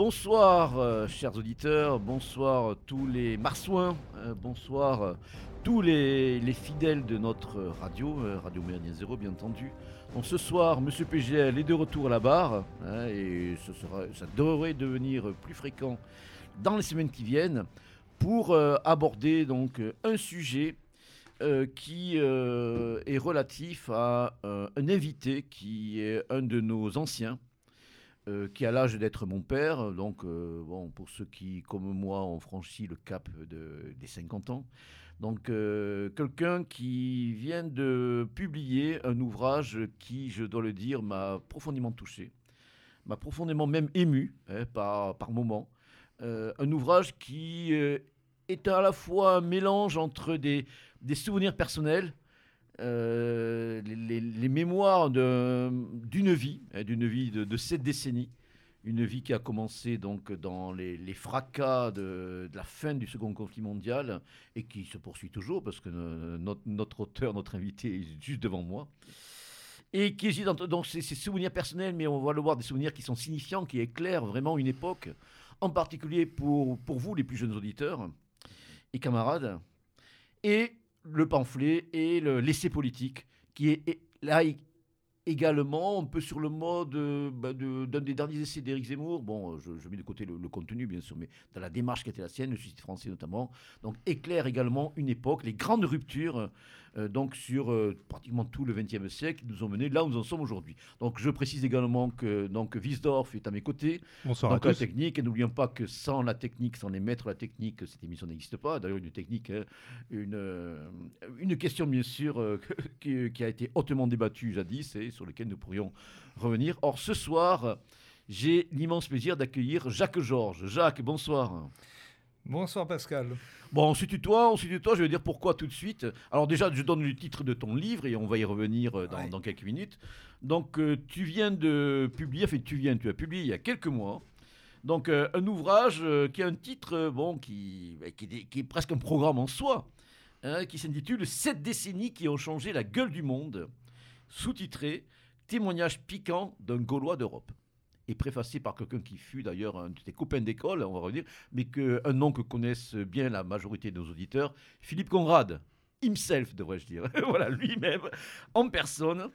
bonsoir, euh, chers auditeurs, bonsoir tous les marsouins, euh, bonsoir euh, tous les, les fidèles de notre radio, euh, Radio Méridien Zéro, bien entendu. Ce soir, Monsieur PGL est de retour à la barre, hein, et ça devrait devenir plus fréquent dans les semaines qui viennent pour euh, aborder donc euh, un sujet euh, qui euh, est relatif à euh, un invité qui est un de nos anciens, euh, qui a l'âge d'être mon père. Donc, euh, bon, pour ceux qui, comme moi, ont franchi le cap de- des 50 ans. Donc, euh, quelqu'un qui vient de publier un ouvrage qui, je dois le dire, m'a profondément touché, m'a profondément même ému hein, par, par moments. Un ouvrage qui est à la fois un mélange entre des, des souvenirs personnels, euh, les, mémoires d'un- d'une vie, hein, d'une vie de, sept décennies, une vie qui a commencé donc dans les, fracas de, la fin du Second conflit mondial et qui se poursuit toujours parce que euh, notre, auteur, notre invité est juste devant moi. Et qui est donc ces souvenirs personnels, mais on va le voir des souvenirs qui sont signifiants, qui éclairent vraiment une époque, en particulier pour, pour vous, les plus jeunes auditeurs et camarades, et le pamphlet et le l'essai politique, qui est, là également un peu sur le mode euh, bah, de- d'un des derniers essais d'Éric Zemmour. Bon, je, je mets de côté le, le contenu, bien sûr, mais dans la démarche qui était la sienne, le suicide français notamment. Donc, éclaire également une époque, les grandes ruptures, euh, donc sur euh, pratiquement tout le XXe siècle, qui nous ont menés là où nous en sommes aujourd'hui. Donc, je précise également que donc, Wiesdorf est à mes côtés. Bonsoir à Donc la tous. technique, et n'oublions pas que sans la technique, sans les maîtres de la technique, cette émission n'existe pas. D'ailleurs, une technique, hein, une, euh, une question bien sûr euh, qui, qui a été hautement débattue jadis et sur laquelle nous pourrions revenir. Or, ce soir, j'ai l'immense plaisir d'accueillir Jacques Georges. Jacques, bonsoir. Bonsoir Pascal. Bon, on se tutoie, on se tutoie, je vais dire pourquoi tout de suite. Alors déjà, je donne le titre de ton livre et on va y revenir euh, dans, Ouais. dans quelques minutes. Donc, euh, tu viens de publier, enfin tu viens, tu as publié il y a quelques mois, donc euh, un ouvrage euh, qui a un titre, bon, qui, bah, qui, est, qui est presque un programme en soi, hein, qui s'intitule « Sept décennies qui ont changé la gueule du monde », sous-titré « Témoignage piquant d'un Gaulois d'Europe » et préfacé par quelqu'un qui fut d'ailleurs un de tes copains d'école, on va revenir, mais que, un nom que connaissent bien la majorité de nos auditeurs, Philippe Conrad, himself devrais-je dire, voilà, lui-même, en personne.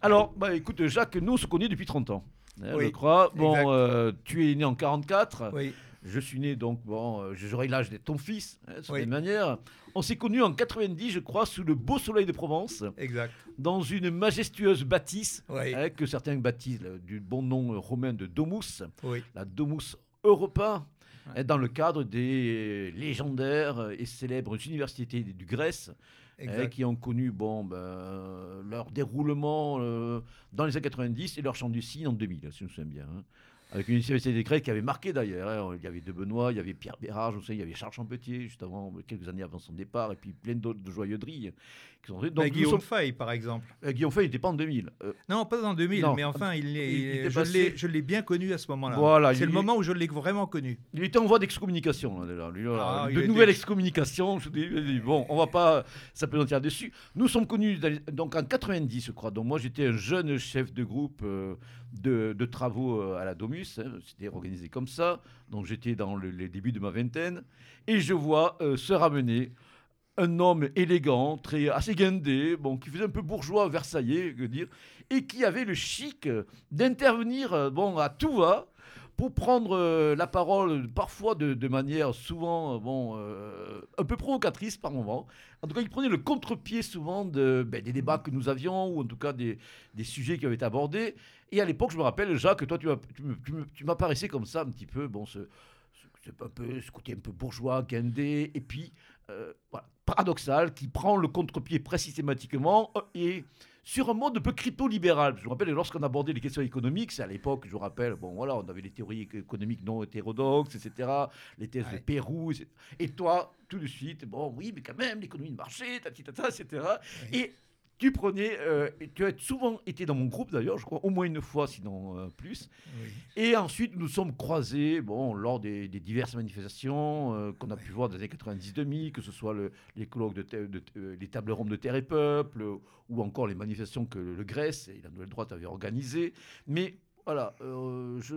Alors, bah, écoute, Jacques, nous on se connaît depuis 30 ans, hein, Oui, je crois. Bon, euh, tu es né en 44, Oui, je suis né donc, bon, euh, j'aurai l'âge d'être ton fils, hein, de Oui. manière. On s'est connus en 90, je crois, sous le beau soleil de Provence, exact. dans une majestueuse bâtisse, Oui, hein, que certains baptisent euh, du bon nom euh, romain de Domus oui, la Domus Europa, Ouais. hein, dans le cadre des légendaires et célèbres universités du Grèce, hein, qui ont connu bon, ben, leur déroulement euh, dans les années 90 et leur chant du cygne en 2000, si je me souviens bien. hein. Avec une université des Grecs qui avait marqué d'ailleurs. hein. Il y avait De Benoît, il y avait Pierre Bérard, je sais, il y avait Charles Champetier, juste avant, quelques années avant son départ, et puis plein d'autres de joyeuseries. Qui sont... Donc, Bah, Guillaume sommes- Fay, par exemple. euh, Guillaume Fay, il n'était pas en 2000. Euh, Non, pas en 2000, Non. mais enfin, il est, Il était je passé- l'ai- bien connu à ce moment-là. Voilà, C'est il- le moment où je l'ai vraiment connu. Il était en voie d'excommunication. là, déjà. Lui, voilà. Ah, de était- nouvelles excommunications. Je dis, je dis, bon, on va pas s'apesantir dessus. Nous sommes connus donc en 90, je crois. Donc moi, j'étais un jeune chef de groupe euh, de, de travaux à la Domus. hein. C'était organisé comme ça. Donc j'étais dans le- les débuts de ma vingtaine. Et je vois se ramener un homme élégant, très, assez guindé, bon, qui faisait un peu bourgeois versaillais, que dire, et qui avait le chic d'intervenir bon, à tout va pour prendre euh, la parole, parfois de, manière souvent bon, euh, un peu provocatrice par moment. En tout cas, il prenait le contre-pied souvent ben, des débats que nous avions, ou en tout cas des, des sujets qui avaient été abordés. Et à l'époque, je me rappelle, Jacques, toi, tu m'apparaissais comme ça un petit peu, bon, ce, un peu, ce côté un peu bourgeois, guindé, et puis voilà, paradoxal, qui prend le contre-pied très systématiquement euh, et sur un mode un peu crypto-libéral. Je me rappelle, lorsqu'on abordait les questions économiques, c'est à l'époque, je vous rappelle, bon voilà, on avait les théories économiques non hétérodoxes, etc., les thèses de Ouais. Pérou, etc. et toi, tout de suite, bon oui, mais quand même, l'économie de marché, tata, etc. Et tu prenais, euh, tu as souvent été dans mon groupe d'ailleurs, je crois au moins une fois, sinon euh, plus. Oui. Et ensuite, nous sommes croisés bon, lors des, des diverses manifestations euh, qu'on a pu voir dans les années 90-2000, que ce soit le- les colloques de, de- les tables rondes de Terre et Peuple, ou encore les manifestations que le Grèce et la Nouvelle Droite avaient organisées. Mais voilà, je,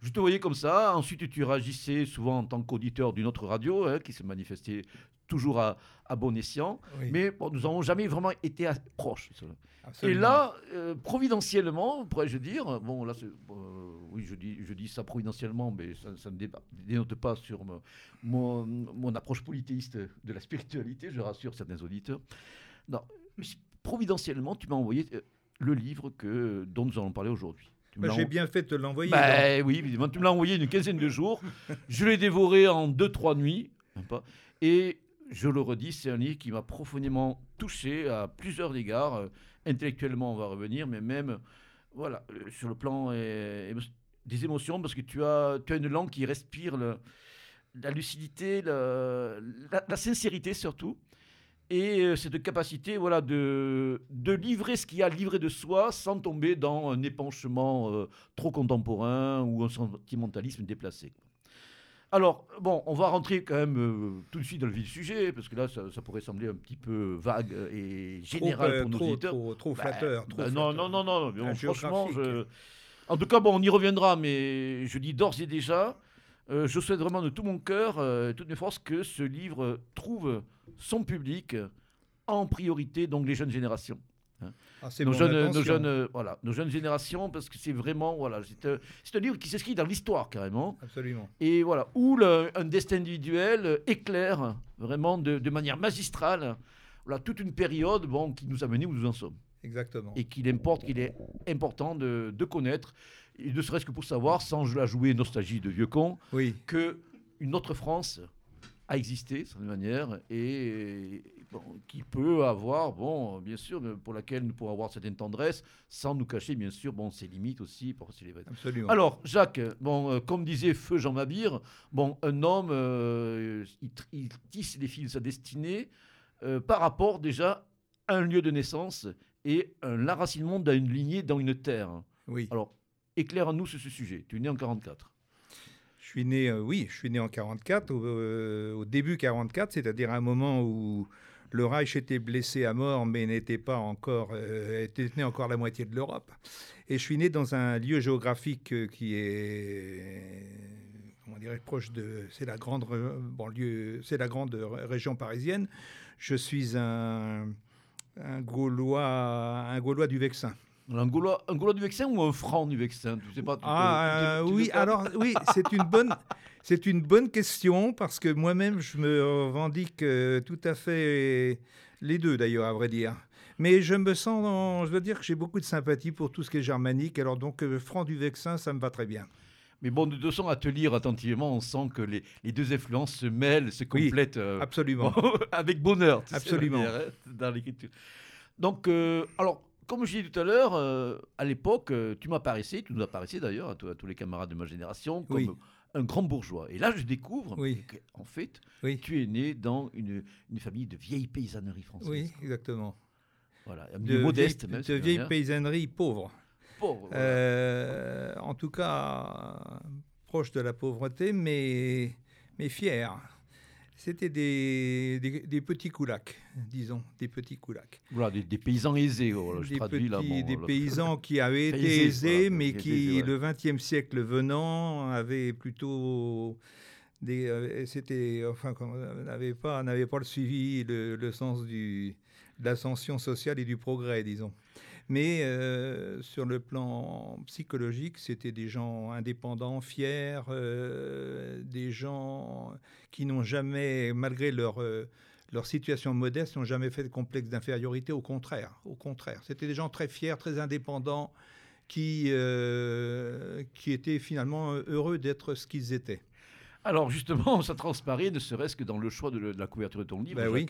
je te voyais comme ça. Ensuite, tu réagissais souvent en tant qu'auditeur d'une autre radio hein, qui se manifestait toujours à, à bon escient. Oui, Mais bon, nous n'avons jamais vraiment été à- proches. Et là, euh, providentiellement, pourrais-je dire, bon là, euh, oui, je dis, je dis ça providentiellement, mais ça, ça ne dénote pas sur mon, mon, mon approche polythéiste de la spiritualité, je rassure certains auditeurs. Non, providentiellement, tu m'as envoyé euh, le livre que, dont nous allons parler aujourd'hui. Bah, J'ai en- bien fait de te l'envoyer. ben oui, évidemment, tu me l'as envoyé une quinzaine de jours. Je l'ai dévoré en deux, trois nuits. pas. Et je le redis, c'est un livre qui m'a profondément touché à plusieurs égards. Euh, Intellectuellement, on va revenir, mais même voilà, euh, sur le plan euh, des émotions, parce que tu as, tu as une langue qui respire la lucidité, la, sincérité surtout. Et cette capacité voilà, de, de livrer ce qu'il y a à livrer de soi sans tomber dans un épanchement trop contemporain ou un sentimentalisme déplacé. Alors, bon, on va rentrer quand même euh, tout de suite dans le vif du sujet, parce que là, ça, ça pourrait sembler un petit peu vague euh, et Trop, général euh, pour nos trop, auditeurs. trop, trop Bah, flatteur. trop bah, non, flatteur. non, non, non, non, franchement, je... En tout cas, bon, on y reviendra, mais je dis d'ores et déjà, euh, je souhaite vraiment de tout mon cœur, euh, toutes mes forces, que ce livre euh, trouve son public euh, en priorité, donc les jeunes générations. Ah, c'est Nos jeunes, nos, intention. jeunes, euh, voilà, nos jeunes générations, parce que c'est vraiment, voilà, c'est un, c'est un livre qui s'inscrit dans l'histoire carrément, Absolument. et voilà, où le- un destin individuel euh, éclaire vraiment de, de manière magistrale, voilà, toute une période, bon, qui nous a menés où nous en sommes Exactement. et qu'il importe, qu'il est important de, de connaître, et ne serait-ce que pour savoir, sans la jouer nostalgie de vieux con, Oui, que une autre France a existé, de certaine manière, et qui peut avoir, bon, bien sûr, pour laquelle nous pourrons avoir certaine tendresse, sans nous cacher, bien sûr, bon, ses limites aussi. Pour absolument. Alors, Jacques, bon, euh, comme disait Feu Jean Mabire, bon, un homme, euh, il, tisse les fils de sa destinée euh, par rapport déjà à un lieu de naissance et un l'enracinement d'une lignée dans une terre. oui. Alors, éclaire-nous sur ce sujet. Tu es né en 44. Je suis né, euh, oui, je suis né en 44, au, euh, au début 44, c'est-à-dire à un moment où le Reich était blessé à mort, mais n'était pas encore, euh, était tenu encore la moitié de l'Europe. Et je suis né dans un lieu géographique euh, qui est, comment dirais proche de, c'est la grande banlieue, c'est la grande ré- région parisienne. Je suis un, un Gaulois, un Gaulois du Vexin. Un Gaulois, un Gaulois du Vexin ou un Franc du Vexin? Tu sais pas. tu Ah tu- tu- tu euh, oui, alors oui, c'est une bonne, c'est une bonne question parce que moi-même je me revendique euh, tout à fait les deux d'ailleurs à vrai dire. Mais je me sens, dans- je veux dire que j'ai beaucoup de sympathie pour tout ce qui est germanique. Alors donc euh, Franc du Vexin, ça me va très bien. Mais bon, de toute façon, à te lire attentivement, on sent que les, les deux influences se mêlent, se complètent. euh, Absolument. Avec bonheur. tu Absolument. manière, hein, dans l'écriture. Donc, euh, alors, comme je disais tout à l'heure, euh, à l'époque, tu m'apparaissais, tu nous apparaissais d'ailleurs, à, à tous les camarades de ma génération, comme Oui. Un grand bourgeois. Et là, je découvre Oui. qu'en fait, Oui. tu es né dans une, une famille de vieille paysannerie française. Oui, exactement. Voilà, De modeste, vieille, même. de vieille rien. paysannerie pauvre. Pauvre, voilà. Euh, en tout cas, proche de la pauvreté, mais, mais fier. C'était des, des, des petits coulacs, disons, des petits coulacs. Voilà, des, des paysans aisés. voilà, je des traduis là. petits- bon, des là. paysans qui avaient été Aisés, aisés, voilà, mais qui, aisés, ouais. le XXe siècle venant, avaient plutôt euh, c'était, enfin, n'avaient pas, pas le suivi, le, le sens du, de l'ascension sociale et du progrès, disons. Mais euh, sur le plan psychologique, c'était des gens indépendants, fiers, euh, des gens qui n'ont jamais, malgré leur, euh, leur situation modeste, n'ont jamais fait de complexe d'infériorité. Au contraire, au contraire, c'était des gens très fiers, très indépendants, qui, euh, qui étaient finalement heureux d'être ce qu'ils étaient. Alors justement, ça transparaît, ne serait-ce que dans le choix de, la couverture de ton livre. Ben oui.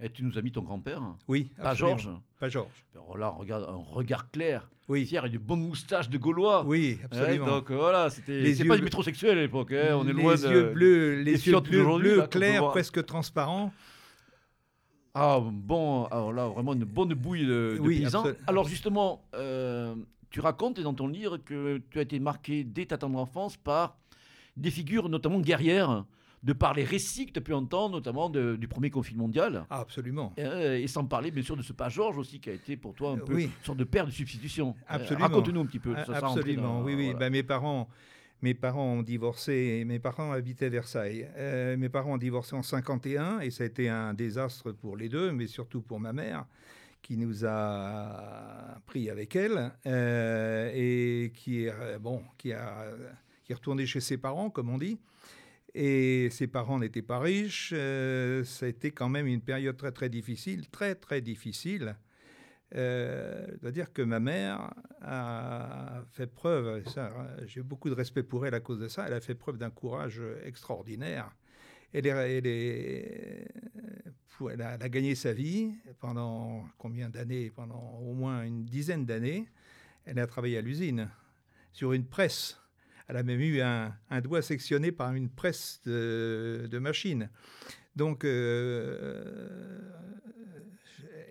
Et tu nous as mis ton grand-père, Oui, pas absolument. Georges. Pas Georges. Alors là, regarde, un regard clair, Oui, fier et de bonnes moustaches de Gaulois. oui, Ouais, absolument. donc euh, voilà, c'était. Les C'est yeux pas du métrosexuel à l'époque, hein, on est les loin de. yeux bleus, les yeux bleus, clairs, presque transparents. Ah bon, alors là, vraiment une bonne bouille de, de Oui, absolu- Alors justement, euh, tu racontes dans ton livre que tu as été marqué dès ta tendre enfance par des figures notamment guerrières, de par les récits que tu as pu entendre, notamment de- du premier conflit mondial. Ah, absolument. Euh, et sans parler bien sûr de ce pas Georges aussi qui a été pour toi un Euh, peu oui. une sorte de père de substitution. Euh, Absolument. Raconte-nous un petit peu. Ah, ça, Absolument, dans- oui, oui. voilà. Ben, mes parents, mes parents ont divorcé, mes parents habitaient Versailles. Euh, mes parents ont divorcé en 51 et ça a été un désastre pour les deux, mais surtout pour ma mère qui nous a pris avec elle euh, et qui est euh, bon, qui a qui est retourné chez ses parents, comme on dit. Et ses parents n'étaient pas riches. a été quand même une période très très difficile, très très difficile. Euh, C'est-à-dire que ma mère a fait preuve, j'ai beaucoup de respect pour elle à cause de ça, elle a fait preuve d'un courage extraordinaire. Elle, a, gagné sa vie pendant combien d'années? Pendant au moins une dizaine d'années. Elle a travaillé à l'usine, sur une presse. Elle a même eu un, doigt sectionné par une presse de, de machines. Donc, euh,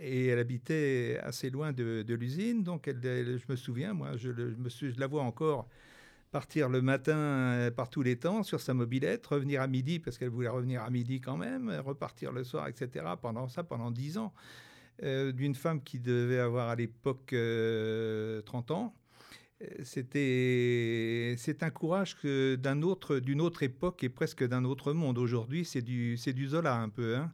et elle habitait assez loin de, l'usine. Donc, je me souviens, moi, je, la vois encore partir le matin euh, par tous les temps sur sa mobilette, revenir à midi, parce qu'elle voulait revenir à midi quand même, repartir le soir, etc. Pendant ça, pendant dix ans, euh, d'une femme qui devait avoir à l'époque 30 euh, ans. C'était, c'est un courage d'un autre, d'une autre époque et presque d'un autre monde. Aujourd'hui, c'est du, c'est du Zola un peu. Hein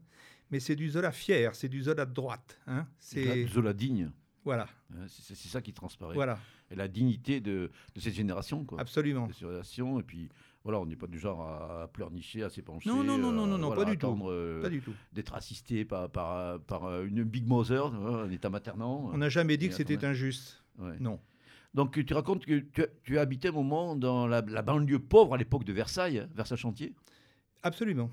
mais c'est du Zola fier, c'est du Zola de droite. Hein c'est Zola digne. Voilà. C'est ça qui transparaît. Voilà. Et la dignité de, de cette génération. Quoi. Absolument. De cette génération. Et puis, voilà, on n'est pas du genre à, pleurnicher, à s'épancher. Non, non, non, non, non, non pas, du tout. Euh, pas du tout. D'être assisté par, par, par, une Big Mother, un état maternant. On n'a jamais dit que c'était injuste. Non. Donc tu racontes que tu, tu habitais un moment dans la, banlieue pauvre à l'époque de Versailles, hein, Versailles-Chantier Absolument.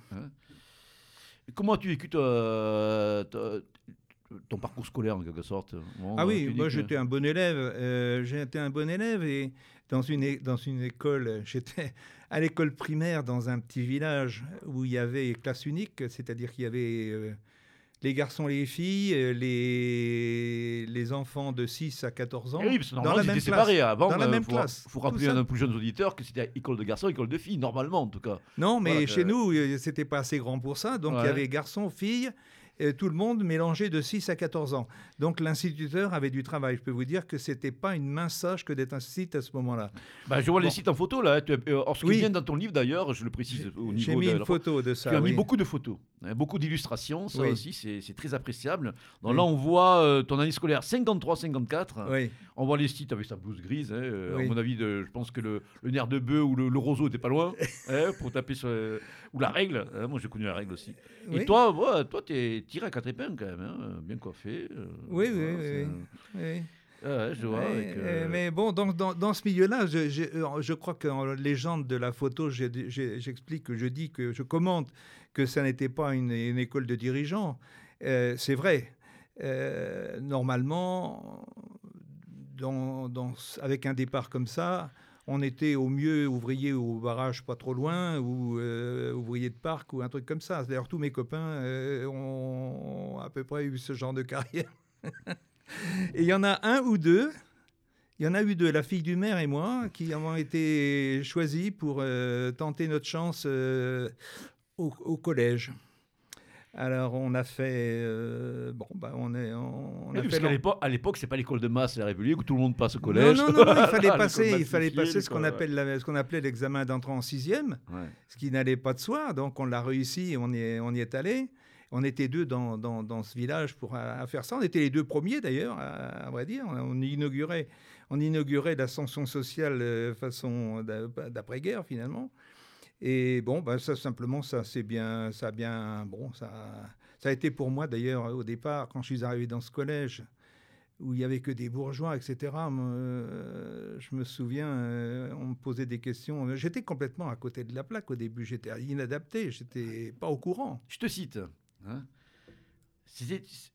Comment as-tu vécu ton parcours scolaire en quelque sorte Ah oui, moi j'étais un bon élève. Euh, j'étais un bon élève et dans une, dans une école, j'étais à l'école primaire dans un petit village où il y avait classe unique, c'est-à-dire qu'il y avait euh, les garçons et les filles, euh, les, les enfants de 6 à 14 ans. oui, parce que dans la même séparés avant. Dans la même faut, classe. Il faut rappeler à nos plus jeunes auditeurs que c'était école de garçons, école de filles, normalement en tout cas. Non, mais chez nous, euh, c'était pas assez grand pour ça. Donc il y avait garçons, filles, tout le monde mélangé de 6 à 14 ans. Donc l'instituteur avait du travail. Je peux vous dire que c'était pas une mince sage que d'être un site à ce moment-là. Bah, je vois les sites en photo là. Euh, ce qui vient dans ton livre d'ailleurs, je le précise au niveau J'ai mis une photo de ça. Tu as mis beaucoup de photos, beaucoup d'illustrations. Ça aussi, c'est très appréciable. Donc là, on voit euh, ton année scolaire 53-54. On voit les sites avec sa blouse grise. Hein, euh, à mon avis, de, je pense que le, nerf de bœuf ou le, roseau n'était pas loin hein, pour taper sur ou la règle. moi, j'ai connu la règle aussi. Et toi, toi, tu es tiré à quatre épingles quand même, hein, bien coiffé. Euh, oui, oui, oui, je vois. Euh, mais bon, dans, dans, dans ce milieu-là, je, je, je, crois qu'en légende de la photo, j'explique, que je dis que je commente que ça n'était pas une, une, école de dirigeants. Euh, c'est vrai. normalement, dans, dans, avec un départ comme ça, on était au mieux ouvrier au barrage pas trop loin, ou euh, ouvrier de parc, ou un truc comme ça. D'ailleurs, tous mes copains euh, ont à peu près eu ce genre de carrière. et il y en a un ou deux, il y en a eu deux, la fille du maire et moi, qui avons été choisis pour euh, tenter notre chance au, collège. Alors on a fait euh, bon bah on est on, a fait à l'époque c'est pas l'école de masse la République où tout le monde passe au collège. Non non, non, il fallait passer il fallait passer ce qu'on appelle ce qu'on appelait l'examen d'entrée en sixième, ce qui n'allait pas de soi donc on l'a réussi et on y est on y est allé. On était deux dans, dans, dans ce village pour à, faire ça. On était les deux premiers d'ailleurs, à, vrai dire. On inaugurait, on inaugurait l'ascension sociale euh, façon d'après-guerre finalement. Et bon, bah, ça simplement, ça c'est bien, ça a bien, bon, ça, ça a été pour moi d'ailleurs au départ quand je suis arrivé dans ce collège où il y avait que des bourgeois, etc. Euh, je me souviens, euh, on me posait des questions. J'étais complètement à côté de la plaque au début. J'étais inadapté. J'étais pas au courant. Je te cite. Hein.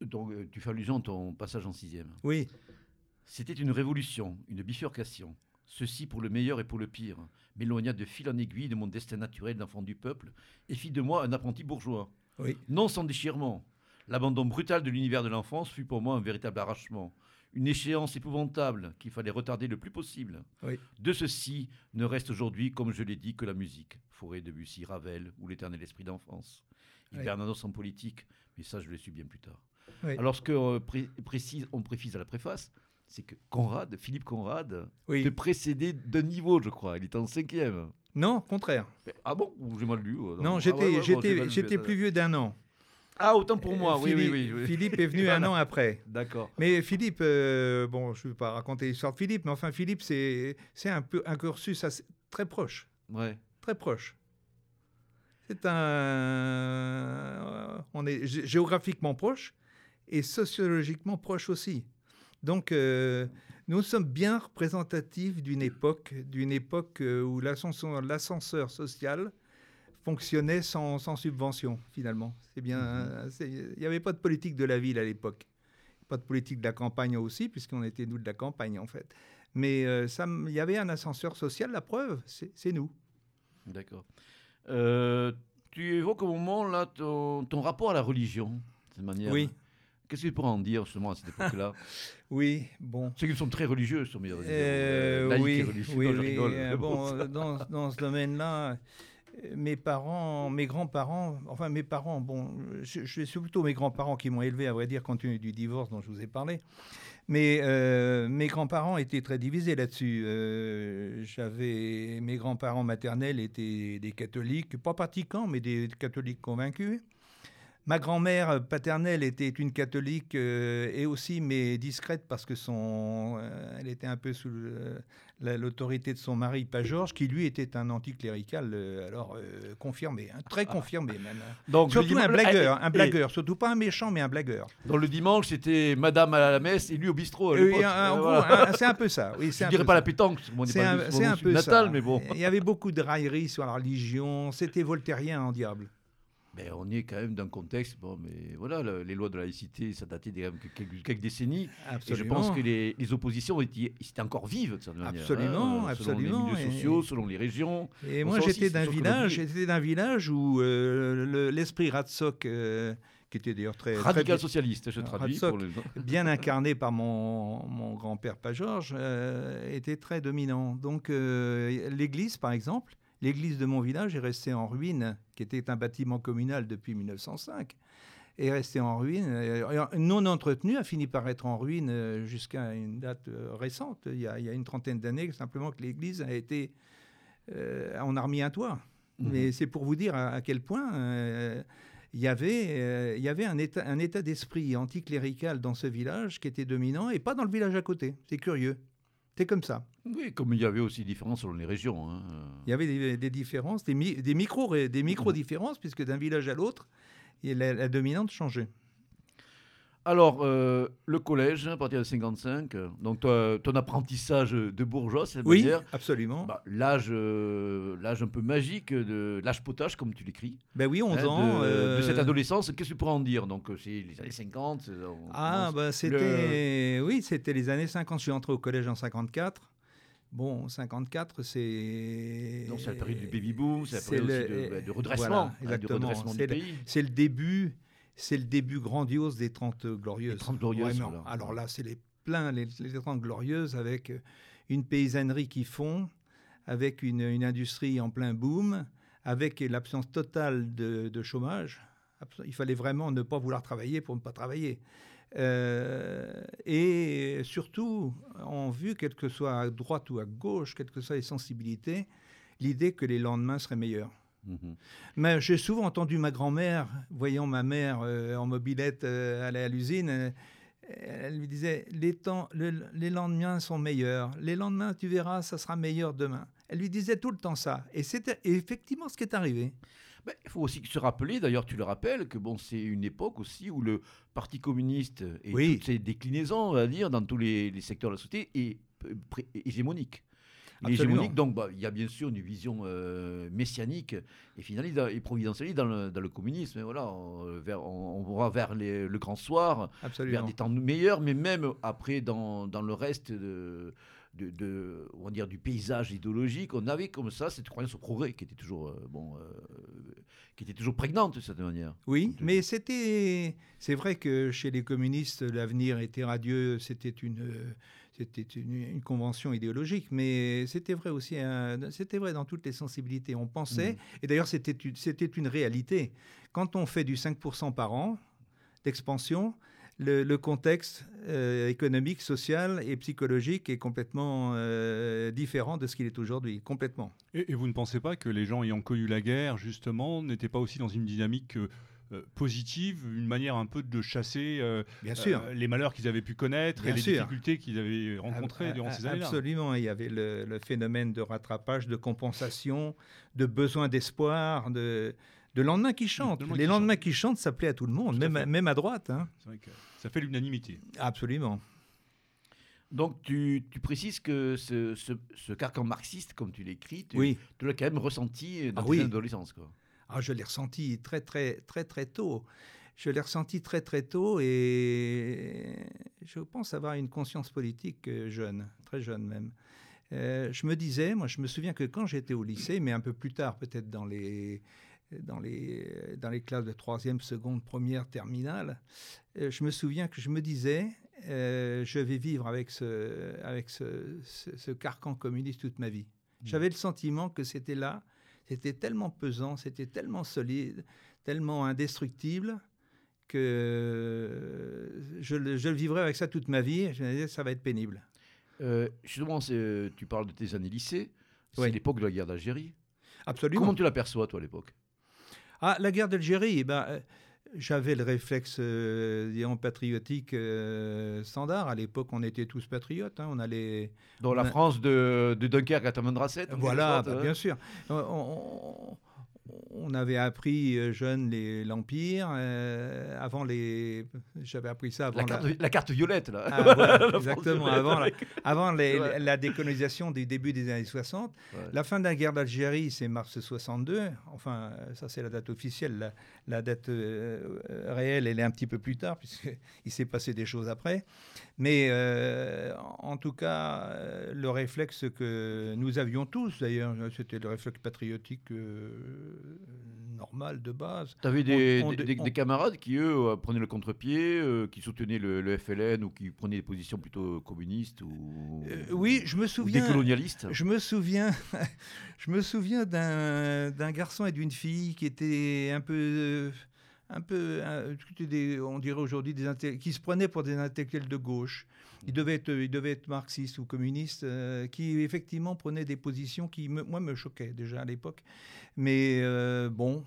donc, euh, tu fais allusion à ton passage en sixième. Oui. C'était une révolution, une bifurcation. Ceci pour le meilleur et pour le pire m'éloigna de fil en aiguille de mon destin naturel d'enfant du peuple et fit de moi un apprenti bourgeois. Oui. Non sans déchirement. L'abandon brutal de l'univers de l'enfance fut pour moi un véritable arrachement, une échéance épouvantable qu'il fallait retarder le plus possible. De ceci ne reste aujourd'hui, comme je l'ai dit, que la musique. Forêt, Debussy, Ravel ou l'éternel esprit d'enfance. Il oui. en politique, mais ça je l'ai su bien plus tard. Alors ce qu'on euh, précise, on précise à la préface, c'est que Conrad, Philippe Conrad, Oui. te précédait d'un niveau, je crois. Il était en cinquième. Non, contraire. Ah bon? J'ai mal lu. euh, Non, Ah j'étais ouais, ouais, bon, euh, plus vieux d'un an. Ah, autant pour moi, Euh, oui, oui, Philippe, oui, oui. Philippe est venu un an après. D'accord. Mais Philippe, euh, bon, je ne vais pas raconter l'histoire de Philippe, mais enfin, Philippe, c'est c'est un peu un cursus assez- très proche. Ouais. Très proche. C'est un. On est gé- géographiquement proche et sociologiquement proche aussi. Donc, euh, nous sommes bien représentatifs d'une époque, d'une époque euh, où l'ascenseur social fonctionnait sans, sans subvention, finalement. C'est bien. c'est- Il n'y avait pas de politique de la ville à l'époque. Pas de politique de la campagne aussi, puisqu'on était nous de la campagne, en fait. Mais euh, il y avait un ascenseur social, la preuve, c'est nous. D'accord. Euh, tu évoques au moment là ton, ton rapport à la religion, de manière. Oui. Qu'est-ce que tu pourrais en dire justement à cette époque-là Oui, bon. Ceux qui sont très religieux, sont bien Euh, oui, religieux. oui, Non, je oui, rigole. euh, bon, euh, dans, dans ce domaine-là, mes parents, mes grands-parents, enfin mes parents, bon, je, je suis plutôt mes grands-parents qui m'ont élevé, à vrai dire, compte tenu du divorce dont je vous ai parlé. Mais euh, mes grands-parents étaient très divisés là-dessus. Euh, J'avais mes grands-parents maternels étaient des catholiques, pas pratiquants, mais des catholiques convaincus. Ma grand-mère paternelle était une catholique euh, et aussi mais discrète parce que son, elle était un peu sous le- l'autorité de son mari, pas Georges, qui lui était un anticlérical, euh, alors euh, confirmé, hein, très confirmé même. hein. Donc, Surtout dimanche- un blagueur, Ah, un et- blagueur, surtout pas un méchant mais un blagueur. Donc le dimanche, c'était Madame à la messe et lui au bistrot. Euh, voilà. c'est un peu ça. Oui, Je un dirais pas ça. la pétanque, C'est un, peu natal, ça. mais bon. Il y avait beaucoup de railleries sur la religion. C'était voltairien en diable. Mais on est quand même dans un contexte, bon, mais voilà, le- les lois de la laïcité, ça datait quelques, quelques décennies. Et je pense que les, les oppositions étaient, étaient encore vives de cette manière. Absolument, hein, absolument, Selon les milieux et- sociaux, selon les régions. Et moi, j'étais d'un village, le- j'étais d'un village où euh, le- l'esprit Ratsock, euh, qui était d'ailleurs très, Radical socialiste, je traduis. Pour les- bien incarné par mon, mon grand-père Pas Georges, euh, était très dominant. Donc, l'église, par exemple, l'église de mon village est restée en ruine, qui était un bâtiment communal depuis 1905, est restée en ruine, non entretenue, a fini par être en ruine euh, jusqu'à une date euh, récente, il y, a, il y a une trentaine d'années, simplement que l'église a été... euh, on a remis un toit. Mhm. Mais c'est pour vous dire à, à quel point euh, il y avait, euh, il y avait un état, un état d'esprit anticlérical dans ce village qui était dominant et pas dans le village à côté. C'est curieux. C'est comme ça. Oui, comme il y avait aussi des différences selon les régions. hein. Il y avait des, des différences, des, mi- des micro, des micro différences, puisque d'un village à l'autre, la dominante changeait. Alors, euh, le collège, à partir de 55, euh, donc toi, ton apprentissage de bourgeois, c'est Oui, dire absolument. bah, l'âge, euh, l'âge un peu magique de l'âge potage, comme tu l'écris. ben oui, 11 hein, ans. de, de cette adolescence, qu'est-ce que tu pourrais en dire? Donc, c'est les années 50. c'est- on Ah, bah, c'était oui, c'était les années 50. Je suis entré au collège en 54. Bon, 54, c'est. Donc, c'est la période du baby boom, c'est la période le- aussi de, bah, de redressement, voilà, hein, du redressement du C'est le- pays. C'est le début, c'est le début grandiose des 30 glorieuses. Les 30 glorieuses. Alors là, c'est les pleins, les, les 30 glorieuses avec euh, une paysannerie qui fond, avec une, une industrie en plein boom, avec l'absence totale de, de chômage. Il fallait vraiment ne pas vouloir travailler pour ne pas travailler. Euh, et surtout, en vue, quel que soit à droite ou à gauche, quelles que soient les sensibilités, l'idée que les lendemains seraient meilleurs. Mhm. Mais j'ai souvent entendu ma grand-mère, voyant ma mère euh, en mobilette euh, aller à l'usine, euh, elle lui disait les, temps, le- les lendemains sont meilleurs. Les lendemains, tu verras, ça sera meilleur demain. Elle lui disait tout le temps ça. Et c'était effectivement ce qui est arrivé. Ben, il faut aussi se rappeler, d'ailleurs tu le rappelles, que bon, c'est une époque aussi où le Parti communiste et Oui. toutes ses déclinaisons, on va dire, dans tous les, les secteurs de la société, est hégémonique. Hégémonique, donc bah, il y a bien sûr une vision euh, messianique et finaliste et providentialiste dans le, dans le communisme. Et voilà, on, vers- on- on va vers les- le grand soir, vers des temps meilleurs, mais même après, dans, dans le reste de, de, de- on va dire, du paysage idéologique, on avait comme ça cette croyance au progrès qui était toujours, euh, bon, euh, qui était toujours prégnante de cette manière. Oui, mais c'était. C'est vrai que chez les communistes, l'avenir était radieux. C'était une. C'était une, une convention idéologique, mais c'était vrai aussi. hein, C'était vrai dans toutes les sensibilités. On pensait, Mhm. et d'ailleurs c'était une, c'était une réalité. Quand on fait du 5% par an d'expansion, le, contexte euh, économique, social et psychologique est complètement euh, différent de ce qu'il est aujourd'hui, complètement. Et, vous ne pensez pas que les gens ayant connu la guerre, justement, n'étaient pas aussi dans une dynamique euh, positive, une manière un peu de chasser Bien sûr. les malheurs qu'ils avaient pu connaître et les difficultés qu'ils avaient rencontrées durant ces années-là Absolument, il y avait le, le, phénomène de rattrapage, de compensation, de besoin d'espoir, de de lendemain qui chantent. les lendemains qui chantent, ça plaît à tout le monde, même à, même à droite. Hein. Vrai que ça fait l'unanimité. Absolument. Donc tu, précises que ce, ce, carcan marxiste, comme tu l'écris, tu, oui. tu l'as quand même ressenti dans ah, adolescence. Quoi. Ah, je l'ai ressenti très très très très tôt. Je l'ai ressenti très très tôt et je pense avoir une conscience politique euh, jeune, très jeune même. Euh, je me disais, moi je me souviens que quand j'étais au lycée, mais un peu plus tard peut-être dans les dans les, dans les classes de troisième, seconde, première, terminale, euh, je me souviens que je me disais, euh, je vais vivre avec ce, avec ce, ce, carcan communiste toute ma vie. Mmh. J'avais le sentiment que c'était là, c'était tellement pesant, c'était tellement solide, tellement indestructible que je, je vivrai avec ça toute ma vie. Je me disais, ça va être pénible. Euh, justement, tu parles de tes années lycée, c'est l'époque de la guerre d'Algérie. Absolument. Comment tu l'aperçois, toi, à l'époque? Ah, la guerre d'Algérie, eh ben, euh, j'avais le réflexe euh, patriotique euh, standard. À l'époque, on était tous patriotes. Hein. on allait. Dans la France de, de Dunkerque à Tamanrasset Voilà, bah, bien sûr. on, on avait appris euh, jeune l'Empire. Euh, avant les. J'avais appris ça avant. La carte, violette, là. Ah, exactement. avant, la, avant la décolonisation des débuts des années 60. La fin de la guerre d'Algérie, c'est mars 62. Enfin, ça, c'est la date officielle. La, date euh, réelle, elle est un petit peu plus tard, puisqu'il s'est passé des choses après. Mais en tout cas, le réflexe que nous avions tous, d'ailleurs, c'était le réflexe patriotique normal de base. Tu avais des, des, camarades qui, eux, euh, prenaient le contre-pied, euh, qui soutenaient le, FLN ou qui prenaient des positions plutôt communistes ou, euh, oui, je me souviens, décolonialistes? Je me souviens, je me souviens d'un garçon et d'une fille qui étaient un peu un peu, on dirait aujourd'hui, des qui se prenaient pour des intellectuels de gauche. Ils devaient être, ils devaient être marxistes ou communistes, qui effectivement prenaient des positions qui, moi, me choquaient déjà à l'époque. Mais euh, bon,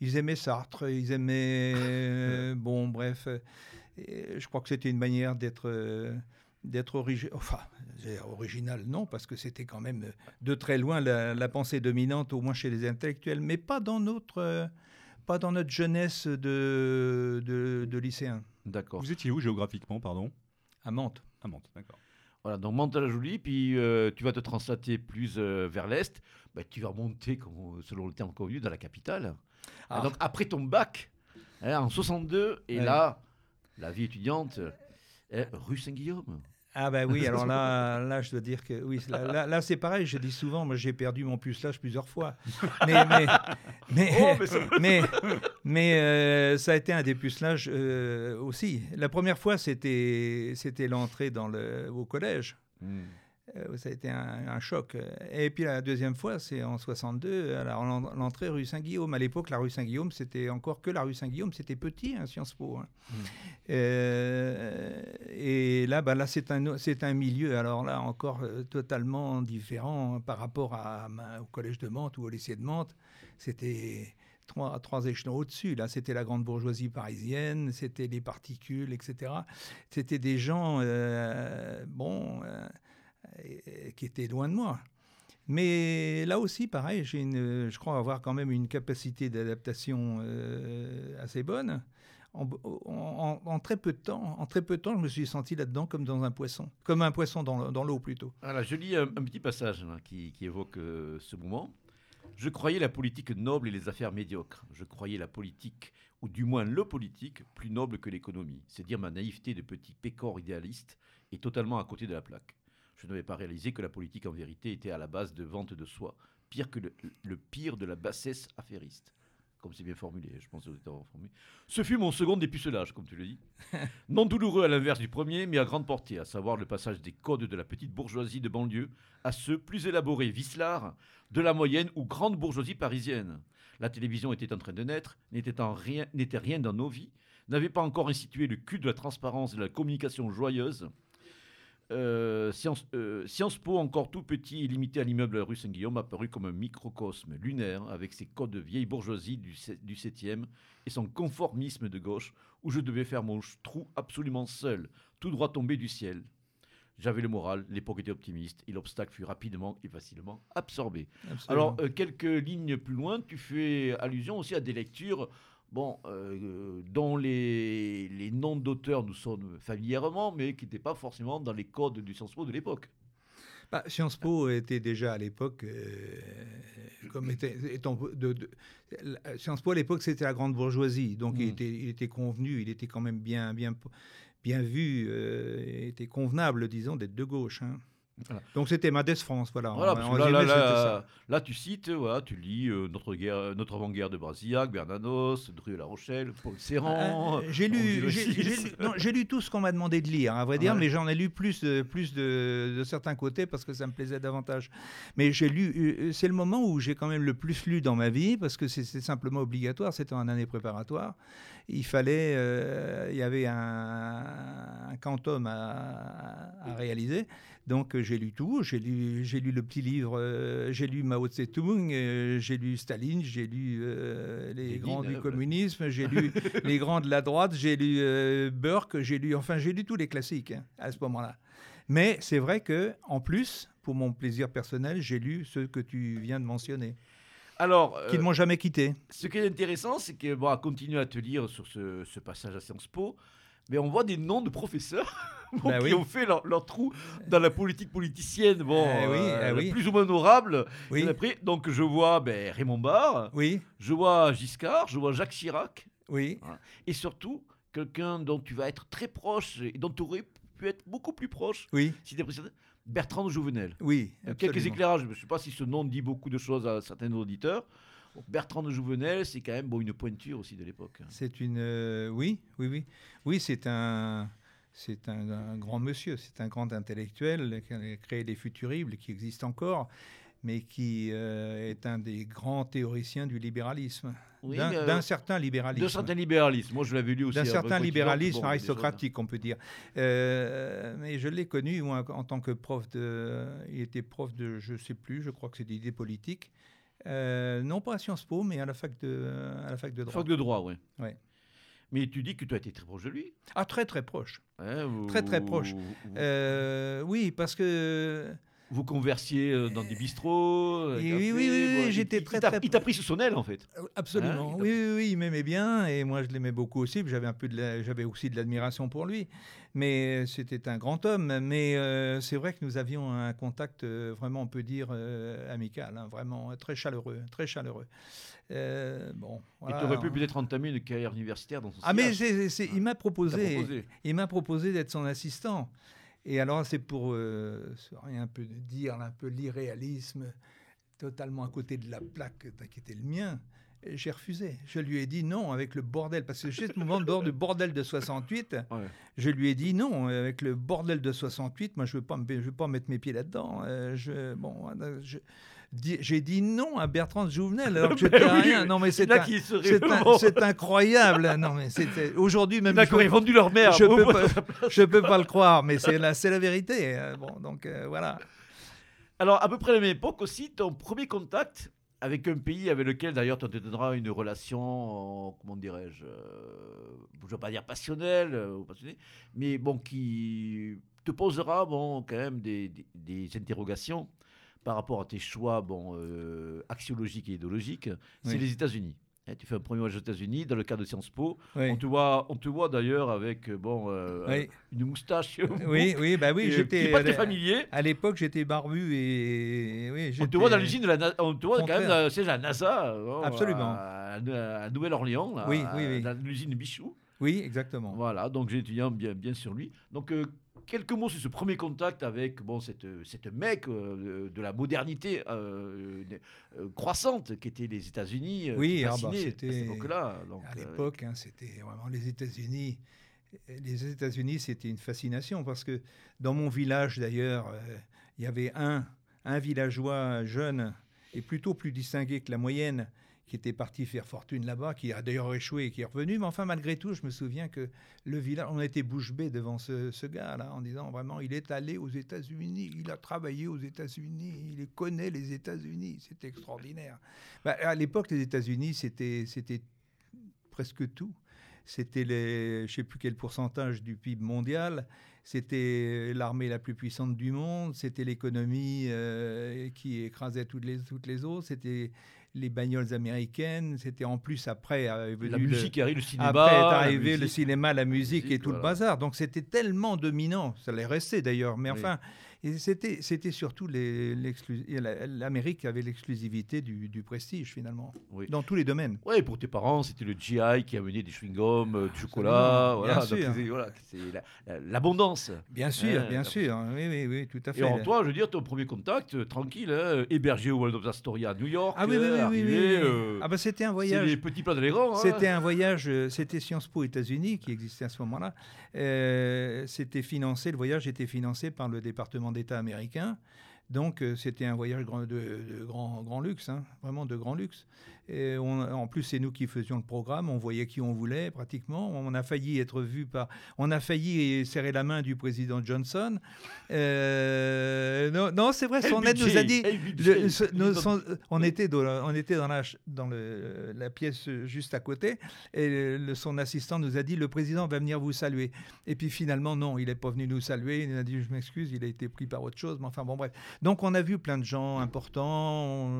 ils aimaient Sartre, ils aimaient. Euh, bon, bref. je crois que c'était une manière d'être. Euh, d'être original, enfin, original, non, parce que c'était quand même de très loin la, pensée dominante, au moins chez les intellectuels, mais pas dans notre, pas dans notre jeunesse de, de, de lycéens. D'accord. Vous étiez où géographiquement, pardon? À Mantes. À Mantes, d'accord. Voilà, donc Mantes-la-Jolie, puis tu vas te translater plus vers l'est. Bah, tu vas monter, selon le terme connu, dans la capitale. Ah. Donc après ton bac, hein, en 62, et là, la vie étudiante, hein, rue Saint-Guillaume. Ah ben oui, alors là, là, je dois dire que oui, là, là, c'est pareil. Je dis souvent, moi j'ai perdu mon pucelage plusieurs fois. Mais mais mais, oh, mais, mais, euh, ça a été un des pucelages euh, aussi. La première fois, c'était l'entrée dans le au collège. Hmm. Euh, ça a été un, choc. Et puis la deuxième fois, c'est en 62, à l'entrée rue Saint-Guillaume. À l'époque, la rue Saint-Guillaume, c'était encore que la rue Saint-Guillaume, c'était petit, hein, Sciences Po. Hein. Mmh. Euh, et là, bah, là c'est un, un milieu, alors là, encore euh, totalement différent par rapport à, au collège de Mantes ou au lycée de Mantes. C'était trois, trois échelons au-dessus. Là, c'était la grande bourgeoisie parisienne, c'était les particules, etc. C'était des gens, bon qui était loin de moi. Mais là aussi, pareil, je crois avoir quand même une capacité d'adaptation euh, assez bonne. En, très peu de temps, en très peu de temps, je me suis senti là-dedans comme dans un poisson, comme un poisson dans, l'eau plutôt. Alors, je lis un, petit passage qui, évoque euh, ce moment. Je croyais la politique noble et les affaires médiocres. Je croyais la politique, ou du moins le politique, plus noble que l'économie. C'est dire ma naïveté de petit pécor idéaliste est totalement à côté de la plaque je n'avais pas réalisé que la politique en vérité était à la base de vente de soi, pire que le, pire de la bassesse affairiste. Comme c'est bien formulé, je pense que formulé. Ce fut mon second dépucelage, comme tu le dis. non douloureux à l'inverse du premier, mais à grande portée, à savoir le passage des codes de la petite bourgeoisie de banlieue à ceux plus élaborés, vicelards, de la moyenne ou grande bourgeoisie parisienne. La télévision était en train de naître, n'était rien, rien dans nos vies, n'avait pas encore institué le culte de la transparence et de la communication joyeuse. Euh, Sciences, euh, Sciences Po, encore tout petit et limité à l'immeuble rue Saint-Guillaume, apparu comme un microcosme lunaire avec ses codes de vieille bourgeoisie du, se- du 7e et son conformisme de gauche, où je devais faire mon trou absolument seul, tout droit tombé du ciel. J'avais le moral, l'époque était optimiste et l'obstacle fut rapidement et facilement absorbé. Absolument. Alors, euh, quelques lignes plus loin, tu fais allusion aussi à des lectures bon, euh, dont les, les noms d'auteurs nous sonnent familièrement, mais qui n'étaient pas forcément dans les codes du Sciences Po de l'époque. Bah, Sciences Po était déjà à l'époque, euh, comme était, étant de, de- la- Sciences Po à l'époque c'était la grande bourgeoisie, donc il, Mm. était, il était convenu, il était quand même bien, bien, bien vu, euh, il était convenable, disons, d'être de gauche. hein. Voilà. Donc c'était Madès France, voilà. Voilà, En- parce en que là, tu cites, voilà, tu lis euh, notre, guerre, notre avant-guerre de Brasillac, Bernanos, Dru La Rochelle, Paul Serran. Ah, j'ai lu, j'ai- lu- tout ce qu'on m'a demandé de lire, à vrai dire, Ouais. mais j'en ai lu plus, de, plus de, de certains côtés parce que ça me plaisait davantage. Mais j'ai lu, euh, c'est le moment où j'ai quand même le plus lu dans ma vie parce que c'est c'est simplement obligatoire, c'était en année préparatoire. Il fallait, euh, il y avait un, un quantum à, à réaliser. Donc euh, j'ai lu tout, j'ai lu, j'ai lu le petit livre, euh, j'ai lu Mao Tse-tung, euh, j'ai lu Staline, j'ai lu euh, les grands du communisme, j'ai lu les grands de la droite, j'ai lu Burke, j'ai lu, enfin j'ai lu tous les classiques hein, à ce moment-là. Mais c'est vrai que en plus, pour mon plaisir personnel, j'ai lu ceux que tu viens de mentionner, Alors, qui ne m'ont jamais quitté. ce qui est intéressant, c'est que, bon, à continuer à te lire sur ce, ce passage à Sciences Po, mais on voit des noms de professeurs bon, Bah qui oui. ont fait leur, leur trou dans la politique politicienne, bon, Eh oui, euh, eh oui. plus ou moins honorable. Après, donc je vois ben, Raymond Barre, je vois Giscard, je vois Jacques Chirac, oui, et surtout quelqu'un dont tu vas être très proche et dont tu aurais pu être beaucoup plus proche oui, si tu précédé, Bertrand de Jouvenel. oui. Euh, Quelques éclairages, je ne sais pas si ce nom dit beaucoup de choses à certains auditeurs. Bertrand de Jouvenel, c'est quand même bon, une pointure aussi de l'époque. C'est une, euh, oui, oui, oui, oui, c'est un, c'est un, un grand monsieur, c'est un grand intellectuel qui a créé les futuribles qui existent encore, mais qui euh, est un des grands théoriciens du libéralisme, Oui, d'un euh, certain libéralisme. de certain libéralisme. Moi, je l'avais lu aussi. d'un à certain libéralisme bon, aristocratique, on peut dire. Euh, mais je l'ai connu, moi, en tant que prof de... Il était prof de, je ne sais plus, je crois que c'est d'idées politiques. Euh, non pas à Sciences Po, mais à la fac de, à la fac de droit. Fac de droit, oui. Ouais. Mais tu dis que tu as été très proche de lui. Ah, très très proche. hein, vous- Très, très proche. Vous, Euh, oui, parce que vous conversiez euh, dans des bistrots. euh, Oui, oui, oui, oui, j'étais très, très- Il t'a pris sous son aile, en fait. absolument. Hein, oui, oui, oui, il m'aimait bien et moi je l'aimais beaucoup aussi. J'avais un peu de, la- j'avais aussi de l'admiration pour lui. Mais c'était un grand homme. Mais euh, c'est vrai que nous avions un contact euh, vraiment, on peut dire euh, amical, hein, vraiment euh, très chaleureux, très chaleureux. Euh, bon. Et voilà. tu aurais pu peut-être entamer une carrière universitaire dans son Ah mais il m'a t'a proposé, proposé. il m'a proposé d'être son assistant. Et alors, c'est pour euh, un peu dire un peu l'irréalisme, totalement à côté de la plaque qui était le mien. J'ai refusé. Je lui ai dit non avec le bordel. Parce que ce moment dehors du bordel de 68. Ouais. Je lui ai dit non avec le bordel de 68. Moi, je ne veux, pas me- je veux pas mettre mes pieds là-dedans. Euh, je, bon, euh, je- j'ai dit non à Bertrand Jouvenel alors que j'étais Ben oui, rien. Non, mais c'est incroyable. Non, mais c'était aujourd'hui même. D'accord, ils ont vendu leur mère. je peux pas, je peux pas le croire, mais c'est la, c'est la vérité. Euh, Bon, donc euh, voilà. Alors, à peu près à la même époque aussi, ton premier contact avec un pays avec lequel, d'ailleurs, tu entretiendras une relation, euh, comment dirais-je, euh, je ne veux pas dire passionnelle, ou passionnée, mais bon, qui te posera, bon, quand même des, des- des interrogations par rapport à tes choix, bon, euh, axiologiques et idéologiques, c'est Oui. les États-Unis. Hein, tu fais un premier voyage aux États-Unis dans le cadre de Sciences Po. Oui, On te voit, on te voit d'ailleurs avec euh, bon euh, oui, une moustache. oui, oui, bah oui, j'étais pas très familier. À l'époque, j'étais barbu et oui, On te voit dans l'usine de la on te voit quand même c'est la NASA. Absolument. À, à Nouvelle-Orléans, Oui, oui, l'usine Bichou. Oui, exactement. Voilà, donc j'ai étudié bien, bien sur lui. Donc euh, quelques mots sur ce premier contact avec bon cette cette mec euh, de la modernité euh, euh, croissante qui était les États-Unis. euh, Oui, ah bah, fascinaient à c'était- cette époque-là. À euh, l'époque, hein, c'était vraiment les États-Unis. Les États-Unis, c'était une fascination parce que dans mon village, d'ailleurs, il y avait un, un villageois jeune et plutôt plus distingué que la moyenne qui était parti faire fortune là-bas, qui a d'ailleurs échoué et qui est revenu. Mais enfin, malgré tout, je me souviens que le village, on était bouche bée devant ce, gars-là, en disant vraiment, il est allé aux États-Unis, il a travaillé aux États-Unis, il connaît les États-Unis. C'était extraordinaire. Bah, à l'époque, les États-Unis, c'était presque tout. C'était, je ne sais plus quel pourcentage du PIB mondial. C'était l'armée la plus puissante du monde. C'était l'économie euh, qui écrasait toutes les, toutes les autres. C'était les bagnoles américaines. C'était en plus après la musique arrive, le cinéma. Après est arrivé le cinéma, la musique, et tout le bazar. Donc c'était tellement dominant. Ça l'est resté d'ailleurs. Mais enfin, c'était, c'était surtout l'Amérique avait l'exclusivité du, prestige finalement, dans tous les domaines. Oui, pour tes parents, c'était le GI qui a amené des chewing-gums, euh, du chocolat, voilà, c'est, l'abondance. Bien sûr, hein, bien sûr, oui, oui, oui, tout à fait. Et en toi, je veux dire, ton premier contact, euh, tranquille, hein, hébergé au World of Astoria à New York. Ah oui, oui, oui, oui, ah bah c'était un voyage. Les petits plats de. Hein. C'était un voyage, euh, c'était Sciences Po États-Unis qui existait à ce moment-là. c'était financé, le voyage était financé par le département d'État américain. Donc euh, c'était un voyage de, grand, grand luxe, hein, vraiment de grand luxe. Et en plus, c'est nous qui faisions le programme. On voyait qui on voulait pratiquement. On a failli être vu par. On a failli serrer la main du président Johnson. Euh, non, non c'est vrai. Son aide nous a dit. on était dans, on était dans la dans le, la pièce juste à côté et le, son assistant nous a dit le président va venir vous saluer. Et puis finalement non, il n'est pas venu nous saluer. Il a dit je m'excuse, il a été pris par autre chose. Mais enfin bon bref. Donc on a vu plein de gens importants.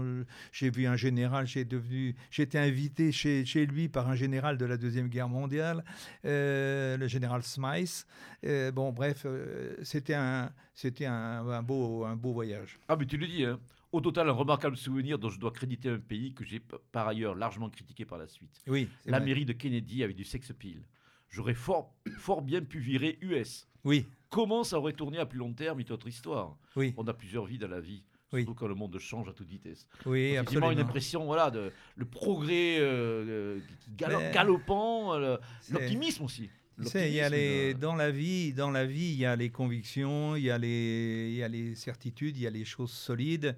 J'ai vu un général. J'ai devenu j'ai été invité chez, chez, lui par un général de la Deuxième Guerre mondiale, euh, le général Smythe. Euh, bon, bref, euh, c'était un, c'était un, un, beau, un beau voyage. Ah, mais tu le dis, hein. Au total, un remarquable souvenir dont je dois créditer un pays que j'ai par ailleurs largement critiqué par la suite. Oui. La mairie de Kennedy avec du sex appeal. J'aurais fort, fort bien pu virer US. Oui. Comment ça aurait tourné à plus long terme est autre histoire? Oui. On a plusieurs vies dans la vie. Surtout quand le monde change à toute vitesse. Oui, absolument. une impression, voilà, de le progrès euh, galopant, euh, l'optimisme aussi. Il y a les, dans la vie, dans la vie, il y a les convictions, il y a les, il y a les certitudes, il y a les choses solides.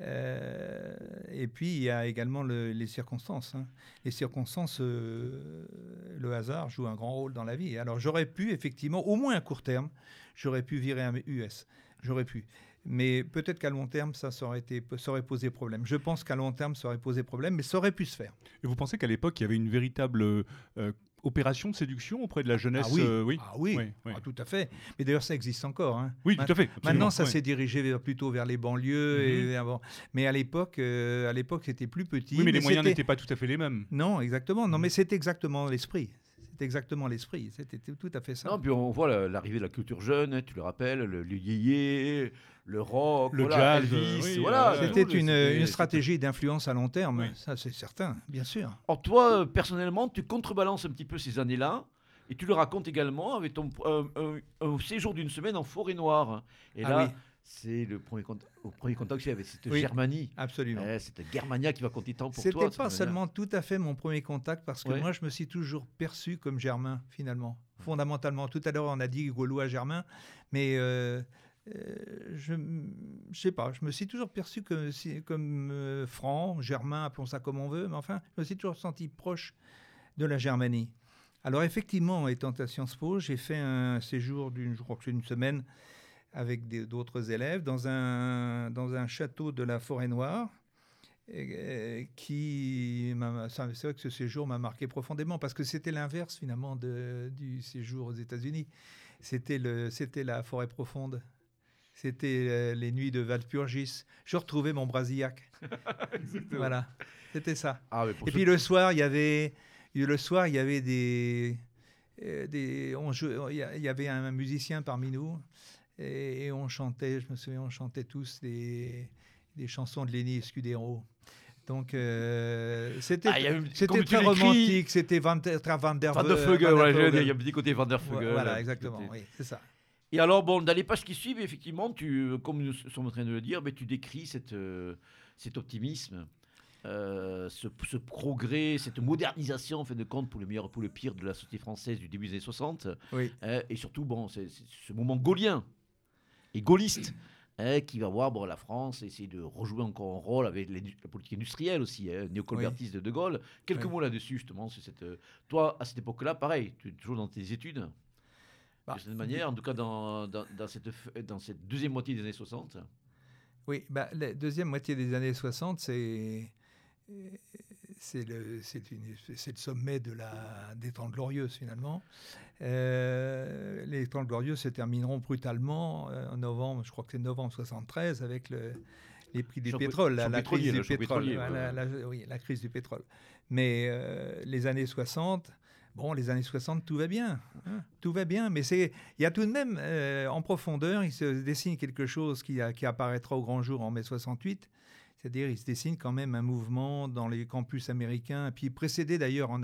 Euh, et puis il y a également les circonstances. Hein. Les circonstances, le hasard joue un grand rôle dans la vie. Alors j'aurais pu effectivement, au moins à court terme, j'aurais pu virer un US. J'aurais pu. Mais peut-être qu'à long terme, ça, aurait, été, ça aurait posé problème. Je pense qu'à long terme, ça aurait posé problème, mais ça aurait pu se faire. Et vous pensez qu'à l'époque, il y avait une véritable euh, opération de séduction auprès de la jeunesse Ah oui, euh, oui. Ah oui. Ah, tout à fait. Mais d'ailleurs, ça existe encore. Hein. Oui, tout à fait. Maintenant, ça s'est dirigé plutôt vers les banlieues. et mhm. Mais à l'époque, euh, à l'époque, c'était plus petit. Oui, mais, les moyens n'étaient pas tout à fait les mêmes. Non, exactement. Non, mais c'est exactement l'esprit. C'est exactement l'esprit. C'était tout à fait ça. Non, puis on voit l'arrivée de la culture jeune, hein, tu le rappelles, le, le yéyé, le rock, le jazz. Elvis, voilà. C'était une, une, stratégie d'influence à long terme, ça c'est certain, bien sûr. Or, toi, personnellement, tu contrebalances un petit peu ces années-là. Et tu le racontes également avec ton un, séjour d'une semaine en forêt noire. Et ah là, c'est le premier, contact, au premier contact que j'ai avec cette Germanie. Absolument. Eh, cette Germania qui va compter tant pour toi. C'était pas seulement tout à fait mon premier contact parce que moi, je me suis toujours perçu comme germain, finalement. Fondamentalement. Tout à l'heure, on a dit gaulois germain, mais. Euh, euh, je ne sais pas, je me suis toujours perçu comme, euh, franc, germain, appelons ça comme on veut, mais enfin, je me suis toujours senti proche de la Germanie. Alors effectivement, étant à Sciences Po, j'ai fait un séjour d'une, je semaine avec d'autres élèves dans un, dans un château de la Forêt-Noire. qui c'est vrai que ce séjour m'a marqué profondément parce que c'était l'inverse finalement du séjour aux États-Unis. C'était le, c'était la forêt profonde c'était euh, les nuits de Valpurgis. Je retrouvais mon brasillac. voilà, c'était ça. Ah, et puis le soir, il y avait, le soir, il y avait des, euh, des on il y avait un musicien parmi nous et, on chantait. Je me souviens, on chantait tous des, des chansons de Lenny Scudero. Donc euh, c'était ah, c'était très romantique, c'était Van der Van der, Van der il y a un petit côté Van der. Voilà, exactement, oui, c'est ça. Et alors, bon, dans les pages qui suivent, effectivement, tu, comme nous sommes en train de le dire, mais tu décris cette, euh, cet optimisme, euh, ce, progrès, cette modernisation, en fin de compte, pour le meilleur pour le pire de la société française du début des années 60. Oui. Euh, et surtout, bon, c'est ce moment gaulien et gaulliste. hein, qui va voir bon, la France essayer de rejouer encore un rôle avec la politique industrielle aussi, hein, néocolbertiste de De Gaulle. Quelques mots là-dessus, justement. Sur cette, toi, à cette époque-là, pareil, tu es toujours dans tes études? Bah, de cette manière, en tout cas dans, dans, cette, dans cette deuxième moitié des années 60 Oui, bah, la deuxième moitié des années 60, c'est c'est le, le, sommet de la, des Trente Glorieuses finalement. Euh, les Trente Glorieuses se termineront brutalement euh, en novembre, je crois que c'est novembre 73, avec le, les prix du pétrole, la, crise du pétrole, oui, la crise du pétrole. Mais euh, les années 60, bon, les années 60, tout va bien, hein, tout va bien, mais c'est, il y a tout de même en profondeur, il se dessine quelque chose qui, qui apparaîtra au grand jour en mai 68 c'est-à-dire, il se dessine quand même un mouvement dans les campus américains, puis précédé d'ailleurs en,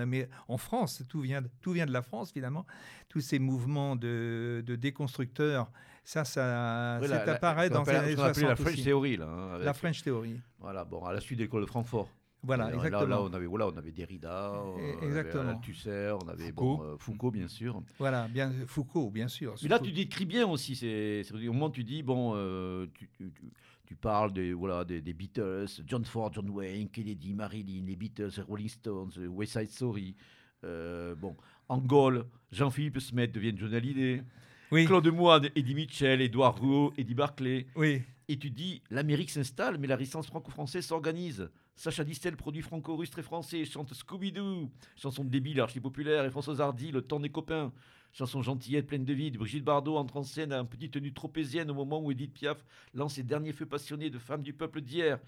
en France, tout vient, tout vient de la France finalement, tous ces mouvements de, déconstructeurs, ça, ça, apparaît dans les années 60 la French Theory, là. Hein, la French Theory. Voilà, bon, à la suite de l'école de Francfort. Voilà, exactement. Là, on avait, voilà, on avait Derrida, on exactement. avait on avait Foucault. Bon, euh, Foucault, bien sûr. Voilà, bien Foucault, bien sûr. Mais là, tu décris bien aussi. C'est au moment où tu dis, bon, euh, tu, tu parles des, voilà, des, Beatles, John Ford, John Wayne, Kennedy, Marilyn, les Beatles, Rolling Stones, West Side Story. Euh, bon, Angol, Jean-Philippe Smet devient John Hallyday. Oui. Claude Moine, Eddie Mitchell, Edouard Rouault, Eddie Barclay. Oui. Et tu dis, l'Amérique s'installe, mais la résistance franco-française s'organise. Sacha Distel produit franco-russe très français, chante Scooby-Doo, chanson débile, archi-populaire, et François Hardy, Le temps des copains chanson gentillette pleine de vide. Brigitte Bardot entre en scène en petite tenue tropézienne au moment où Edith Piaf lance ses derniers feux passionnés de femmes du peuple d'hier,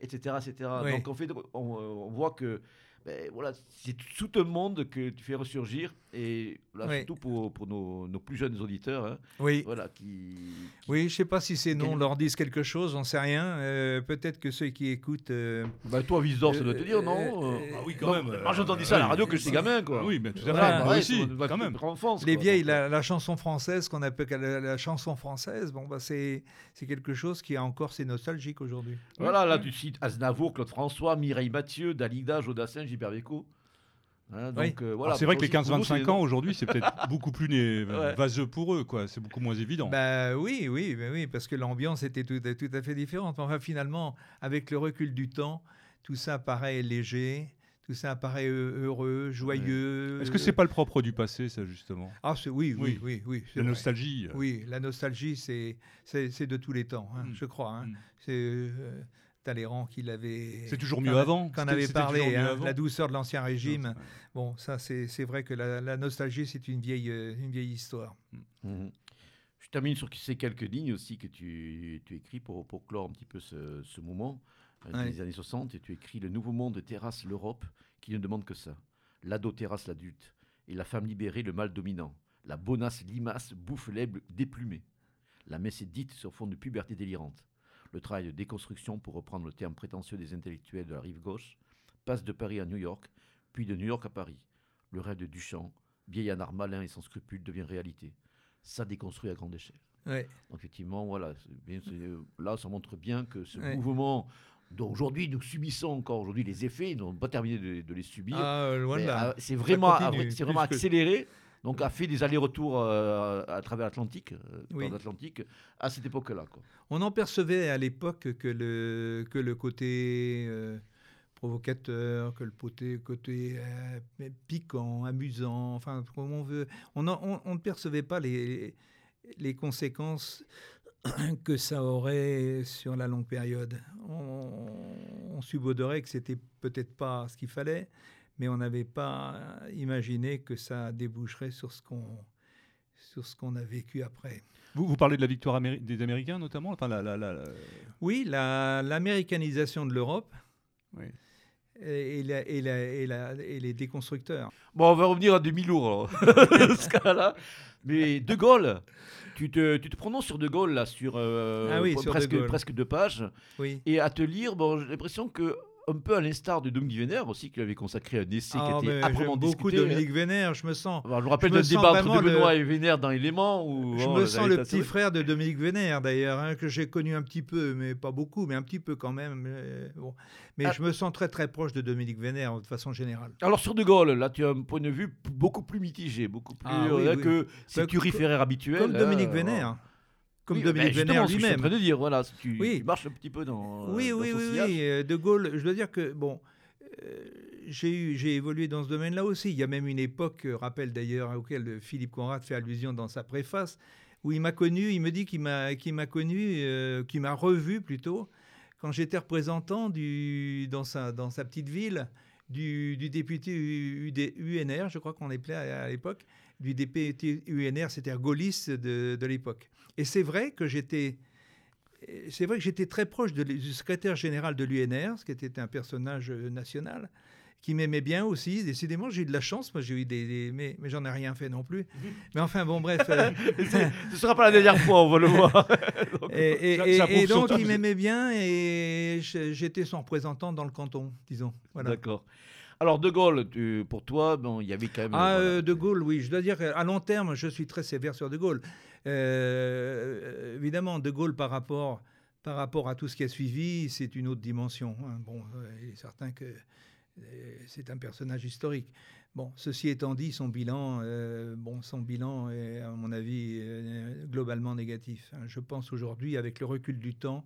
etc. etc. Donc en fait, on voit que ben, voilà, c'est tout un monde que tu fais ressurgir. Et là, surtout pour, pour nos, nos, plus jeunes auditeurs. Hein, oui. Voilà, qui, oui, je ne sais pas si ces noms leur disent quelque chose, j'en sais rien. Euh, peut-être que ceux qui écoutent. Euh, bah, toi, Visor, ça doit te dire, non euh, Ah oui, quand même. Moi, j'ai entendu ça à la radio que j'étais gamin, quoi. Oui, mais tout à fait. moi aussi, quand même. Enfance, Les vieilles, la, chanson française, qu'on appelle la, chanson française, bon, bah, c'est quelque chose qui a encore ses nostalgiques aujourd'hui. Voilà, là, tu cites Aznavour, Claude François, Mireille Mathieu, Dalida, Jodassin, Hein, euh, voilà, c'est vrai que les 15-25 ans aujourd'hui, c'est peut-être beaucoup plus vaseux pour eux, quoi. C'est beaucoup moins évident. Bah oui, oui, bah oui, parce que l'ambiance était tout, tout, à fait différente. Enfin, finalement, avec le recul du temps, tout ça paraît léger. Tout ça paraît heureux, joyeux. Est-ce que c'est pas le propre du passé, ça justement? Ah oui, oui, oui, oui. la nostalgie. Euh. Oui, la nostalgie, c'est c'est de tous les temps, hein, mm. je crois. Hein. Mm. C'est euh, Talleyrand qui l'avait. C'est toujours mieux avant. Qu'on avait parlé, hein, la douceur de l'ancien régime. Bon, ça, c'est vrai que la, nostalgie, c'est une vieille, euh, une vieille histoire. Mmh. Je termine sur ces quelques lignes aussi que tu, tu écris pour, pour clore un petit peu ce, ce moment euh, des années 60. Et tu écris Le nouveau monde terrasse l'Europe qui ne demande que ça. L'ado terrasse l'adulte. Et la femme libérée, le mal dominant. La bonasse limace bouffe l'aigle déplumé. La messe est dite sur fond de puberté délirante. Le travail de déconstruction, pour reprendre le terme prétentieux des intellectuels de la rive gauche, passe de Paris à New York, puis de New York à Paris. Le rêve de Duchamp, vieil-anard malin et sans scrupules, devient réalité. Ça déconstruit à grande échelle. Donc effectivement, voilà, là, ça montre bien que ce mouvement dont aujourd'hui nous subissons encore aujourd'hui les effets, nous n'avons pas terminé de, les subir. Ah, ah, c'est vraiment, c'est vraiment accéléré donc a fait des allers-retours euh, à travers l'Atlantique, euh, à cette époque-là. On en percevait à l'époque que le, que le côté euh, provocateur, que le côté, côté piquant, amusant, enfin, comme on veut, on, on, ne percevait pas les, les conséquences que ça aurait sur la longue période. On, on subodorait que c'était peut-être pas ce qu'il fallait, mais on n'avait pas imaginé que ça déboucherait sur ce qu'on sur ce qu'on a vécu après. Vous, vous parlez de la victoire des Américains notamment enfin, la, la, la, Oui, l'américanisation de l'Europe. Oui. Et, et, et, les déconstructeurs. Bon, on va revenir à 2000 lourds, ce cas-là. Mais De Gaulle, tu te, tu te prononces sur De Gaulle, là, sur, euh, ah oui, presque, presque deux pages. Oui. Et à te lire, bon, j'ai l'impression que un peu à l'instar de Dominique Vénère aussi, qui avait consacré un essai ah, qui était âprement discuté. beaucoup Dominique Vénère, je me sens. je me rappelle notre débat entre Benoît et Vénère dans Éléments. Où, je me sens le petit frère de Dominique Vénère, d'ailleurs, hein, que j'ai connu un petit peu, mais pas beaucoup, mais un petit peu quand même. Mais, bon. mais ah. je me sens très très proche de Dominique Vénère de façon générale. Alors sur De Gaulle, là tu as un point de vue beaucoup plus mitigé, beaucoup plus ah, euh, que oui. c'est bah, turiféraire habituel. Comme Dominique Vénère. Comme Oui, Dominique ben, justement, Vénère ce que Je suis en lui-même. train de dire, voilà, tu, Oui. tu marches un petit peu dans. Oui, dans oui, oui, oui. euh, De Gaulle, je dois dire que, bon, euh, j'ai évolué dans ce domaine-là aussi. Il y a même une époque, euh, rappelle d'ailleurs, auquel Philippe Conrad fait allusion dans sa préface, où il m'a connu, il me dit qu'il m'a connu, euh, qu'il m'a revu plutôt, quand j'étais représentant du, dans, sa, dans sa petite ville du, du député UNR, je crois qu'on appelait à, à l'époque, du député UNR, c'est-à-dire gaulliste de, de l'époque. Et c'est vrai que j'étais c'est vrai que j'étais très proche de- du secrétaire général de l'UNR, ce qui était un personnage euh, national, qui m'aimait bien aussi. Décidément, j'ai eu de la chance. Moi, j'ai eu des, des- mais, mais j'en ai rien fait non plus. Mais enfin, bon, bref. euh, Ce ne sera pas la dernière fois, on va le voir. Donc, et, et- Ça- et- ça et donc, il m'aimait bien et j'étais son représentant dans le canton, disons. Voilà. D'accord. Alors, De Gaulle, tu- pour toi, bon, il y avait quand même. Ah, voilà. euh, De Gaulle, oui. Je dois dire qu'à long terme, je suis très sévère sur De Gaulle. Euh, évidemment, De Gaulle, par rapport, par rapport à tout ce qui a suivi, c'est une autre dimension. hein. Bon, euh, il est certain que euh, c'est un personnage historique. Bon, ceci étant dit, son bilan, euh, bon, son bilan est, à mon avis, euh, globalement négatif. hein. Je pense aujourd'hui, avec le recul du temps,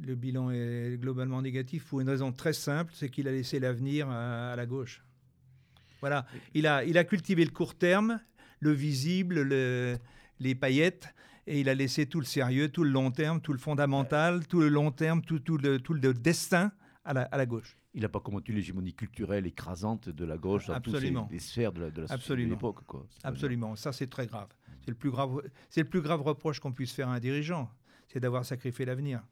le bilan est globalement négatif pour une raison très simple, c'est qu'il a laissé l'avenir à- à la gauche. Voilà, il a, il a cultivé le court terme, le visible, le- les paillettes, et il a laissé tout le sérieux, tout le long terme, tout le fondamental, tout le long terme, tout, tout le, tout le destin à la, à la gauche. Il n'a pas combattu l'hégémonie culturelle écrasante de la gauche dans toutes les, sphères de la, de la société de l'époque. Absolument, ça c'est très grave. C'est le plus grave, c'est le plus grave reproche qu'on puisse faire à un dirigeant, c'est d'avoir sacrifié l'avenir,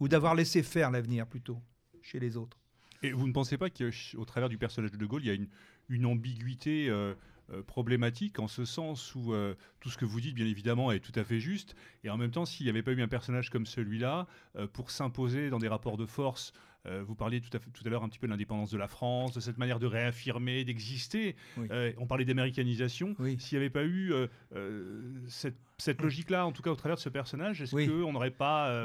ou d'avoir laissé faire l'avenir plutôt chez les autres. Et vous ne pensez pas qu'au travers du personnage de De Gaulle, il y a une, une ambiguïté euh, euh, problématique en ce sens où euh, tout ce que vous dites, bien évidemment, est tout à fait juste. Et en même temps, s'il n'y avait pas eu un personnage comme celui-là, euh, pour s'imposer dans des rapports de force, vous parliez tout à, fait- tout à l'heure un petit peu de l'indépendance de la France, de cette manière de réaffirmer, d'exister. Oui. On parlait d'américanisation. Oui. S'il n'y avait pas eu cette, cette logique-là, en tout cas au travers de ce personnage, est-ce Oui. qu'on n'aurait pas...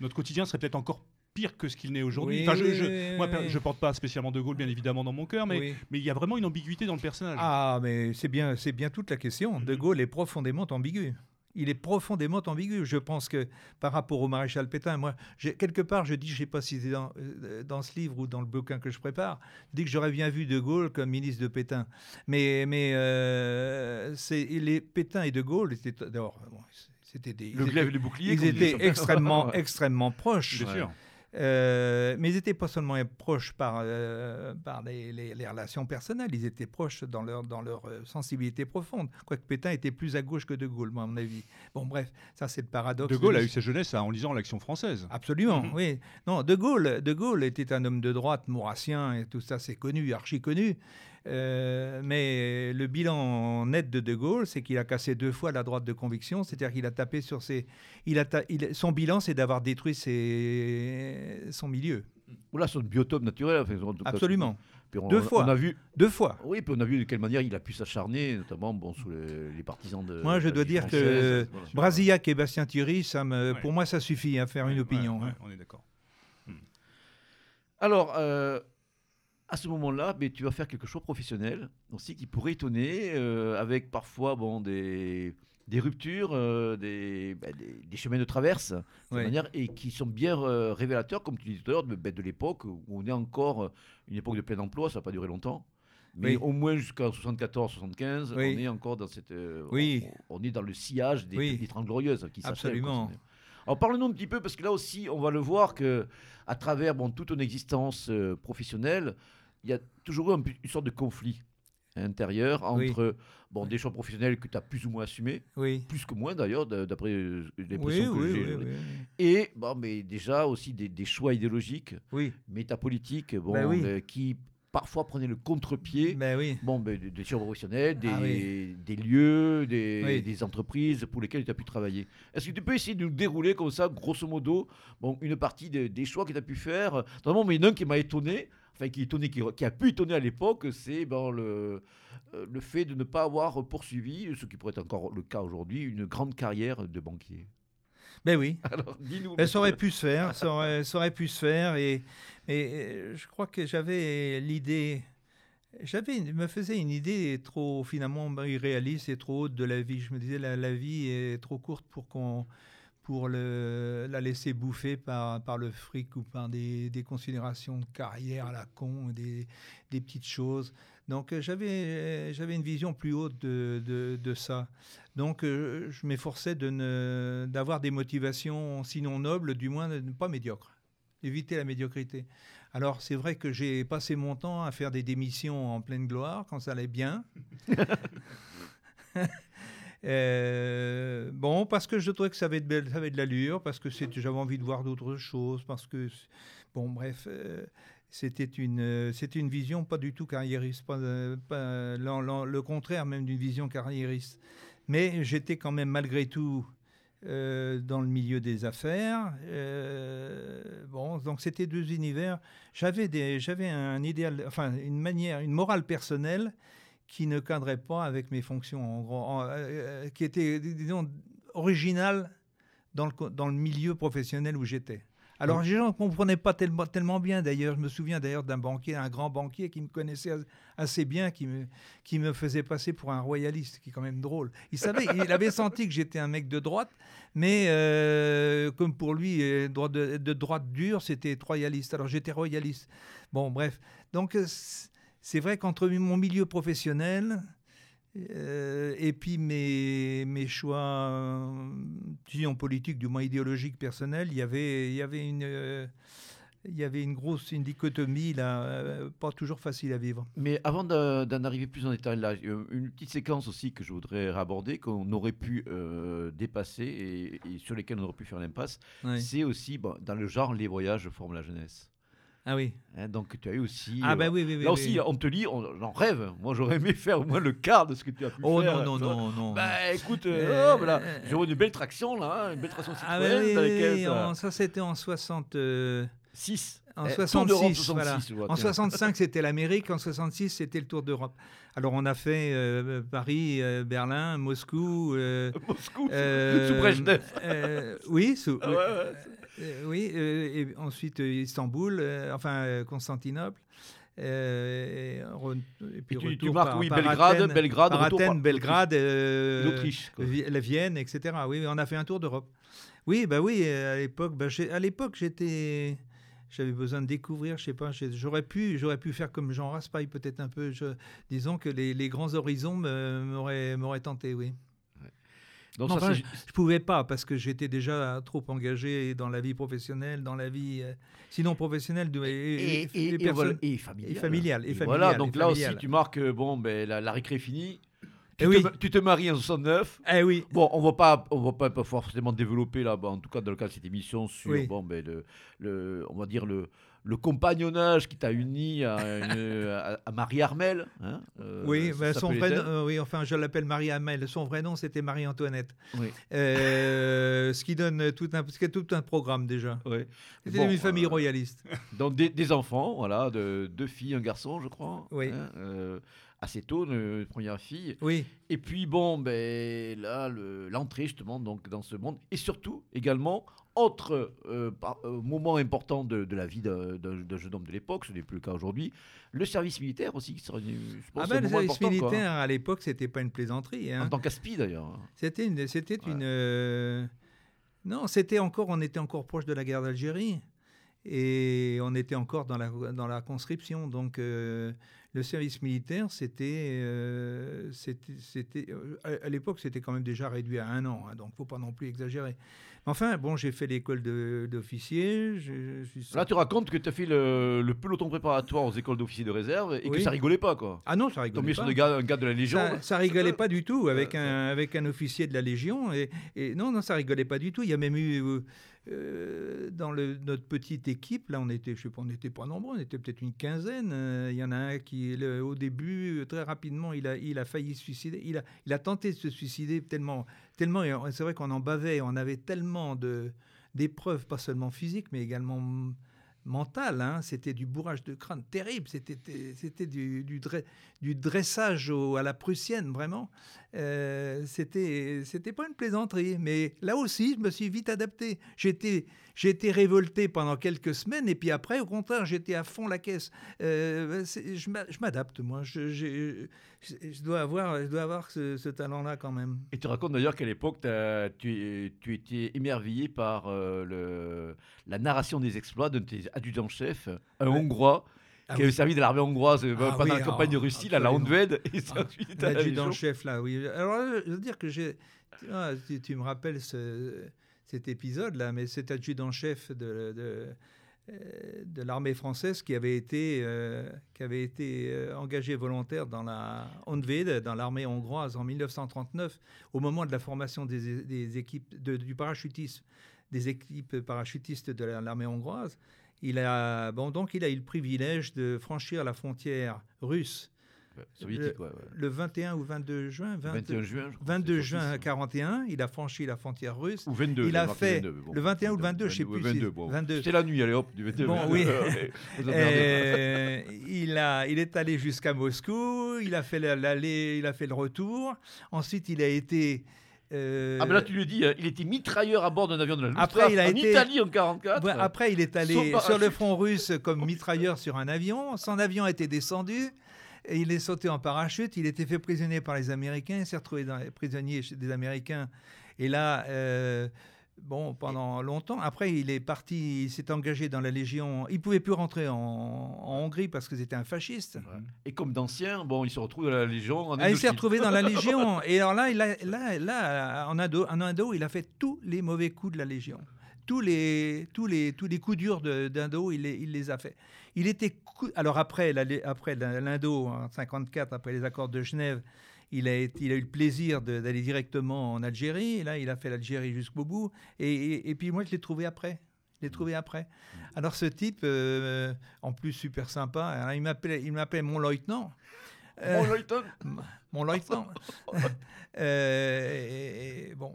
Notre quotidien serait peut-être encore pire que ce qu'il n'est aujourd'hui. Oui, Enfin, je- je- moi, je porte pas spécialement De Gaulle, bien évidemment, dans mon cœur, mais Oui. mais il y a vraiment une ambiguïté dans le personnage. Ah, mais c'est bien, c'est bien toute la question. De Mhm. Gaulle est profondément ambigu. Il est profondément ambigu. Je pense que par rapport au maréchal Pétain, moi, quelque part, je dis, je ne sais pas si c'est dans, euh, dans ce livre ou dans le bouquin que je prépare, je dis que j'aurais bien vu De Gaulle comme ministre de Pétain. Mais, mais euh, c'est, les Pétain et De Gaulle étaient d'abord, bon, c'était des, Le glaive et le bouclier. ils étaient extrêmement, extrêmement proches. Bien sûr. Euh, mais ils n'étaient pas seulement proches par, euh, par les, les- les relations personnelles, ils étaient proches dans leur, dans leur euh, sensibilité profonde. Quoique Pétain était plus à gauche que De Gaulle, moi, à mon avis. Bon, bref, ça c'est le paradoxe. De Gaulle a eu sa jeunesse en lisant l'Action française. Absolument, Mhm. oui. Non, De Gaulle, de Gaulle était un homme de droite, maurassien, et tout ça, c'est connu, archi connu. Euh, mais le bilan net de De Gaulle, c'est qu'il a cassé deux fois la droite de conviction, c'est-à-dire qu'il a tapé sur ses. Il a ta- il- Son bilan, c'est d'avoir détruit ses... son milieu. Voilà son biotope naturel. enfin, en tout cas, Absolument. puis on- Deux fois. On a vu. Deux fois. Oui, puis on a vu de quelle manière il a pu s'acharner, notamment bon, sous les, les partisans de. Moi, je dois dire que voilà. Brasillac et Bastien Thierry, ça me, Ouais. pour moi, ça suffit à faire une opinion. ouais, hein. ouais, on est d'accord. Alors, euh, à ce moment-là, mais tu vas faire quelque chose de professionnel aussi qui pourrait étonner, euh, avec parfois bon, des, des ruptures, euh, des, ben, des, des chemins de traverse, de Ouais. manière, et qui sont bien euh, révélateurs, comme tu disais tout à l'heure, de, de l'époque où on est encore une époque de plein emploi, ça n'a pas duré longtemps. Mais Oui. au moins jusqu'à 74-75, Oui. on est encore dans cette. euh, Oui. On, on est dans le sillage des, Oui. des Trente Glorieuses qui Absolument. quoi. Alors parle-nous un petit peu, parce que là aussi, on va le voir que à travers bon, toute ton existence euh, professionnelle, il y a toujours eu un une sorte de conflit intérieur Oui. entre bon, des choix professionnels que tu as plus ou moins assumés, Oui. plus que moins d'ailleurs, d'après euh, l'impression oui, que j'ai. Et bon, mais déjà aussi des, des choix idéologiques, oui. métapolitiques, bon, Ben euh, qui parfois prenaient le contre-pied. Ben oui. Bon, ben, des, des professionnels, des, Ah oui. des lieux, des, Oui. des entreprises pour lesquelles tu as pu travailler. Est-ce que tu peux essayer de nous dérouler comme ça, grosso modo, bon, une partie des, des choix que tu as pu faire? Notamment, mais il y en a un qui m'a étonné, enfin qui, étonné, qui, qui a pu étonner à l'époque, c'est ben, le, euh, le fait de ne pas avoir poursuivi, ce qui pourrait être encore le cas aujourd'hui, une grande carrière de banquier. Ben oui. Alors, dis-nous. Ben, ça aurait pu se faire, ça aurait, ça aurait pu se faire, et, et je crois que j'avais l'idée, j'avais, me faisais une idée trop finalement irréaliste et trop haute de la vie. Je me disais la, la vie est trop courte pour qu'on pour le, la laisser bouffer par, par le fric ou par des, des considérations de carrière à la con, des, des petites choses. Donc euh, j'avais j'avais une vision plus haute de, de, de ça. Donc euh, je m'efforçais de ne d'avoir des motivations sinon nobles, du moins pas médiocres. Éviter la médiocrité. Alors c'est vrai que j'ai passé mon temps à faire des démissions en pleine gloire quand ça allait bien. Euh, bon, parce que je trouvais que ça avait de, ça avait de l'allure, parce que j'avais envie de voir d'autres choses, parce que, bon, bref, euh, c'était une, euh, une vision pas du tout carriériste, pas, pas le contraire même d'une vision carriériste. Mais j'étais quand même malgré tout euh, dans le milieu des affaires. Euh, bon, donc c'était deux univers. J'avais des, j'avais un idéal, enfin une manière, une morale personnelle qui ne cadrait pas avec mes fonctions, euh, qui était, disons, originale dans le, dans le milieu professionnel où j'étais. Alors, les gens ne comprenaient pas tellement, tellement bien, d'ailleurs. Je me souviens d'ailleurs d'un banquier, un grand banquier qui me connaissait assez bien, qui me, qui me faisait passer pour un royaliste, qui est quand même drôle. Il savait, il avait senti que j'étais un mec de droite, mais euh, comme pour lui, euh, de, de droite dure, c'était royaliste. Alors, j'étais royaliste. Bon, bref. Donc, euh, c'est vrai qu'entre mon milieu professionnel, euh, et puis mes, mes choix, disons politiques, du moins idéologiques, personnels, il y avait, il y avait une... Euh, il y avait une grosse une dichotomie là, euh, pas toujours facile à vivre. Mais avant d'en arriver plus en détail là, une petite séquence aussi que je voudrais aborder, qu'on aurait pu dépasser et, sur lesquelles on aurait pu faire l'impasse, c'est aussi bon, dans le genre les voyages forment la jeunesse. Ah oui. Hein, donc tu as eu aussi. Ah bah oui, oui, oui Là aussi, on te lit, j'en rêve. Moi, j'aurais aimé faire au moins le quart de ce que tu as pu oh, faire. Oh non, non, non, non. Bah écoute, euh, oh, voilà. j'aurais une belle traction là, hein, une belle traction ah Citroën. Ah oui, oui, ça c'était en 66. En 66, 66 voilà. En 65, c'était l'Amérique. En 66, c'était le Tour d'Europe. Alors, on a fait euh, Paris, euh, Berlin, Moscou. Moscou, sous Brejnev. oui, sous. Ah, ouais, ouais. Euh, oui, euh, et ensuite euh, Istanbul, enfin Constantinople. et, puis tu, tu marques, oui, Belgrade, Athènes, Belgrade, par Athènes, Belgrade, l'Autriche, la Vienne, etc. Oui, on a fait un tour d'Europe. Oui, bah oui, à l'époque, bah, à l'époque, j'étais, j'avais besoin de découvrir, je sais pas, j'aurais pu, j'aurais pu faire comme Jean Raspail peut-être un peu. Je, disons que les, les grands horizons m'auraient tenté, oui. Donc enfin, je ne pouvais pas parce que j'étais déjà trop engagé dans la vie professionnelle, dans la vie euh, sinon professionnelle de, et, et, et, et, voilà, et familiale. Et voilà, donc là aussi tu marques, euh, bon, ben, la, la récré est finie. Tu, oui. te, tu, te, maries en 69. Eh oui. Bon, on va pas, on va pas, pas forcément développer là, en tout cas dans le cas de cette émission sur, oui. bon, ben, le, le, on va dire le, le compagnonnage qui t'a uni à, une, à, Marie Armel. Hein, euh, oui, bah, son vrai euh, oui, enfin je l'appelle Marie Armel. Son vrai nom c'était Marie-Antoinette. Oui. Euh, ce qui donne tout un, tout programme déjà. Oui. C'était bon, une famille royaliste. Donc des, des, enfants, voilà, de, deux filles, un garçon, je crois. Oui. Hein, assez tôt, une première fille. Oui. Et puis bon, ben là, l'entrée justement donc dans ce monde et surtout également autre euh, euh, moment important de, de la vie d'un jeune homme de l'époque, ce n'est plus le cas aujourd'hui, le service militaire aussi. Qui pense, ah ben, le service militaire quoi. à l'époque, c'était pas une plaisanterie. Hein. En tant qu'aspi d'ailleurs. C'était une, c'était ouais. une. Euh... Non, c'était encore, on était encore proche de la guerre d'Algérie et on était encore dans la dans la conscription, donc. Euh, le service militaire, c'était, euh, c'était, euh, à l'époque, c'était quand même déjà réduit à un an, hein, donc faut pas non plus exagérer. Enfin, bon, j'ai fait l'école d'officier. Là, tu racontes que tu as fait le, le, peloton préparatoire aux écoles d'officiers de réserve et oui. que ça rigolait pas, quoi. Ah non, ça rigolait Tombé pas. sur gars, un gars de la Légion. Ça, ça rigolait pas du tout avec, un, avec un officier de la Légion. Et, et, non, non, ça rigolait pas du tout. Il y a même eu. Euh, euh, dans notre petite équipe, là, on était, je sais pas, on n'était pas nombreux, on était peut-être une quinzaine. Euh, il y en a un qui, au début, très rapidement, il a, il a failli se suicider. Il a, il a tenté de se suicider tellement, tellement. C'est vrai qu'on en bavait, on avait tellement de d'épreuves, pas seulement physiques, mais également mental. hein. C'était du bourrage de crâne terrible. C'était c'était du, du, dre- du dressage à la prussienne, vraiment. Euh, c'était c'était pas une plaisanterie. Mais là aussi, je me suis vite adapté. J'étais été révolté pendant quelques semaines et puis après, au contraire, j'étais à fond la caisse. Euh, je m'a- je m'adapte, moi. Je, je, je dois avoir, je dois avoir ce, ce talent-là quand même. Et tu racontes d'ailleurs qu'à l'époque, tu, tu étais émerveillé par euh, le, la narration des exploits de tes adjudants-chefs, un Ouais. Hongrois Ah qui oui. avait servi de l'armée hongroise euh, Ah pendant oui, la campagne de ah, Russie, la. Honved, et Ah, ensuite à. L'adjudant-chef, là, oui. Alors, je veux dire que j'ai. tu vois, Tu, tu me rappelles ce- cet épisode-là, mais cet adjudant-chef de, de, euh, de l'armée française qui avait été, euh, qui avait été engagé volontaire dans la Honved, dans l'armée hongroise en 1939, au moment de la formation des, des équipes de- du parachutisme, des équipes parachutistes de la- l'armée hongroise. Il a, bon, donc, il a eu le privilège de franchir la frontière russe Ouais, Soviétique, ouais, ouais. le 21 ou 22 juin, 20 21 juin, je crois, 22 c'est juin ça. 41, il a franchi la frontière russe. Ou 22. Il a fait 22, mais bon, le 21 ou le 22, je sais plus 22, bon. 22. C'était la nuit, allez hop, du 22. Bon, oui. Euh, il, a, il est allé jusqu'à Moscou, il a fait la- l'aller, il a fait le retour. Ensuite, il a été. Euh, Ah, mais là, tu le dis, hein, il était mitrailleur à bord d'un avion de la Luftwaffe Après, il a en été- Italie en 44. ouais, après, il est allé sur le front russe comme mitrailleur sur un avion. Son avion a été descendu. Et il est sauté en parachute. Il était fait prisonnier par les Américains. Il s'est retrouvé dans, prisonnier chez des Américains. Et là, euh, bon, pendant longtemps. Après, il est parti. Il s'est engagé dans la Légion. Il pouvait plus rentrer en, en Hongrie parce que c'était un fasciste. Ouais. Et comme d'ancien, bon, il se retrouve dans la Légion en Ah, il s'est retrouvé dans la Légion. Et alors là, il a- là, là en, Indo, en Indo, il a fait tous les mauvais coups de la Légion. Tous les, tous les, tous les coups durs d'Indo, il, les- il les a fait. Il était alors après, la- après l'Indo, en 54, après les accords de Genève, il a, été- il a eu le plaisir d'aller directement en Algérie. Et là, il a fait l'Algérie jusqu'au bout. Et, et- et puis moi, je l'ai trouvé après. Je l'ai trouvé après. Alors ce type, euh, en plus super sympa, alors, il m'appelait il m'appelait mon lieutenant. Euh, Bon, Leyton. mon lieutenant. Euh, et- bon,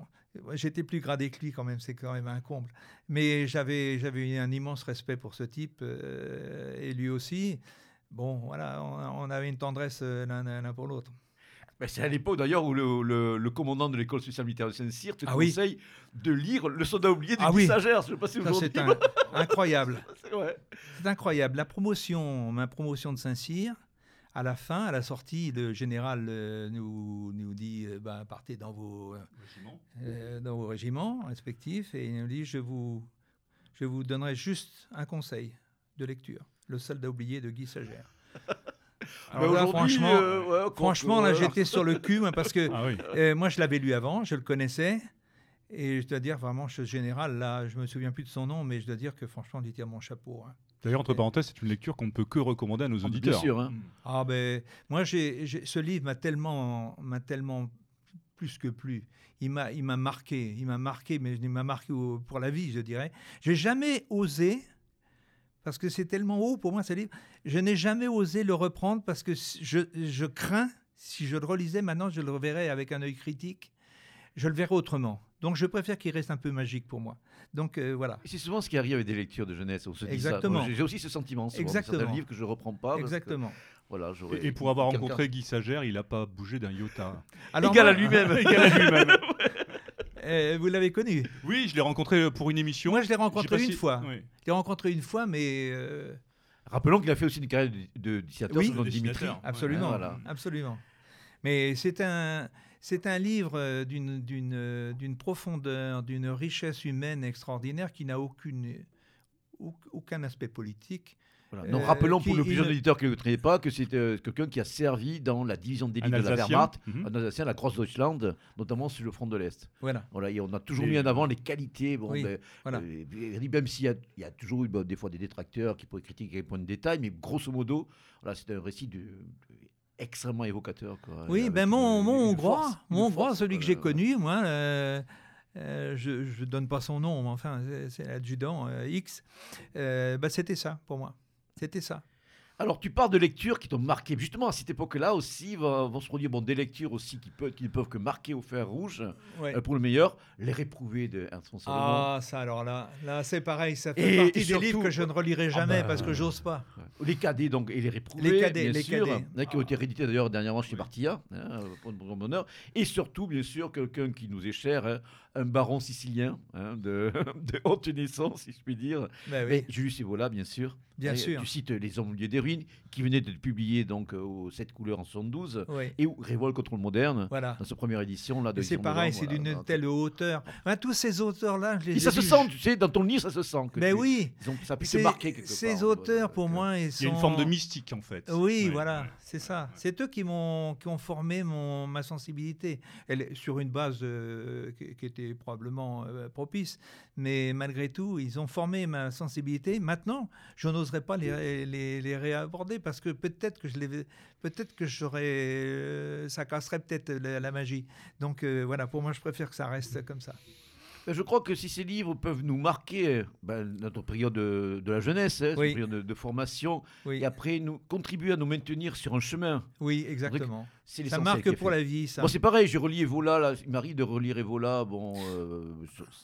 j'étais plus gradé que lui quand même, c'est quand même un comble. Mais j'avais j'avais un immense respect pour ce type et lui aussi. Bon, voilà, on, on avait une tendresse l'un pour l'autre. Ben, c'est à l'époque d'ailleurs où le, le- le commandant de l'école spéciale militaire de Saint-Cyr te Ah oui. conseille de lire Le soldat oublié de Ah Guy oui. Sagers. Je sais pas si Ça, vous c'est un- incroyable. C'est incroyable. La promotion, ma promotion de Saint-Cyr, à la fin, à la sortie, le général euh, nous, nous dit euh, bah, partez dans vos, euh, dans vos régiments respectifs et il nous dit je vous, je vous donnerai juste un conseil de lecture Le soldat oublié de Guy Sagère. Mais Alors là, aujourd'hui, franchement, euh, ouais, quand- franchement là, euh, j'étais sur le cul moi, parce que Ah oui. euh, moi, je l'avais lu avant, je le connaissais. Et je dois dire, vraiment, ce général, là, je me souviens plus de son nom, mais je dois dire que franchement, il tire mon chapeau. hein. D'ailleurs, entre parenthèses, c'est une lecture qu'on ne peut que recommander à nos Bien auditeurs. sûr. hein. Ah ben, moi, j'ai, j'ai- ce livre m'a tellement, m'a tellement plus que plu. Il m'a, il m'a marqué, il m'a marqué, mais il m'a marqué pour la vie, je dirais. J'ai jamais osé, parce que c'est tellement haut pour moi ce livre, je n'ai jamais osé le reprendre parce que je, je crains, si je le relisais maintenant, je le reverrais avec un œil critique, je le verrais autrement. Donc je préfère qu'il reste un peu magique pour moi. Donc euh, voilà. Et C'est souvent ce qui arrive avec des lectures de jeunesse. On se dit ça. Exactement. J'ai aussi ce sentiment. souvent, certains Exactement. livres que je reprends pas. parce que, Exactement. voilà, Et, et pour avoir rencontré Guy Sagère, il n'a pas bougé d'un iota. Alors Égal à moi, lui-même. Égal à lui-même. euh, vous l'avez connu Oui, je l'ai rencontré pour une émission. Moi, je l'ai rencontré une si- fois. Oui. Je l'ai rencontré une fois, mais euh, Rappelons qu'il a fait aussi une carrière de, de dessinateur Oui. sous le nom de Dimitri. absolument, voilà. absolument. Mais c'est un, c'est un livre euh, d'une, d'une, euh, d'une profondeur, d'une richesse humaine extraordinaire qui n'a aucune, au- aucun aspect politique. Voilà. Donc Euh, rappelons pour le plus jeune ne- auditeur qui ne le connaît pas que c'est euh, quelqu'un qui a servi dans la division d'élite de la. Wehrmacht, un Alsacien, la Großdeutschland, notamment sur le front de l'Est. Voilà, Voilà, et on a toujours Et- mis en avant les qualités. Bon, Oui, ben, voilà. euh, même s'il y a, il y a toujours eu des fois des détracteurs qui pourraient critiquer quelques points de détail, mais grosso modo, voilà, c'est un récit de, de- extrêmement évocateur. Quoi, Oui, ben mon, mon Hongrois, mon Hongrois, force, celui que j'ai connu, moi, euh, euh, je ne donne pas son nom, mais enfin, c'est- l'adjudant X, bah, c'était ça pour moi. C'était ça. Alors, tu parles de lectures qui t'ont marqué. Justement, à cette époque-là aussi, vont, se produire bon, des lectures aussi qui, peuvent, qui ne peuvent que marquer au fer rouge, Ouais. euh, pour le meilleur, Les Réprouvés de Salomon. Ah, ça alors là, là c'est pareil, ça fait Et- partie et des livres que je ne relirai jamais bah, parce que j'ose pas. Les cadets donc, et les réprouvés, Les cadets, bien les sûr, cadets. hein, qui ont été réédités d'ailleurs dernièrement chez Bartilla, hein, pour notre bonheur. Et surtout, bien sûr, quelqu'un qui nous est cher, hein, un baron sicilien hein, de, de haute naissance, si je puis dire. Ben oui, Mais Julius Evola, bien sûr. bien Et sûr. Tu cites Les Hommes au milieu des ruines, qui venait d'être publié donc, euh, aux 7 couleurs en 72, Oui, et où Révolte contre le moderne, voilà. dans sa première édition. Là, de Et c'est pareil, c'est voilà. d'une Donc, telle hauteur. Enfin, tous ces auteurs-là, je les Et ai ça se sent, tu sais, dans ton livre, ça se sent. Que Ben tu- oui, ils ont- ça a pu te ces, marquer quelque ces part. hein, auteurs, pour euh, moi, ils sont... Il y a une forme de mystique en fait. Oui, Ouais, voilà, ouais. c'est ça. C'est eux qui m'ont qui ont formé mon ma sensibilité. Elle sur une base euh, qui, qui probablement euh, propice, mais malgré tout, ils ont formé ma sensibilité. Maintenant, je n'oserais pas les, les, les réaborder parce que peut-être que je les peut-être que j'aurais euh, ça casserait peut-être la, la magie. Donc euh, voilà, pour moi, je préfère que ça reste comme ça. Ben, Je crois que si ces livres peuvent nous marquer ben, notre période de, de la jeunesse, hein, Oui. période de, de formation, Oui, et après nous contribuer à nous maintenir sur un chemin, oui, exactement. C'est Ça marque pour la vie, ça. Moi, c'est pareil, je relis Evola, là, il m'arrive de relire Evola, bon, euh,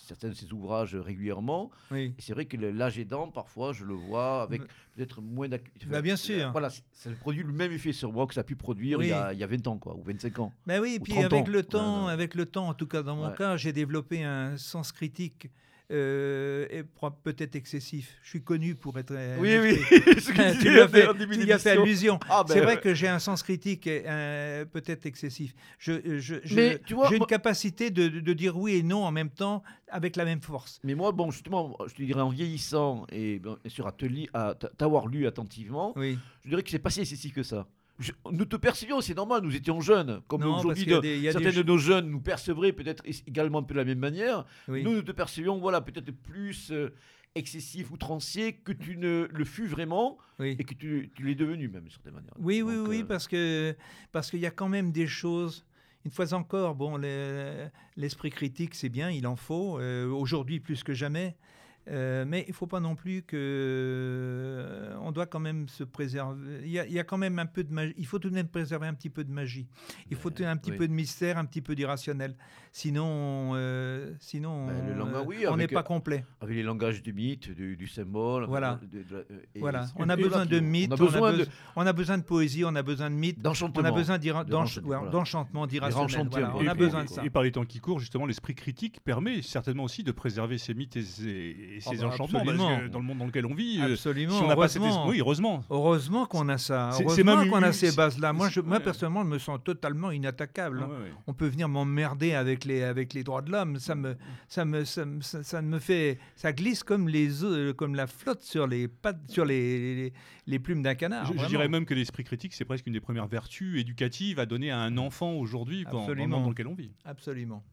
certains de ses ouvrages régulièrement. Oui. Et c'est vrai que l'âge aidant, parfois, je le vois avec peut-être moins d'acuité. Bah, bien sûr. Voilà, ça produit le même effet sur moi que ça a pu produire Oui. il, y a, il y a 20 ans, quoi, ou 25 ans. Ben oui, Ou puis 30 avec ans. le temps, ouais. avec le temps, en tout cas dans mon Ouais. cas, j'ai développé un sens critique euh, et peut-être excessif. Je suis connu pour être. Oui, oui, tu as fait, y as fait allusion. Ah, ben, C'est vrai ouais. que j'ai un sens critique euh, peut-être excessif. Je, je- j'ai une moi- capacité de, de dire oui et non en même temps avec la même force. Mais moi, bon, justement, je te dirais en vieillissant et bien sûr à t'avoir lu attentivement, Oui. je dirais que c'est pas si excessif que ça. Je- nous te percevions, c'est normal, nous étions jeunes. Comme aujourd'hui, qu'il des- des certains de nos jeunes nous percevraient peut-être également un peu de la même manière. Oui. Nous, nous te percevions, voilà, peut-être plus euh, excessif, outrancier que tu ne le fus vraiment oui. et que tu, tu l'es devenu même, d'une certaine manière. Oui, oui, Donc, oui, euh, parce que parce qu'il y a quand même des choses. Une fois encore, bon, le- l'esprit critique, c'est bien, il en faut euh, aujourd'hui plus que jamais. Euh, mais il faut pas non plus que euh, on doit quand même se préserver. Il y, a, il y a quand même un peu de magie. Il faut tout de même préserver un petit peu de magie. Il faut Ben, un petit oui. peu de mystère, un petit peu d'irrationnel. Sinon, euh, sinon, Ben, le on, langage, euh, oui, on n'est pas complet. Avec les langages du mythe, du, du symbole. Voilà. de- de- de- et- Voilà. On a besoin de mythes, On a besoin de- besoin- on a besoin de poésie, on a besoin de mythes, d'enchantement. on a besoin d'enchantement, d'irrationnel. Voilà, on a Et- besoin et- de ça. Et par les temps qui courent, justement, l'esprit critique permet certainement aussi de préserver ces mythes et ces, et ces Ah bah, enchantements. parce absolument. que dans le monde dans lequel on vit, euh, Absolument. si on n'a pas cet esprit, oui, heureusement. Heureusement qu'on a ça. Heureusement même qu'on a ces bases-là. Moi, personnellement, je me sens totalement inattaquable. hein. On peut venir m'emmerder avec les, avec les droits de l'homme. Ça me, ça me, ça, me- ça- ça me fait, ça glisse comme les, œufs- comme la flotte sur les pattes, sur les, les, les plumes d'un canard. Je- dirais même que l'esprit critique, c'est presque une des premières vertus éducatives à donner à un enfant aujourd'hui dans, le Absolument. monde dans lequel on vit. Absolument.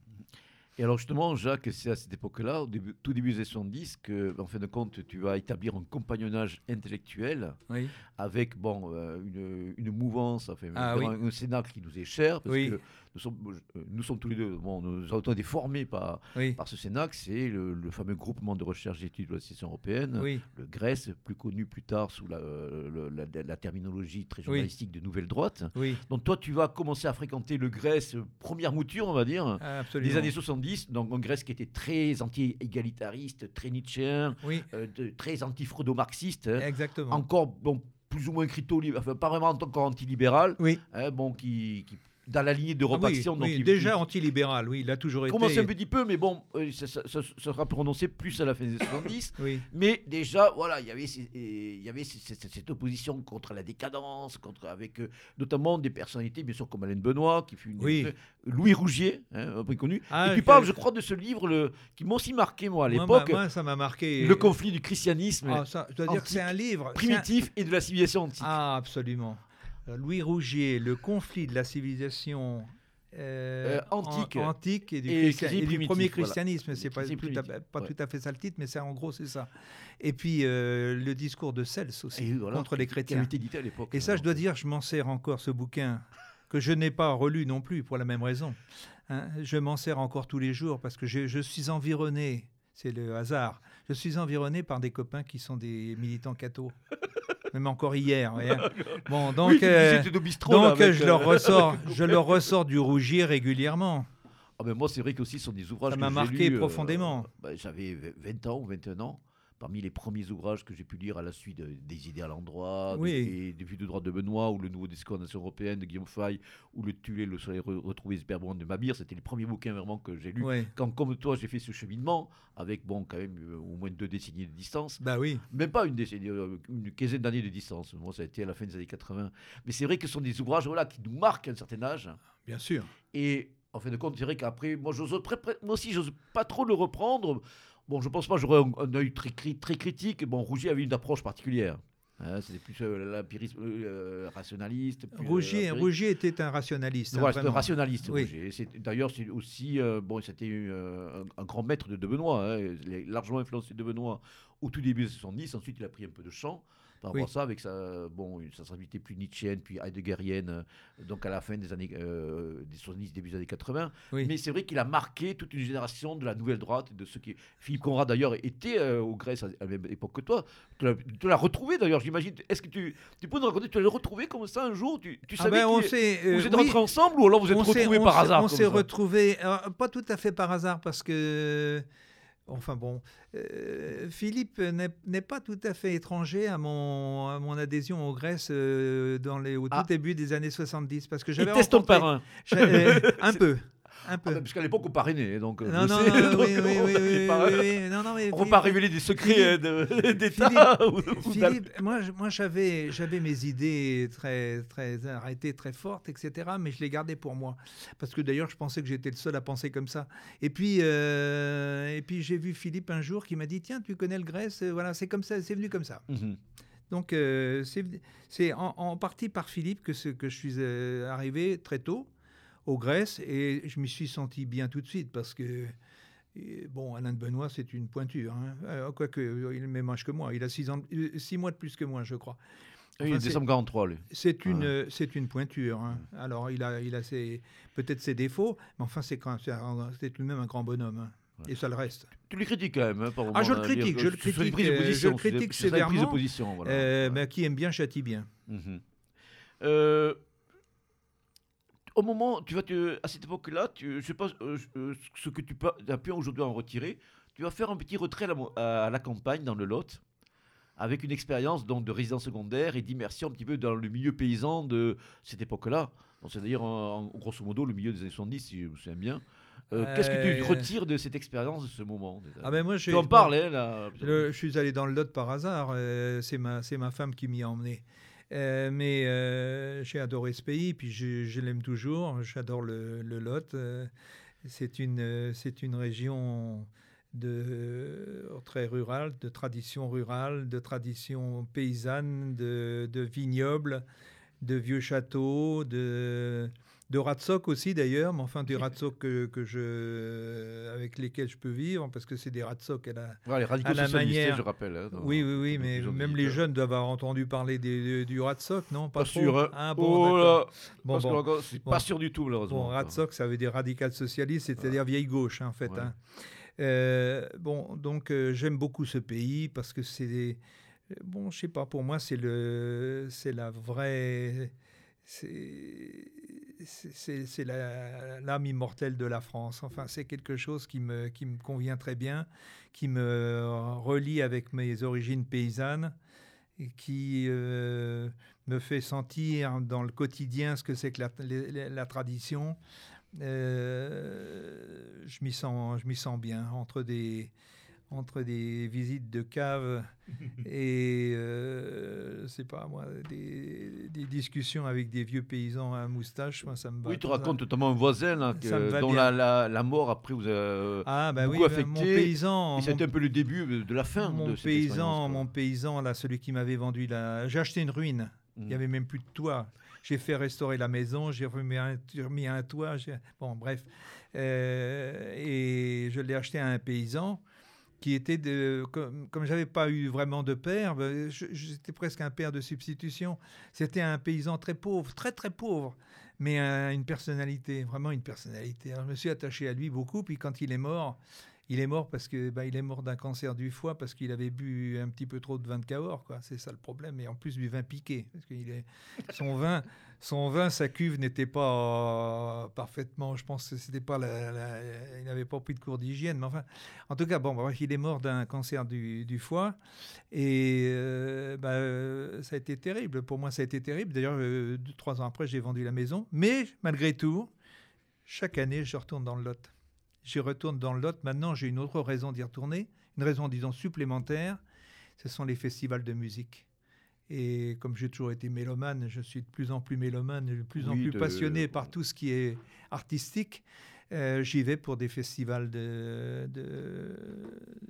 Et alors justement, Jacques, c'est à cette époque-là, au début, tout début des années 70, que, en fin de compte, tu vas établir un compagnonnage intellectuel Oui. avec bon, euh, une, une mouvance, enfin, Ah vraiment un Cénacle qui nous est cher, parce Oui. que nous sommes, euh, nous sommes tous les deux, bon, nous avons été formés par, Oui. par ce Cénacle, c'est le, le fameux groupement de recherche et d'études de la situation européenne, Oui. le GRES, plus connu plus tard sous la, euh, le- la, la terminologie très journalistique de Nouvelle Droite. Donc toi, tu vas commencer à fréquenter le GRES, euh, première mouture, on va dire, Absolument. des années 70, donc un Grèce qui était très anti-égalitariste, très nietzschéen, euh, très anti-freudo-marxiste, hein. Exactement. encore bon, plus ou moins crypto, enfin pas vraiment encore anti-libéral, Oui. hein, bon, qui, qui- dans la lignée d'Europe Ah oui, Action. donc oui, il- déjà il- antilibéral, oui, il a toujours été. commence un petit peu, mais bon, euh, ça, ça- ça- ça sera prononcé plus à la fin des 70. Oui. Mais déjà, voilà, il y avait, il y cette, opposition contre la décadence, contre, avec euh, notamment des personnalités, bien sûr, comme Alain Benoît, qui fut une, Oui. euh, Louis Rougier, hein, un peu connu. Ah, et tu parles, je crois, de ce livre le, qui m'a aussi marqué, moi, à l'époque, moi, moi, ça m'a marqué. le conflit du christianisme Ah, ça, je dois dire que c'est un livre. un- primitif et de la civilisation antique. Ah, absolument. Euh, Louis Rougier, le conflit de la civilisation euh, Euh, antique. an- antique et du, Et christia- christi- et du primitif, premier voilà. christianisme. C'est pas, tout à, primitif, pas ouais. tout à fait ça le titre, mais c'est en gros c'est ça. Et puis euh, le discours de Cels aussi voilà, contre les chrétiens. à l'époque. Et ça, je dois dire, je m'en sers encore ce bouquin que je n'ai pas relu non plus pour la même raison. hein. je m'en sers encore tous les jours parce que je, je suis environné, c'est le hasard, je suis environné par des copains qui sont des militants cathos. Même encore hier. ouais. Bon, Oui, donc, disais euh, que bistrot, là, donc avec, je euh, leur ressors, je leur ressors du Rougier régulièrement. Ah ben moi, c'est vrai qu'aussi, ce sont des ouvrages Ça que m'a marqué lus, euh, profondément. bah, J'avais 20 ans ou 21 ans. Parmi les premiers ouvrages que j'ai pu lire à la suite de- des idées à l'endroit, Oui. des, vues de droit de Benoît, ou le nouveau discours de européenne de Guillaume Fay, ou le Tuer, le soleil re- retrouvé, Sperborn de Mabir, c'était les premiers bouquins vraiment que j'ai lus. Ouais. Quand, comme toi, j'ai fait ce cheminement, avec bon, quand même euh, au moins deux décennies de distance, Bah oui. même pas une décennie, euh, une quinzaine d'années de distance. Moi, ça a été à la fin des années 80. Mais c'est vrai que ce sont des ouvrages voilà, qui nous marquent à un certain âge. Bien sûr. Et en fin de compte, c'est vrai qu'après, moi, moi aussi, j'ose pas trop le reprendre. Bon, je pense pas, j'aurais un, un œil très, très critique. Bon, Rougier avait une approche particulière. Hein, C'était plus euh, l'empirisme euh, rationaliste. plus, euh, Rougier. Rougier était un rationaliste. hein, un rationaliste. Oui. D'ailleurs, c'est aussi euh, bon, c'était euh, un, un grand maître de, de Benoît. hein. Il a largement influencé de Benoît au tout début des 70. Ensuite, il a pris un peu de chant. Par rapport Oui. à ça, avec sa, bon, une sensibilité plus nietzschéenne, puis heideggerienne, euh, donc à la fin des années euh, des 70, début des années 80. Oui. Mais c'est vrai qu'il a marqué toute une génération de la nouvelle droite, de ceux qui. Philippe Conrad d'ailleurs était euh, au Grèce à la même époque que toi. Tu l'as- retrouvé d'ailleurs, j'imagine. Est-ce que tu, tu peux nous raconter, tu l'as retrouvé comme ça un jour? Tu, tu Ah savais ben, on s'est, euh, vous êtes oui, rentrés ensemble ou alors vous êtes retrouvés par hasard On s'est retrouvés, alors, pas tout à fait par hasard, parce que, enfin bon, euh, Philippe n'est pas tout à fait étranger à mon, à mon adhésion aux Grèce euh, dans les, au tout Ah. début des années 70, parce que ton parrain. j'avais- un peu, un Ah peu. parce qu'à l'époque, on parrainait. Donc, euh, non, non, non, On ne pas révéler des secrets euh, de- d'État. Philippe, moi, moi j'avais, j'avais mes idées très, très arrêtées, très fortes, etc. Mais je les gardais pour moi. Parce que d'ailleurs, je pensais que j'étais le seul à penser comme ça. Et puis, euh, et puis j'ai vu Philippe un jour qui m'a dit Tiens, tu connais le Grèce Voilà, c'est comme ça, c'est venu comme ça. Mhm. Donc, euh, c'est, c'est en, en partie par Philippe que, ce- que je suis euh, arrivé très tôt au Grèce. Et je m'y suis senti bien tout de suite parce que. et bon, Alain de Benoît, c'est une pointure. Hein. Euh, Quoique, euh, il est le même âge que moi. Il a six, ans, euh, six mois de plus que moi, je crois. Oui, Enfin, c'est- décembre 43, lui. C'est une, Ouais. c'est une pointure. hein. Alors, il a, il a ses, peut-être ses défauts, mais enfin, c'est, c'est, tout de même un grand bonhomme. hein. Ouais. Et ça le reste. Tu le critiques quand même. hein, par Ah, je le critique, que je le critique, euh, je le critique serait des prises de sévèrement. position. Voilà. Euh, Ouais. mais qui aime bien châtie bien. Mhm. Euh, au moment, tu vas te, à cette époque-là, tu, je sais pas euh, euh, ce que tu as pu aujourd'hui en retirer. Tu vas faire un petit retrait à la, mo- à la campagne dans le Lot, avec une expérience donc de résidence secondaire et d'immersion un petit peu dans le milieu paysan de cette époque-là. C'est d'ailleurs en- en- grosso modo le milieu des années 70, si je me souviens bien. Euh, Qu'est-ce que tu retires de cette expérience, de ce moment Ah ben moi, Tu en parles, hein, là. Le- je suis allé dans le Lot par hasard. euh, c'est ma, c'est ma femme qui m'y a emmené. Euh, mais euh, j'ai adoré ce pays, puis je, l'aime toujours. J'adore le, Lot. euh, c'est une, c'est une région très rurale, de tradition rurale, de tradition paysanne, de, de vignobles, de vieux châteaux, de, de ratsoc aussi d'ailleurs, mais enfin des ratsoc que, que je, avec lesquels je peux vivre, parce que c'est des ratsoc à la, les à la manière- je rappelle. hein, oui, oui, oui, mais même les jeunes doivent avoir entendu parler des, des- du Ratsoc, non? Pas trop? sûr, hein. Ah, bon, oh là, Bon, bon. Bon. pas sûr du tout, malheureusement. Bon, ça veut dire radical socialiste, c'est-à-dire vieille gauche, hein, en fait. Ouais. hein. Euh, bon, donc euh, j'aime beaucoup ce pays parce que c'est, des- bon, je sais pas, pour moi c'est le, c'est la vraie, c'est, c'est- l'âme immortelle de la France. Enfin, c'est quelque chose qui me, qui me convient très bien, qui me relie avec mes origines paysannes et qui euh, me fait sentir dans le quotidien ce que c'est que la, la- la tradition. Euh, je m'y sens, je m'y sens bien entre des entre des visites de cave et euh, c'est pas moi des, des discussions avec des vieux paysans à moustache, moi ça me va. Oui, tu racontes notamment un voisin là, que- dont la, la, la mort après vous a. euh, Ah bah oui, beaucoup bah, mon affecté, paysan, mon c'était un peu le début de la fin mon de cette paysan, mon paysan, là, celui qui m'avait vendu la. J'ai acheté une ruine. Il n'y avait même plus de toit. J'ai fait restaurer la maison, j'ai remis un, j'ai remis un toit. Bon, bref. Euh, et je l'ai acheté à un paysan qui était de. Comme, comme j'avais pas eu vraiment de père, ben, j'étais presque un père de substitution. C'était un paysan très pauvre, très très pauvre, mais un- une personnalité, vraiment une personnalité. Alors, je me suis attaché à lui beaucoup, puis quand il est mort, il est mort parce que bah, il est mort d'un cancer du foie parce qu'il avait bu un petit peu trop de vin de Cahors, quoi. C'est ça le problème. Et en plus du vin piqué, parce qu'il est son vin, son vin, sa cuve n'était pas parfaitement. Je pense que c'était pas il n'avait pas pris de cours d'hygiène. Mais enfin, en tout cas, bon, bah, il est mort d'un cancer du, foie et euh, bah, ça a été terrible. Pour moi, ça a été terrible. D'ailleurs, euh, trois ans après, j'ai vendu la maison. Mais malgré tout, chaque année, je retourne dans le Lot. J'y retourne dans le Lot. Maintenant, j'ai une autre raison d'y retourner, une raison, disons, supplémentaire. Ce sont les festivals de musique. Et comme j'ai toujours été mélomane, je suis de plus en plus mélomane, de plus en plus passionné par tout ce qui est artistique. Euh, j'y vais pour des festivals de, de,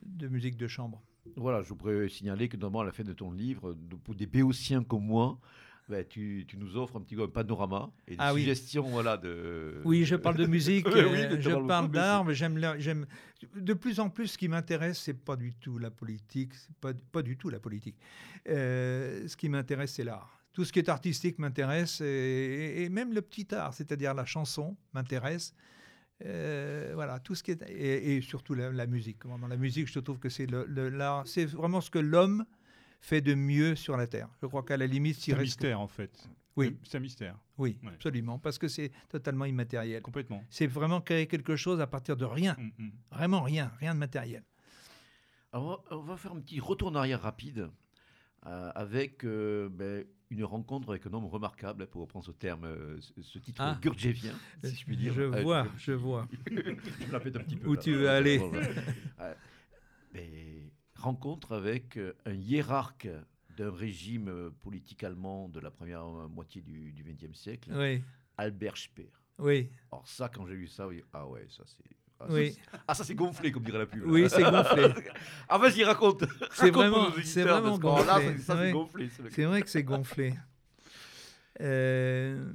de, musique de chambre. Voilà, je voudrais signaler que normalement, à la fin de ton livre, pour des béotiens comme moi, ben, tu, tu, nous offres un petit panorama et des ah, suggestions oui. voilà, de... Oui, je parle de musique, euh, je parle d'art, mais j'aime, j'aime... De plus en plus, ce qui m'intéresse, c'est pas du tout la politique, c'est pas, pas du tout la politique. Euh, ce qui m'intéresse, c'est l'art. Tout ce qui est artistique m'intéresse, et, même le petit art, c'est-à-dire la chanson, m'intéresse. Euh, voilà, tout ce qui est... Et, surtout la, musique. Dans la musique, je trouve que c'est le, l'art, c'est vraiment ce que l'homme fait de mieux sur la Terre. Je crois qu'à la limite, c'est un mystère en fait. Oui, c'est un mystère. Oui, absolument, parce que c'est totalement immatériel. Complètement. C'est vraiment créer quelque chose à partir de rien, mm, mm. vraiment rien, rien de matériel. Alors, on va faire un petit retour en arrière rapide euh, avec euh, ben, une rencontre avec un homme remarquable, pour reprendre ce terme, euh, ce titre ah. gurdjévien, si je puis dire. Je vois, je vois. je un petit peu. Où tu veux aller ben, rencontre avec euh, un hiérarque d'un régime euh, politique allemand de la première euh, moitié du XXe siècle, Albert Speer. Oui. Alors ça, quand j'ai lu ça, oui, ah ouais, ça c'est... Ah, oui. ah, ça c'est gonflé, comme dirait la pub. Oui, c'est gonflé. ah, vas-y, raconte. C'est vraiment, c'est vraiment gonflé. ça, c'est gonflé. C'est vrai que c'est gonflé. Euh,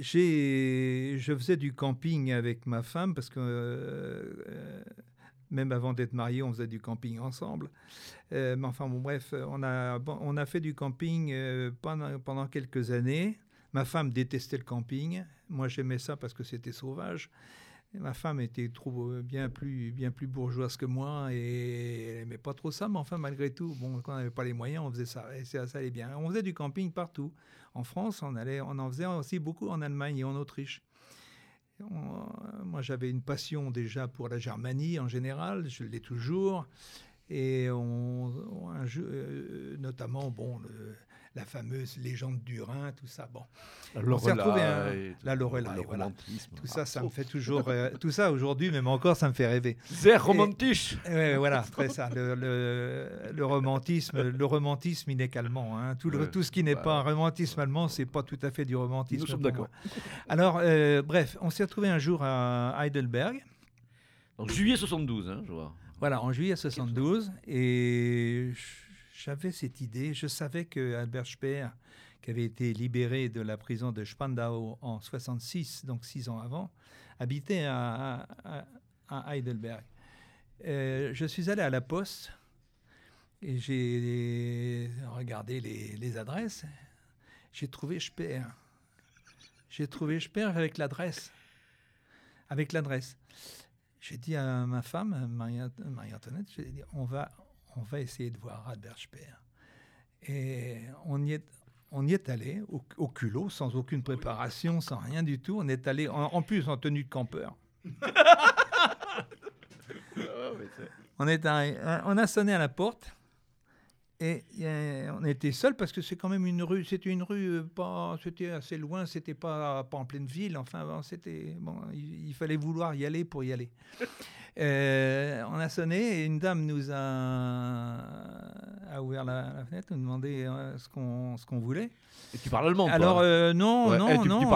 je faisais du camping avec ma femme parce que même avant d'être mariés, on faisait du camping ensemble. Euh, mais enfin, bon, bref, on a, on a fait du camping euh, pendant, pendant quelques années. Ma femme détestait le camping. Moi, j'aimais ça parce que c'était sauvage. ma femme était euh, bien, plus, bien plus bourgeoise que moi et elle n'aimait pas trop ça. Mais enfin, malgré tout, bon, quand on n'avait pas les moyens, on faisait ça. Et ça, ça allait bien. On faisait du camping partout. En France, on, allait, on en faisait aussi beaucoup en Allemagne et en Autriche. Moi, j'avais une passion déjà pour la Germanie en général, je l'ai toujours. Et on, euh, notamment, bon, le, la fameuse légende du Rhin, tout ça. Bon, la Lorelai, la Lorelai, voilà. Tout ça, ça me fait toujours, euh, tout ça aujourd'hui, même encore, ça me fait rêver. C'est romantique. voilà, très ça. Le, le, romantisme, le romantisme inégalement. Hein. Tout, tout ce qui n'est pas un romantisme allemand, c'est pas tout à fait du romantisme. Nous sommes d'accord. Alors, euh, bref, on s'est retrouvé un jour à Heidelberg. En juillet 72, hein, je vois. Voilà, en juillet 72, et j'avais cette idée. Je savais que Albert Speer, qui avait été libéré de la prison de Spandau en 66, donc six ans avant, habitait à, Heidelberg. Euh, je suis allé à la poste et j'ai regardé les, adresses. J'ai trouvé Speer. J'ai trouvé Speer avec l'adresse. Avec l'adresse. J'ai dit à ma femme, Marie-Antoinette, on va, on va essayer de voir Albert Speer. Et on y est, on y est allé au, culot, sans aucune préparation, sans rien du tout. On est allé, en, plus, en tenue de campeur. on, est on a sonné à la porte. Et, on était seul parce que c'est quand même une rue, c'était une rue euh, pas, c'était assez loin, c'était pas, pas en pleine ville. Enfin, c'était bon, il, fallait vouloir y aller pour y aller. Euh, on a sonné et une dame nous a, a ouvert la, fenêtre, nous demandé euh, ce qu'on ce qu'on voulait. Et tu parles allemand Alors non, non, non,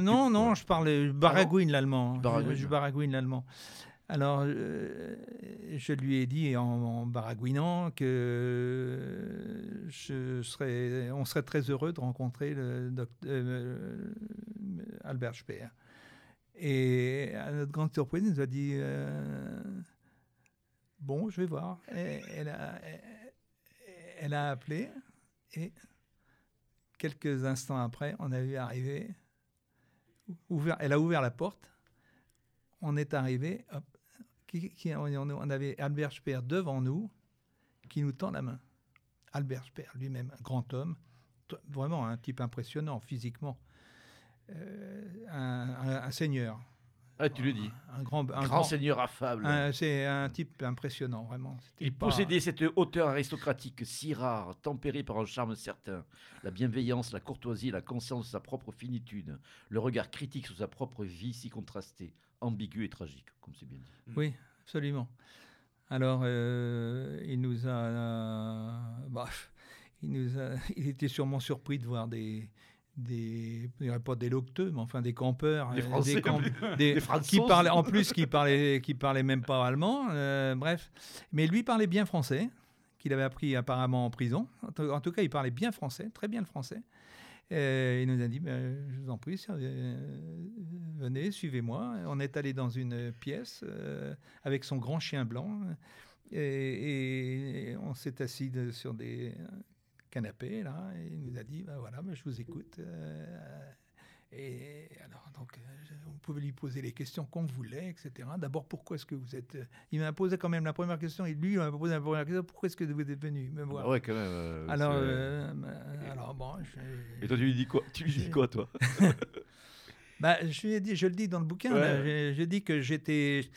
non, non, je parle baragouine l'allemand. Je, baragouine l'allemand. Alors, euh, je lui ai dit en, baragouinant que je serais, on serait très heureux de rencontrer le docteur, euh, Albert Speer. Et à notre grande surprise, il nous a dit euh, Bon, je vais voir. elle, a, appelé et quelques instants après, on a vu arriver. Elle a ouvert la porte. On est arrivé, hop, qui, on, avait Albert Speer devant nous, qui nous tend la main. Albert Speer lui-même, un grand homme, vraiment un type impressionnant physiquement, euh, un, seigneur. Ah, tu le dis. Un grand, un grand, seigneur affable. C'est un type impressionnant, vraiment. Il possédait cette hauteur aristocratique si rare, tempérée par un charme certain, la bienveillance, la courtoisie, la conscience de sa propre finitude, le regard critique sur sa propre vie si contrasté, ambigu et tragique, comme c'est bien dit. Oui, absolument. Alors, euh, il nous a, bah, il nous a, il était sûrement surpris de voir des, des, pas des locteux, mais enfin des campeurs, des Français, des, qui parlaient en plus qui parlaient, qui parlaient même pas allemand. Euh, bref, mais lui parlait bien français, qu'il avait appris apparemment en prison. En tout cas, il parlait bien français, très bien le français. Euh, il nous a dit, ben, je vous en prie, euh, venez, suivez-moi. On est allé dans une pièce avec son grand chien blanc. Et, on s'est assis sur des, canapé, là, il nous a dit, ben voilà, ben je vous écoute. Euh, et alors, donc, euh, on pouvait lui poser les questions qu'on voulait, etc. D'abord, pourquoi est-ce que vous êtes... Euh, il m'a posé quand même la première question, et lui, il m'a posé la première question, pourquoi est-ce que vous êtes venu me voir? Ouais, quand même. alors, alors, bon... Et toi, tu lui dis quoi? Tu lui dis quoi, toi? Bah, je, lui ai dit, je le dis dans le bouquin, j'ai dit que j'étais...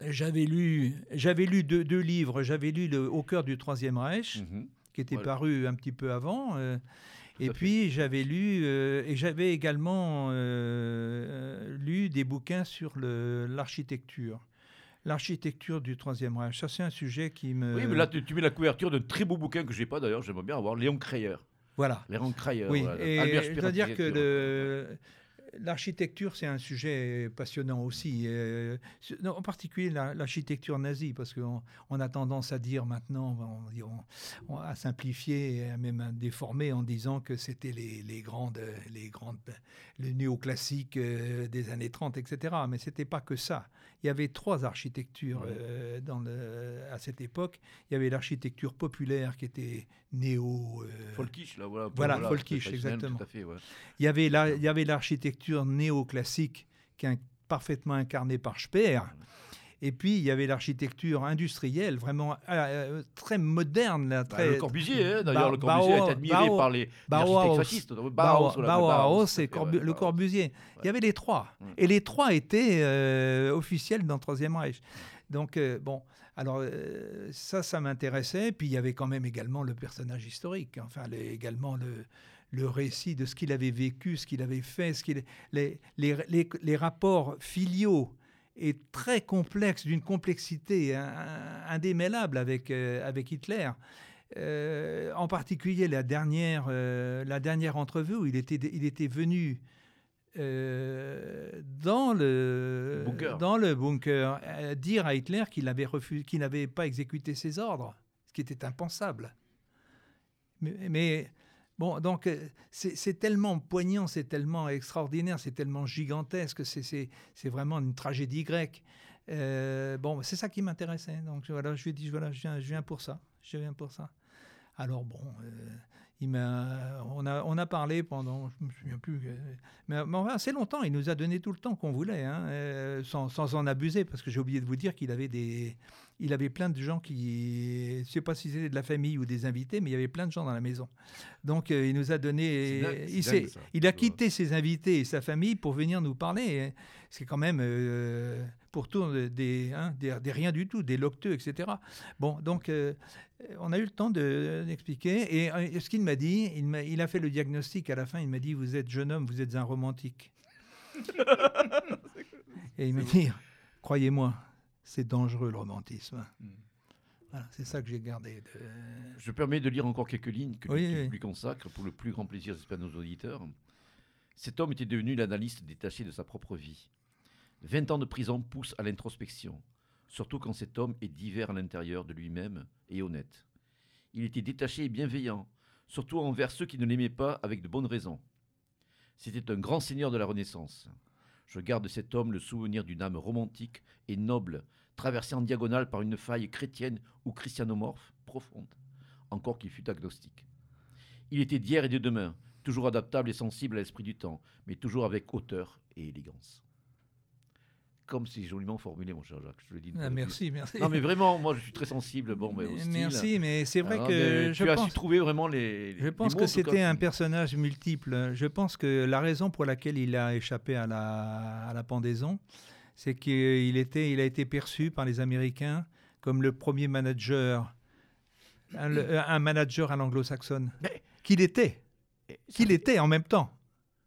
J'avais lu, j'avais lu deux, deux livres. J'avais lu le, Au cœur du Troisième Reich. Mhm qui était paru un petit peu avant. Euh, et puis j'avais lu euh, et j'avais également euh, lu des bouquins sur l'architecture. L'architecture du Troisième Reich, ça c'est un sujet qui me... Oui, mais là tu, mets la couverture d'un très beau bouquin que j'ai pas d'ailleurs, j'aimerais bien avoir, Léon Crayer. Voilà. Léon Crayer. Oui, c'est-à-dire que le, L'architecture, c'est un sujet passionnant aussi, euh, en particulier l'architecture nazie, parce qu'on on a tendance à dire maintenant, à simplifier à même à déformer en disant que c'était les, les, grandes, les grandes, le néoclassique euh, des années 30, etc. Mais c'était pas que ça. Il y avait trois architectures euh, dans le, à cette époque. Il y avait l'architecture populaire qui était néo. Euh, folkish, là, voilà. Voilà, folkish, exactement. Il y avait il y avait l'architecture néoclassique qui est parfaitement incarnée par Speer. Et puis, il y avait l'architecture industrielle, vraiment euh, très moderne. Là, bah, très, le Corbusier, hein, d'ailleurs, le Corbusier est admiré par les architectes fascistes. Bauhaus, c'est le Corbusier. Il y avait les trois. Et les trois étaient euh, officiels dans le Troisième Reich. Donc, euh, bon, alors ça, ça m'intéressait. Puis, il y avait quand même également le personnage historique, enfin, également le le récit de ce qu'il avait vécu, ce qu'il avait fait, ce qu'il, les, les, les, les, rapports filiaux est très complexe, d'une complexité indémêlable avec, euh, avec Hitler. Euh, en particulier la dernière, euh, la dernière entrevue où il était, il était venu dans, le, bunker. dans le bunker dire à Hitler qu'il n'avait pas exécuté ses ordres, ce qui était impensable. Mais, mais Bon, donc euh, c'est tellement poignant, c'est tellement extraordinaire, c'est tellement gigantesque, c'est vraiment une tragédie grecque. Euh, bon, c'est ça qui m'intéressait. Donc voilà, je lui ai dit, voilà, je viens, pour ça. Je viens pour ça. Alors bon, euh, il on, a, on a parlé pendant, je me souviens plus, mais, assez longtemps. Il nous a donné tout le temps qu'on voulait, hein, sans, sans, en abuser, parce que j'ai oublié de vous dire qu'il avait des, il avait plein de gens qui, je ne sais pas si c'était de la famille ou des invités, mais il y avait plein de gens dans la maison. Donc euh, il nous a donné, il, il, a quitté ses invités et sa famille pour venir nous parler. C'est quand même euh, pour tout hein, des, des, rien du tout, des locteux, etc. Bon, donc euh, on a eu le temps d'expliquer. et, ce qu'il m'a dit, il, a, il a fait le diagnostic à la fin. Il m'a dit vous êtes jeune homme, vous êtes un romantique. et il m'a dit croyez-moi c'est dangereux le romantisme. Hmm. c'est ça que j'ai gardé. Je permets de lire encore quelques lignes que oui, lui consacre pour le plus grand plaisir de nos auditeurs. Cet homme était devenu l'analyste détaché de sa propre vie. Vingt ans de prison poussent à l'introspection, surtout quand cet homme est divers à l'intérieur de lui-même et honnête. Il était détaché et bienveillant, surtout envers ceux qui ne l'aimaient pas avec de bonnes raisons. C'était un grand seigneur de la Renaissance. Je garde de cet homme le souvenir d'une âme romantique et noble, traversée en diagonale par une faille chrétienne ou christianomorphe profonde, encore qu'il fût agnostique. Il était d'hier et de demain, toujours adaptable et sensible à l'esprit du temps, mais toujours avec hauteur et élégance. Comme c'est joliment formulé, mon cher Jacques. Je le dis. Ah, merci, merci. Non, mais vraiment, moi, je suis très sensible. Bon, style. merci, mais c'est vrai Alors, que mais je tu as pense, su trouver vraiment les. les je pense mots, que c'était un personnage multiple. Je pense que la raison pour laquelle il a échappé à la, à la pendaison, c'est qu'il était, il a été perçu par les Américains comme le premier manager, un, un manager à l'anglo-saxonne. Mais- Qu'il était, qu'il était en même temps.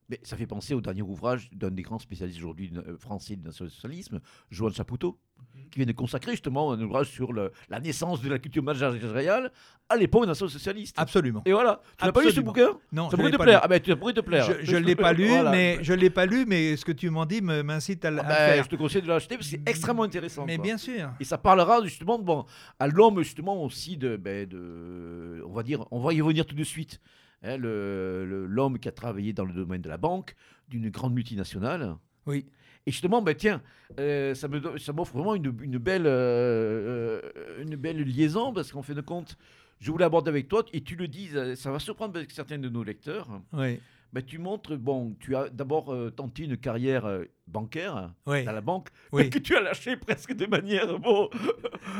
Mais ça fait penser au dernier ouvrage d'un des grands spécialistes aujourd'hui euh, français du national-socialisme, Joan Chapoutot, Mhm. qui vient de consacrer justement un ouvrage sur le- la naissance de la culture managériale à l'époque national-socialiste. Absolument. Et voilà. Tu n'as pas lu ce bouquin? Non, Ça je pourrait te plaire. Ah ben, tu te plaire. Je ne l'ai pas lu, Voilà. mais je l'ai pas lu, mais ce que tu m'en dis m'incite à, le- Ah à ben, le faire. je te conseille de l'acheter parce que c'est extrêmement intéressant. Mais quoi. bien sûr. Et ça parlera justement bon, à l'homme justement aussi de, ben, de, on va dire, on va y revenir tout de suite. Hein, L'homme qui a travaillé dans le domaine de la banque, d'une grande multinationale. Oui. Et justement, ben, tiens, euh, ça me do- ça m'offre vraiment une, une belle, euh, une belle liaison parce qu'en fin de compte, je voulais aborder avec toi et tu le dis, euh, ça va surprendre certains de nos lecteurs. Oui. Ben, tu montres, bon, tu as d'abord euh, tenté une carrière euh, bancaire Oui. dans la banque, Oui. mais que tu as lâché presque de manière bon,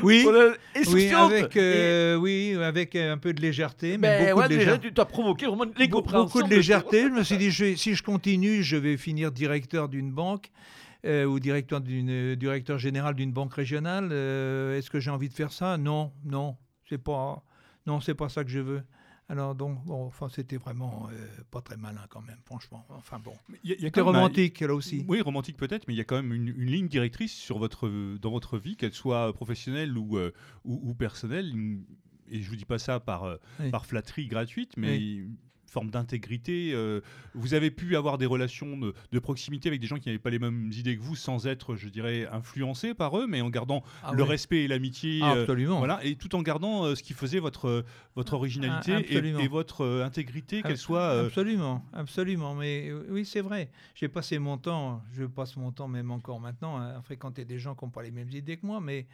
Oui. insouciante. avec, euh, oui, avec un peu de légèreté, mais Ben beaucoup ouais, de déjà, légèreté. tu t'as provoqué vraiment Beaucoup de légèreté. Je me suis dit, je- si je continue, je vais finir directeur d'une banque euh, ou directeur, d'une, directeur général d'une banque régionale. Euh, est-ce que j'ai envie de faire ça? Non, non, c'est pas, non, c'est pas ça que je veux. Alors donc, bon, enfin, c'était vraiment euh, pas très malin quand même, franchement. Enfin bon, Il y a- il y a c'était quand même un- romantique là aussi. Oui, romantique peut-être, mais il y a quand même une, une ligne directrice sur votre, dans votre vie, qu'elle soit professionnelle ou, euh, ou, ou personnelle. et je vous dis pas ça par, euh, Oui. par flatterie gratuite, mais forme d'intégrité. euh, vous avez pu avoir des relations de, de proximité avec des gens qui n'avaient pas les mêmes idées que vous, sans être, je dirais, influencés par eux, mais en gardant Ah le respect et l'amitié. Ah, euh, absolument. voilà, et tout en gardant euh, ce qui faisait votre, votre originalité Ah, et, absolument. et votre euh, intégrité, qu'elle soit. euh, Absolument, absolument. Mais euh, oui, c'est vrai. J'ai passé mon temps, je passe mon temps même encore maintenant à fréquenter des gens qui n'ont pas les mêmes idées que moi, mais,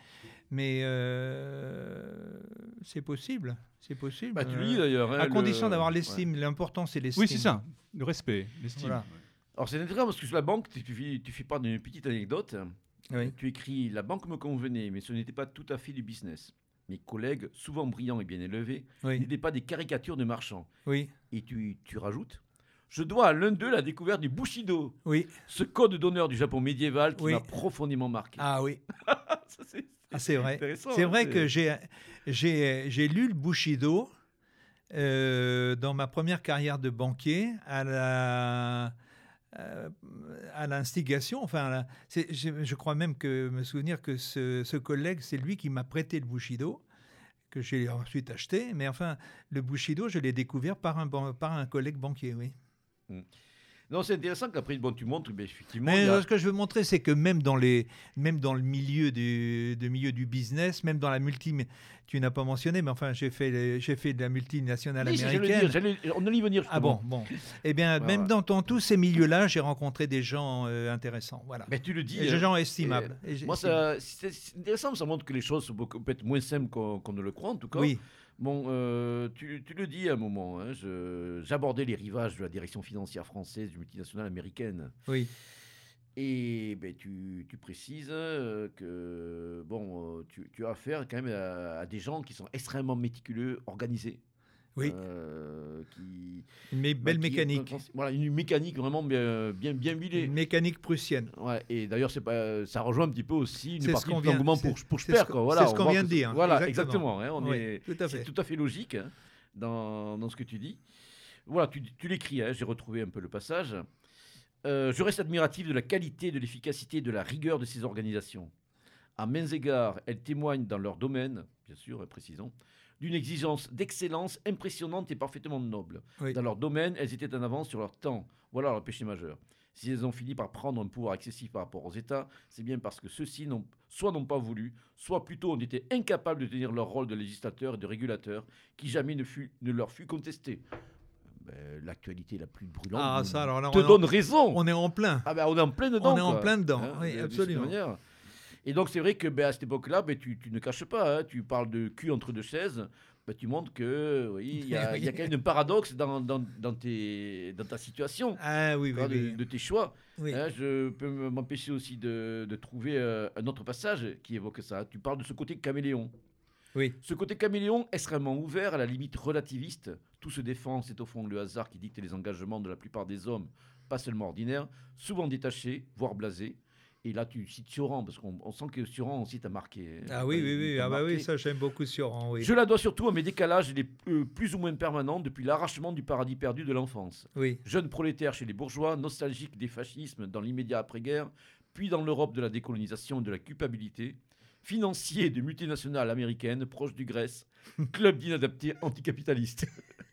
mais euh, c'est possible. C'est possible. Bah, tu le Euh, dis d'ailleurs. hein, à le- condition d'avoir Ouais. l'estime. L'important, c'est l'estime. Oui, c'est ça, le respect, l'estime. Voilà. Alors c'est intéressant parce que sur la banque, tu fais, tu fais part d'une petite anecdote. Oui. Tu écris La banque me convenait, mais ce n'était pas tout à fait du business. Mes collègues, souvent brillants et bien élevés, Oui, n'étaient pas des caricatures de marchands. oui, Et tu, tu rajoutes Je dois à l'un d'eux la découverte du Bushido, oui. ce code d'honneur du Japon médiéval qui Oui. m'a profondément marqué. Ah oui, Ça, c'est ah, c'est vrai. C'est hein, vrai que j'ai, lu le Bushido euh, dans ma première carrière de banquier à la euh, à l'instigation. Enfin, je, je crois même que me souvenir que ce, ce collègue, c'est lui qui m'a prêté le Bushido que j'ai ensuite acheté. Mais enfin, le Bushido, je l'ai découvert par un, ban- par un collègue banquier, oui. Non, c'est intéressant qu'après, bon, tu montres, mais effectivement. Mais a- euh, ce que je veux montrer, c'est que même dans, les, même dans le milieu du, de milieu du business, même dans la multi... Tu n'as pas mentionné, mais enfin, j'ai fait, les- j'ai fait de la multinationale Oui, américaine. dire, on allait y venir. Ah bon, justement. bon. Eh bien, même dans, dans tous ces milieux-là, j'ai rencontré des gens euh, intéressants. Voilà. Mais tu le dis. Des hein. gens estimables. Et Moi, c'est intéressant, ça montre que les choses sont peut-être moins simples qu'on qu'on ne le croit, en tout cas. Oui, Bon, euh, tu, tu le dis à un moment, hein, je- j'abordais les rivages de la direction financière française du multinational américaine. oui, Et ben, tu, tu précises euh, que bon, euh, tu, tu as affaire quand même à, à des gens qui sont extrêmement méticuleux, organisés. Oui. euh, qui, belle bah, qui- mécanique. Voilà, une mécanique vraiment bien, bien, bien huilée. Une mécanique prussienne. Ouais, et d'ailleurs, c'est pas, ça rejoint un petit peu aussi une partie vient- l'engouement pour, pour c'est Sper, ce quoi. qu'on- Voilà, c'est ce on qu'on vient de dire, Voilà, exactement. exactement. hein, on Oui, est, tout à fait. c'est tout à fait logique hein, dans, dans ce que tu dis. Voilà, tu, tu l'écris, hein, j'ai retrouvé un peu le passage. Euh, je reste admiratif de la qualité, de l'efficacité, de la rigueur de ces organisations. À mains égards, elles témoignent dans leur domaine, bien sûr, précisons, d'une exigence d'excellence impressionnante et parfaitement noble. Oui. Dans leur domaine, elles étaient en avance sur leur temps. Voilà leur péché majeur. Si elles ont fini par prendre un pouvoir excessif par rapport aux États, c'est bien parce que ceux-ci n'ont soit n'ont pas voulu, soit plutôt ont été incapables de tenir leur rôle de législateur et de régulateur, qui jamais ne, fut, ne leur fut contesté. Ben, L'actualité la plus brûlante Ah, nous- ça, alors là, te on est en- donne raison. On est en plein. Ah ben, on est en plein dedans. On est en plein dedans, Hein, oui, absolument. Et donc c'est vrai que ben, à cette époque-là, ben, tu, tu ne caches pas, hein, tu parles de cul entre deux chaises bah, tu montres que oui, il y, a, il y a quand même un paradoxe dans, dans, dans tes, dans ta situation, Ah oui, oui, de, oui. de tes choix. Hein, je peux m'empêcher aussi de, de trouver euh, un autre passage qui évoque ça. Tu parles de ce côté caméléon. Oui. Ce côté caméléon extrêmement ouvert, à la limite relativiste, tout se défend, c'est au fond le hasard qui dicte les engagements de la plupart des hommes, pas seulement ordinaires, souvent détachés, voire blasés. Et là, tu cites Sioran, parce qu'on on sent que Sioran aussi t'a marqué. Ah oui, oui, oui. Ah bah oui, ça j'aime beaucoup Sioran, oui. Je la dois surtout à mes décalages les, euh, plus ou moins permanents depuis l'arrachement du paradis perdu de l'enfance. Oui, Jeune prolétaire chez les bourgeois, nostalgique des fascismes dans l'immédiat après-guerre, puis dans l'Europe de la décolonisation et de la culpabilité, financier de multinationales américaines proche du Grèce, club d'inadaptés anticapitalistes.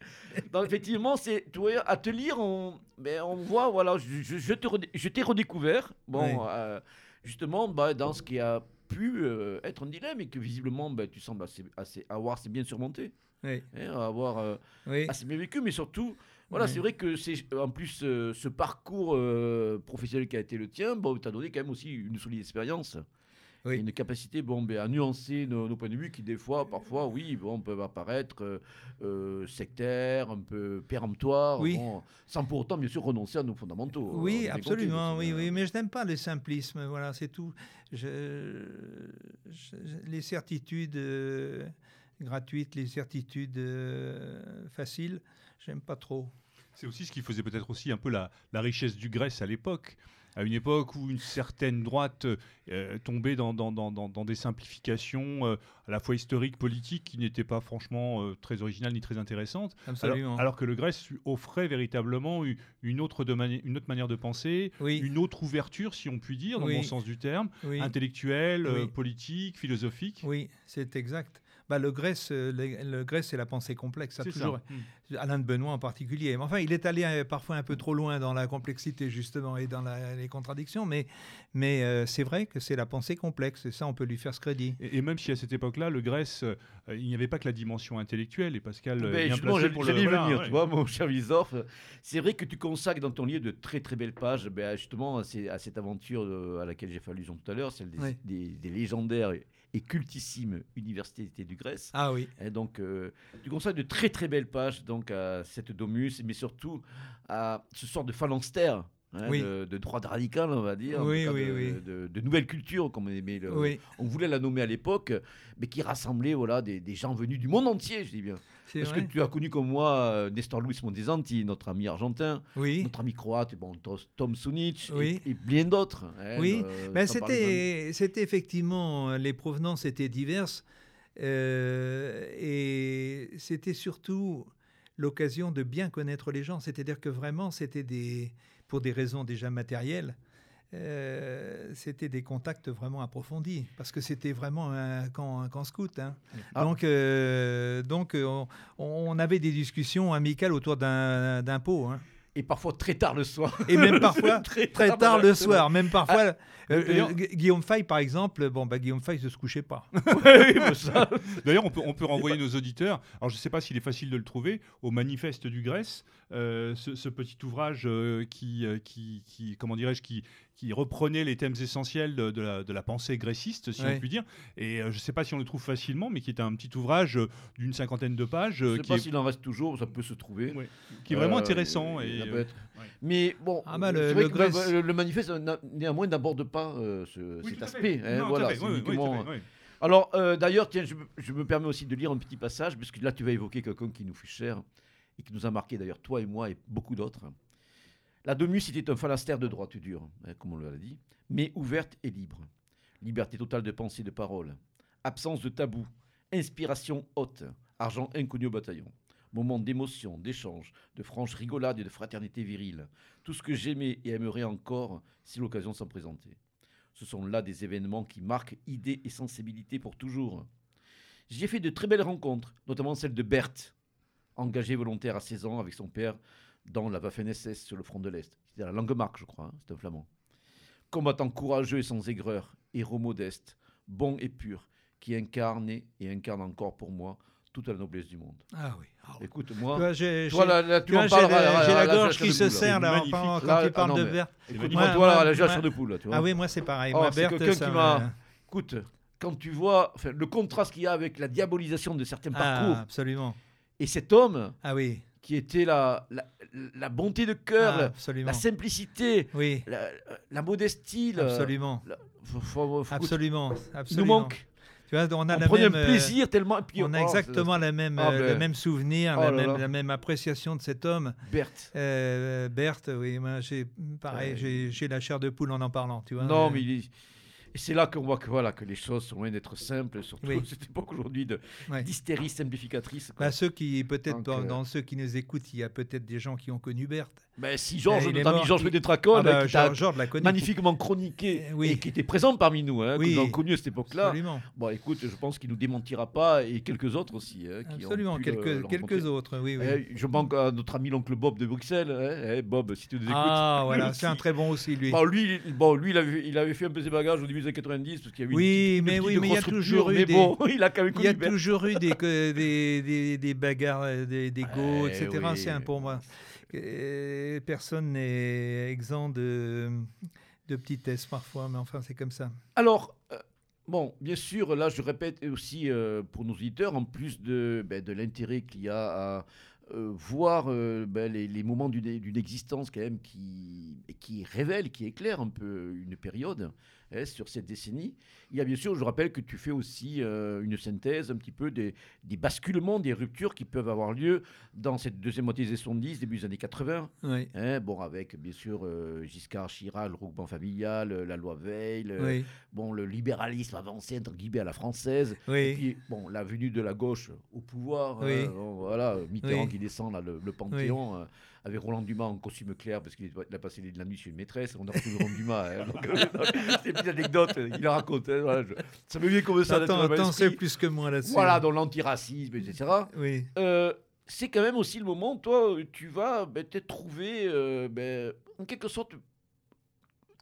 Donc effectivement, c'est à te lire, on, ben, on voit, voilà, je, je- redé- t'ai redécouvert, bon, euh, justement, bah, dans ce qui a pu euh, être un dilemme et que visiblement, ben, tu sembles assez, assez avoir assez bien surmonté, oui, hein, avoir euh, oui. assez bien vécu, mais surtout, voilà, c'est vrai que c'est en plus ce parcours professionnel qui a été le tien, bon, t'a donné quand même aussi une solide expérience. Oui. Et une capacité bon, ben, à nuancer nos, nos points de vue qui, des fois, parfois, oui, bon, peuvent apparaître euh, euh, sectaires, un peu péremptoires, Oui. bon, sans pour autant, bien sûr, renoncer à nos fondamentaux. On Oui, absolument, oui, donc, oui, euh, mais je n'aime pas le simplisme, voilà, c'est tout. Je, je- les certitudes euh, gratuites, les certitudes euh, faciles, j'aime pas trop. C'est aussi ce qui faisait peut-être aussi un peu la, la richesse du Grèce à l'époque. À une époque où une certaine droite euh, tombait dans, dans- dans- dans- dans des simplifications euh, à la fois historiques, politiques, qui n'étaient pas franchement euh, très originales ni très intéressantes. Absolument. Alors, alors que le Grèce offrait véritablement une autre, de mani- une autre manière de penser, oui, une autre ouverture, si on peut dire, dans le Oui. bon sens du terme, oui, intellectuelle, politique, philosophique. oui, c'est exact. Bah, le Grèce, euh, le, le Grèce, c'est la pensée complexe, ça toujours. ça. Mm. Alain de Benoît en particulier. Mais enfin, il est allé euh, parfois un peu trop loin dans la complexité justement et dans la- les contradictions, mais, mais euh, c'est vrai que c'est la pensée complexe et ça, on peut lui faire ce crédit. Et, et même si à cette époque-là, le Grèce, euh, il n'y avait pas que la dimension intellectuelle, et Pascal est bien justement, placé pour le voilà, venir, ouais. tu vois, mon cher Wiesdorf. C'est vrai que tu consacres dans ton livre de très très belles pages, ben, justement, à, ces- à cette aventure à laquelle j'ai fait allusion tout à l'heure, celle des, Oui. des- des légendaires et, cultissimes universités du Grèce. Ah oui, Et donc, euh, tu de très très belles pages donc, à cette domus, mais surtout à ce sort de phalanstère. hein, Oui. de, de droite radicale, on va dire, Oui, oui, de, oui. de- de nouvelle culture, comme on aimait le, on voulait la nommer à l'époque, mais qui rassemblait voilà, des, des gens venus du monde entier, je dis bien. Parce vrai. que tu as connu comme moi euh, Nestor Luis Montesanti, notre ami argentin, Oui, notre ami croate, bon, Tom Sunic et- Oui. et, bien d'autres. hein, Oui, euh, Ben, c'était, c'était effectivement, euh, les provenances étaient diverses euh, et c'était surtout l'occasion de bien connaître les gens. C'est-à-dire que vraiment, c'était des, pour des raisons déjà matérielles, euh, c'était des contacts vraiment approfondis parce que c'était vraiment un camp, un camp scout. hein. Ah. Donc, euh, donc euh, on, on avait des discussions amicales autour d'un, d'un pot. hein. Et parfois très tard le soir. Et même parfois très, Très tard le soir, même parfois. euh, euh, Gu- Guillaume Fay, par exemple, bon, bah, Guillaume Fay ne se couchait pas. Ça, D'ailleurs, on peut, on peut renvoyer nos auditeurs, alors je ne sais pas s'il est facile de le trouver, au Manifeste du Grèce, ce, ce petit ouvrage euh, qui, euh, qui, qui, comment dirais-je, qui, qui reprenait les thèmes essentiels de, de la, de la pensée gréciste, si Ouais. on peut dire. Et euh, je ne sais pas si on le trouve facilement, mais qui est un petit ouvrage euh, d'une cinquantaine de pages, je euh, ne sais qui, pas est, s'il en reste toujours, ça peut se trouver. Ouais. qui est vraiment Euh, intéressant. Et, a euh, peut-être. ouais. Mais bon, Ah bah, euh, le- Grèce- manifeste néanmoins n'aborde pas euh, ce- Oui, cet aspect. hein, Non, voilà. Alors, euh, d'ailleurs, tiens, je, me- je me permets aussi de lire un petit passage, parce que là, tu vas évoquer quelqu'un qui nous fut cher qui nous a marqué, d'ailleurs, toi et moi et beaucoup d'autres. La Domus était un phalastère de droite dure, hein, comme on l'a dit, mais ouverte et libre. Liberté totale de pensée et de parole. Absence de tabou. Inspiration haute. Argent inconnu au bataillon. Moment d'émotion, d'échange, de franche rigolade et de fraternité virile. Tout ce que j'aimais et aimerais encore si l'occasion s'en présentait. Ce sont là des événements qui marquent idées et sensibilité pour toujours. J'y ai fait de très belles rencontres, notamment celle de Berthe, engagée volontaire à 16 ans avec son père dans la Waffen-SS sur le front de l'Est. C'était à la Langemarck, je crois, hein, c'est un flamand. Combattant courageux et sans aigreur, héros modeste, bon et pur, qui incarnait et incarne encore pour moi toute la noblesse du monde. Ah oui. ah oui. Écoute, Tu moi, vois, j'ai, toi, j'ai- là, là, tu j'ai la, gorge qui se serre là, quand, quand Là, tu ah parles non, de Berthe. C'est Écoute, magnifique. moi, toi, là, la chair de poule, là, tu vois. Ah oui, moi c'est pareil. Oh, c'est quelqu'un ça qui me- m'a- Écoute, quand tu vois le contraste qu'il y a avec la diabolisation de certains parcours Ah, absolument. Et cet homme Ah oui. qui était la, la, la bonté de cœur, Ah, la- absolument. la simplicité, Oui, la, la modestie, le- absolument. faut- faut- faut- Absolument. il nous absolument. manque. Tu vois, on a On la même, un plaisir tellement. on a oh, exactement la même, Ah, euh, ben. le même souvenir, Oh la, là même, là. la même appréciation de cet homme. Berthe. Euh, Berthe, oui, moi, j'ai pareil, Ouais. j'ai- j'ai la chair de poule en en parlant, tu vois. Non, Euh, mais il est- et c'est là qu'on voit que, voilà, que les choses sont loin d'être simples, surtout Oui. cette époque aujourd'hui de- ouais. d'hystérie simplificatrice. Bah, ceux qui, peut-être, dans, euh, dans ceux qui nous écoutent, il y a peut-être des gens qui ont connu Berthe. Ben, si Georges, est notre ami Georges il- Ah bah, qui l'a connu. magnifiquement chroniqué oui. et qui était présent parmi nous, hein, Oui. que nous avons connu à cette époque-là. Bon, écoute, je pense qu'il nous démentira pas et quelques autres aussi. hein, qui ont Absolument. pu Quelques, quelques autres, oui. oui. Eh, je manque à notre ami l'oncle Bob de Bruxelles. hein. Eh, Bob, si tu nous écoutes. ah, voilà, c'est un très bon aussi, lui. Bon, lui, il- bon, lui il, avait, il avait fait un peu ses bagages au début des années 90 parce qu'il y avait Oui, une, petite- mais une oui, petite mais il y a toujours eu mais des- bon, il a quand même Il y a toujours eu des, bagarres, euh, des, go, Eh etc. C'est un pour moi. Personne n'est exempt de, de petitesse parfois, mais enfin, c'est comme ça. Alors, euh, bon, bien sûr, là, je répète aussi euh, pour nos auditeurs, en plus de, ben, de l'intérêt qu'il y a à euh, voir ben, les, les moments d'une existence quand même qui, qui révèle, qui éclaire un peu une période hein, sur cette décennie. Il y a bien sûr, je rappelle que tu fais aussi euh, une synthèse un petit peu des, des basculements, des ruptures qui peuvent avoir lieu dans cette deuxième moitié des 70, début des années 80. Oui. Hein, bon, avec bien sûr euh, Giscard, Chirac, le regroupement familial, la loi Veil, le- Oui, bon, le libéralisme avancé entre guillemets à la française. Et puis, bon, la venue de la gauche au pouvoir, euh, bon, voilà, Mitterrand qui descend là, le, le Panthéon, euh, avec Roland Dumas en costume clair, parce qu'il a passé la nuit chez une maîtresse, on a retrouvé Roland Dumas. hein, euh, c'est une petite anecdote, euh, il la raconte. hein, voilà, je- ça me vient comme ça. Attends, attends, c'est plus que moi là-dessus. Voilà, dans l'antiracisme, etc. Oui, Euh, c'est quand même aussi le moment, toi, où tu vas ben, peut-être trouver, euh, ben, en quelque sorte,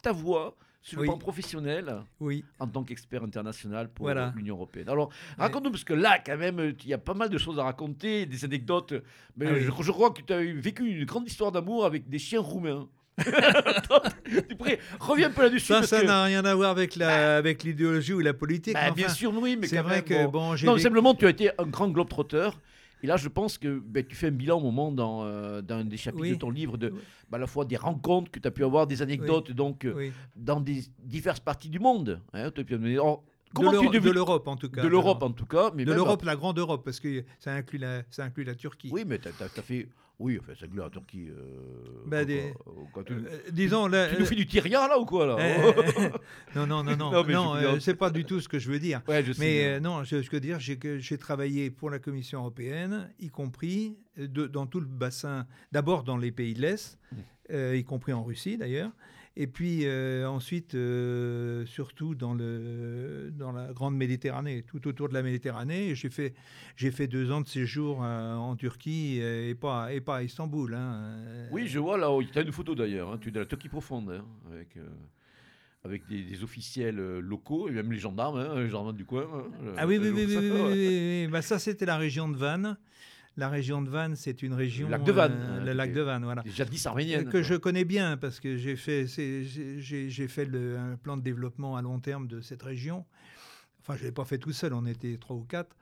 ta voie sur le Oui. plan professionnel oui. en tant qu'expert international pour Voilà. l'Union européenne. Alors, raconte-nous, parce que là, quand même, il y a pas mal de choses à raconter, des anecdotes. Mais Ah oui. je, je crois que tu as vécu une grande histoire d'amour avec des chiens roumains. tu pourrais, reviens un peu là-dessus. Ça, parce ça que- n'a rien à voir avec la, avec l'idéologie ou la politique. Bah, bien sûr, oui, mais c'est vrai même, que bon. bon, j'ai Non, simplement, tu as été un grand globe-trotteur. Et là, je pense que ben, tu fais un bilan au moment dans, euh, dans des chapitres Oui. de ton livre, de, Oui. ben, à la fois des rencontres que tu as pu avoir, des anecdotes, donc euh, dans des diverses parties du monde. Hein, Alors, de comment de l'Europe en tout cas. de l'Europe en tout cas, mais De l'Europe, la grande Europe, parce que ça inclut la, ça inclut la Turquie. Oui, mais tu as, fait. Oui, enfin, c'est la Turquie. Euh, Bah, quoi, des- quoi, quoi, tu, Euh, disons, là, tu nous fais du tiria là ou quoi là euh, euh, non, non, non, non, Non, non, euh, plaisante. c'est pas du tout ce que je veux dire. Ouais, je sais. Mais euh, non, je, je veux dire, j'ai que j'ai travaillé pour la Commission européenne, y compris euh, de- dans tout le bassin, d'abord dans les pays de l'Est, Mmh. euh, y compris en Russie d'ailleurs, et puis euh, ensuite euh, surtout dans, le, dans la Grande Méditerranée, tout autour de la Méditerranée. J'ai fait, j'ai fait deux ans de séjour euh, en Turquie et pas, et pas à Istanbul. hein, Oui, je vois là, tu as une photo d'ailleurs, hein, tu es de la Turquie profonde, hein, avec, avec des, des officiels locaux, et même les gendarmes, les gendarmes du coin. Ah oui, oui, oui, oui, oui. Bah, ça, c'était la région de Vannes. La région de Vannes, c'est une région. lac de Vannes, euh, hein, le lac de Vannes, voilà. Jadis Euh, arméniennes. Que je connais bien parce que j'ai fait, j'ai- fait le, un plan de développement à long terme de cette région. Enfin, je ne l'ai pas fait tout seul, on était trois ou quatre.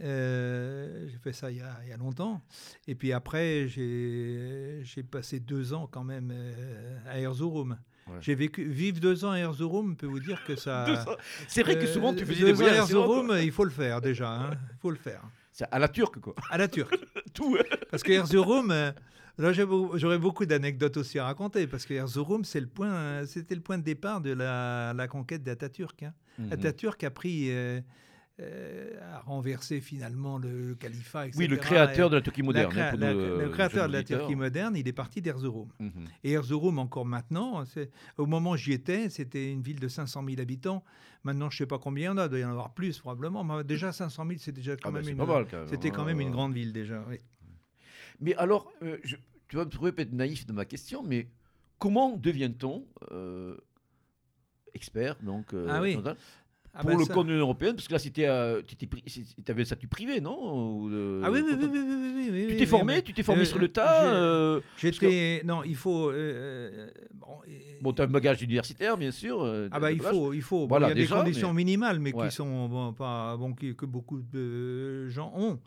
Euh, j'ai fait ça il y, a, il y a longtemps. Et puis après, j'ai passé deux ans quand même euh, à Erzurum. Ouais. J'ai vécu vivre deux ans à Erzurum, peut vous dire que ça. Deux ans. C'est vrai que souvent tu Euh, faisais deux des ans voyages à assez longs, quoi. Erzurum, il faut le faire déjà. hein. Il faut le faire. C'est à la turque, quoi. À la turque. Tout. hein. Parce que Erzurum, euh, là, j'aurais beaucoup d'anecdotes aussi à raconter, parce que Erzurum, c'est le point, euh, c'était le point de départ de la, la conquête d'Atatürk. Hein. Mhm. Atatürk a pris, euh, a renversé finalement le, le califat, etc. Oui, le créateur de la Turquie moderne. hein, pour la- nos, le euh, créateur de la. Turquie moderne, il est parti d'Erzurum. Mhm. Et Erzurum, encore maintenant, au moment où j'y étais, c'était une ville de 500 000 habitants. Maintenant, je ne sais pas combien il y en a, il doit y en avoir plus probablement. Mais déjà, 500 000, c'est déjà quand Ah même une, mal quand même. c'était quand hein. même une grande ville déjà. oui. Mais alors, euh, je- tu vas me trouver peut-être naïf de ma question, mais comment devient-on euh, expert donc euh, Ah oui. Ah pour ben le ça- compte de l'Union européenne, parce que là, c'était, euh, c'est- t'avais un statut privé, non Ou Ah oui, oui, oui, oui, oui, oui, oui, Tu t'es formé, tu t'es formé Euh, sur le tas. euh, J'étais. Non, il faut. euh, bon, Bon, t'as un bagage universitaire, bien sûr. Ah bah il faut, il faut. Bon, il y a déjà, des conditions mais- minimales, mais Ouais. qui sont bon, pas bon, qui- que beaucoup de gens ont.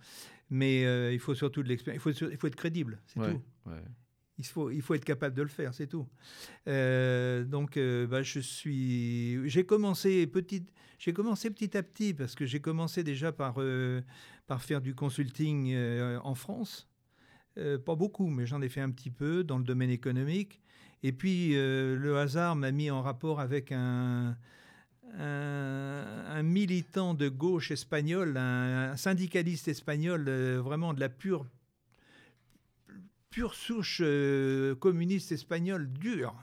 Mais il faut surtout de l'expérience. Il faut, il faut être crédible, c'est Ouais, tout. ouais. Il faut, il faut être capable de le faire, c'est tout. Donc, bah, je suis. J'ai commencé petit. J'ai commencé petit à petit parce que j'ai commencé déjà par euh, par faire du consulting euh, en France. Euh, pas beaucoup, mais j'en ai fait un petit peu dans le domaine économique. Et puis le hasard m'a mis en rapport avec un, militant de gauche espagnol, un, syndicaliste espagnol, vraiment de la pure pure souche communiste espagnole dure.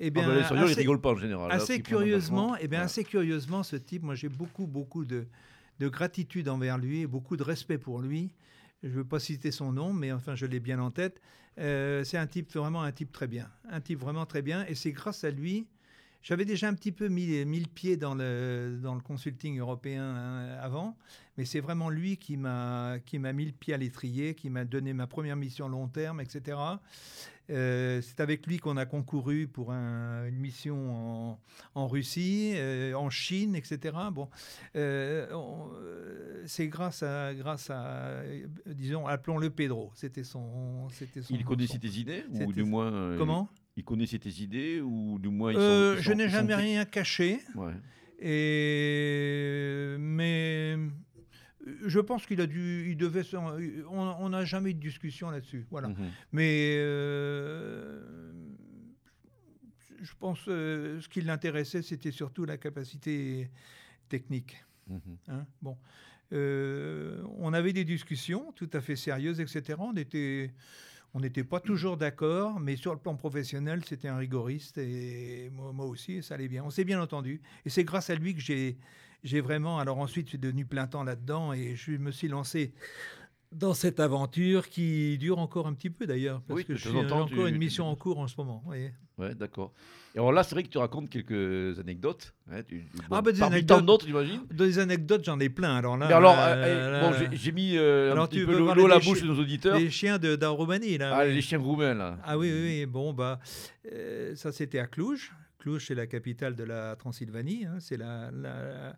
Et Ah bah, les ils assez- rigolent pas en général. assez un curieusement, eh bien, Ouais. assez curieusement, ce type, moi j'ai beaucoup, beaucoup de, de gratitude envers lui et beaucoup de respect pour lui. Je ne veux pas citer son nom, mais enfin, je l'ai bien en tête. Euh, c'est un type, vraiment un type très bien. Un type vraiment très bien. Et c'est grâce à lui. J'avais déjà un petit peu mis, mis le pied dans le, dans le consulting européen hein, avant, mais c'est vraiment lui qui m'a qui m'a mis le pied à l'étrier, qui m'a donné ma première mission long terme, etc. Euh, c'est avec lui qu'on a concouru pour un- une mission en, en Russie, euh, en Chine, etc. Bon, euh, c'est grâce à, grâce à, disons, appelons-le Pedro. C'était son, c'était son. Il connaissait son- tes idées Ou du moins. Comment? Il connaissait tes idées Ou du moins. ils sont- ils Je n'ai jamais rien caché. Ouais. Et mais je pense qu'il a dû, il devait, on n'a jamais eu de discussion là-dessus. Voilà. Mhm. Mais euh, je pense euh, ce qui l'intéressait, c'était surtout la capacité technique. Mhm. hein. Bon, Euh, on avait des discussions tout à fait sérieuses, etc. On était, on n'était pas toujours d'accord, mais sur le plan professionnel, c'était un rigoriste et moi, moi aussi, ça allait bien. On s'est bien entendu, et c'est grâce à lui que j'ai, j'ai vraiment. Alors ensuite, je suis devenu plein temps là-dedans et je me suis lancé dans cette aventure qui dure encore un petit peu d'ailleurs, parce Oui, que temps, encore tu- une mission en cours en ce moment. voyez. Ouais, d'accord. Et alors là, c'est vrai que tu racontes quelques anecdotes. hein, tu- Ah, bah, des anecdotes. tant d'autres, j'imagine. Des anecdotes, j'en ai plein. Alors là, Mais alors, euh, là, bon, j'ai- j'ai mis euh, un petit peu l'eau à la bouche de nos auditeurs. les chiens de, de Roumanie, là. Ah, oui. les chiens roumains, là. Ah oui, oui, oui. Bon, bah, euh, ça c'était à Cluj. Cluj, c'est la capitale de la Transylvanie. hein. C'est la, la,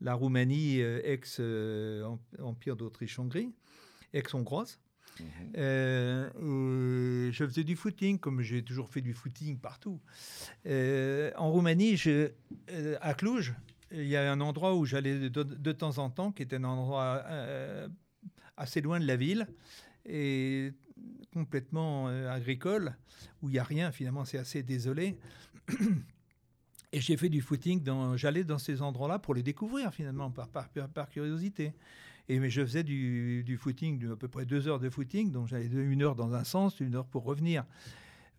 la Roumanie euh, ex-empire d'Autriche-Hongrie, ex-hongroise. Mhm. Euh, je faisais du footing, comme j'ai toujours fait du footing partout. Euh, en Roumanie, je, euh, à Cluj, il y a un endroit où j'allais de, de temps en temps, qui était un endroit euh, assez loin de la ville et complètement euh, agricole, où il n'y a rien, finalement, c'est assez désolé. Et j'ai fait du footing, j'allais dans ces endroits-là pour les découvrir, finalement, par, curiosité. Et mais je faisais du, du footing, à peu près deux heures de footing, donc j'allais une heure dans un sens, une heure pour revenir.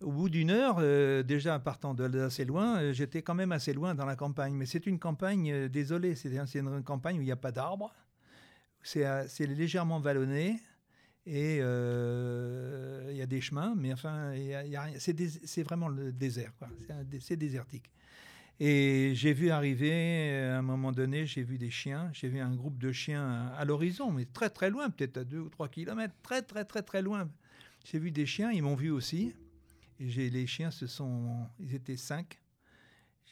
Au bout d'une heure, euh, déjà partant de d'assez loin, euh, j'étais quand même assez loin dans la campagne. Mais c'est une campagne, euh, désolé, c'est c'est une campagne où il n'y a pas d'arbres. C'est légèrement vallonné et euh, il y a des chemins, mais enfin, y a- y. C'est vraiment le désert. C'est désertique. Et j'ai vu arriver, euh, à un moment donné, j'ai vu des chiens, j'ai vu un groupe de chiens à, à l'horizon, mais très très loin, peut-être à deux ou trois kilomètres, très très très très loin. J'ai vu des chiens, ils m'ont vu aussi. Les chiens, ils étaient cinq.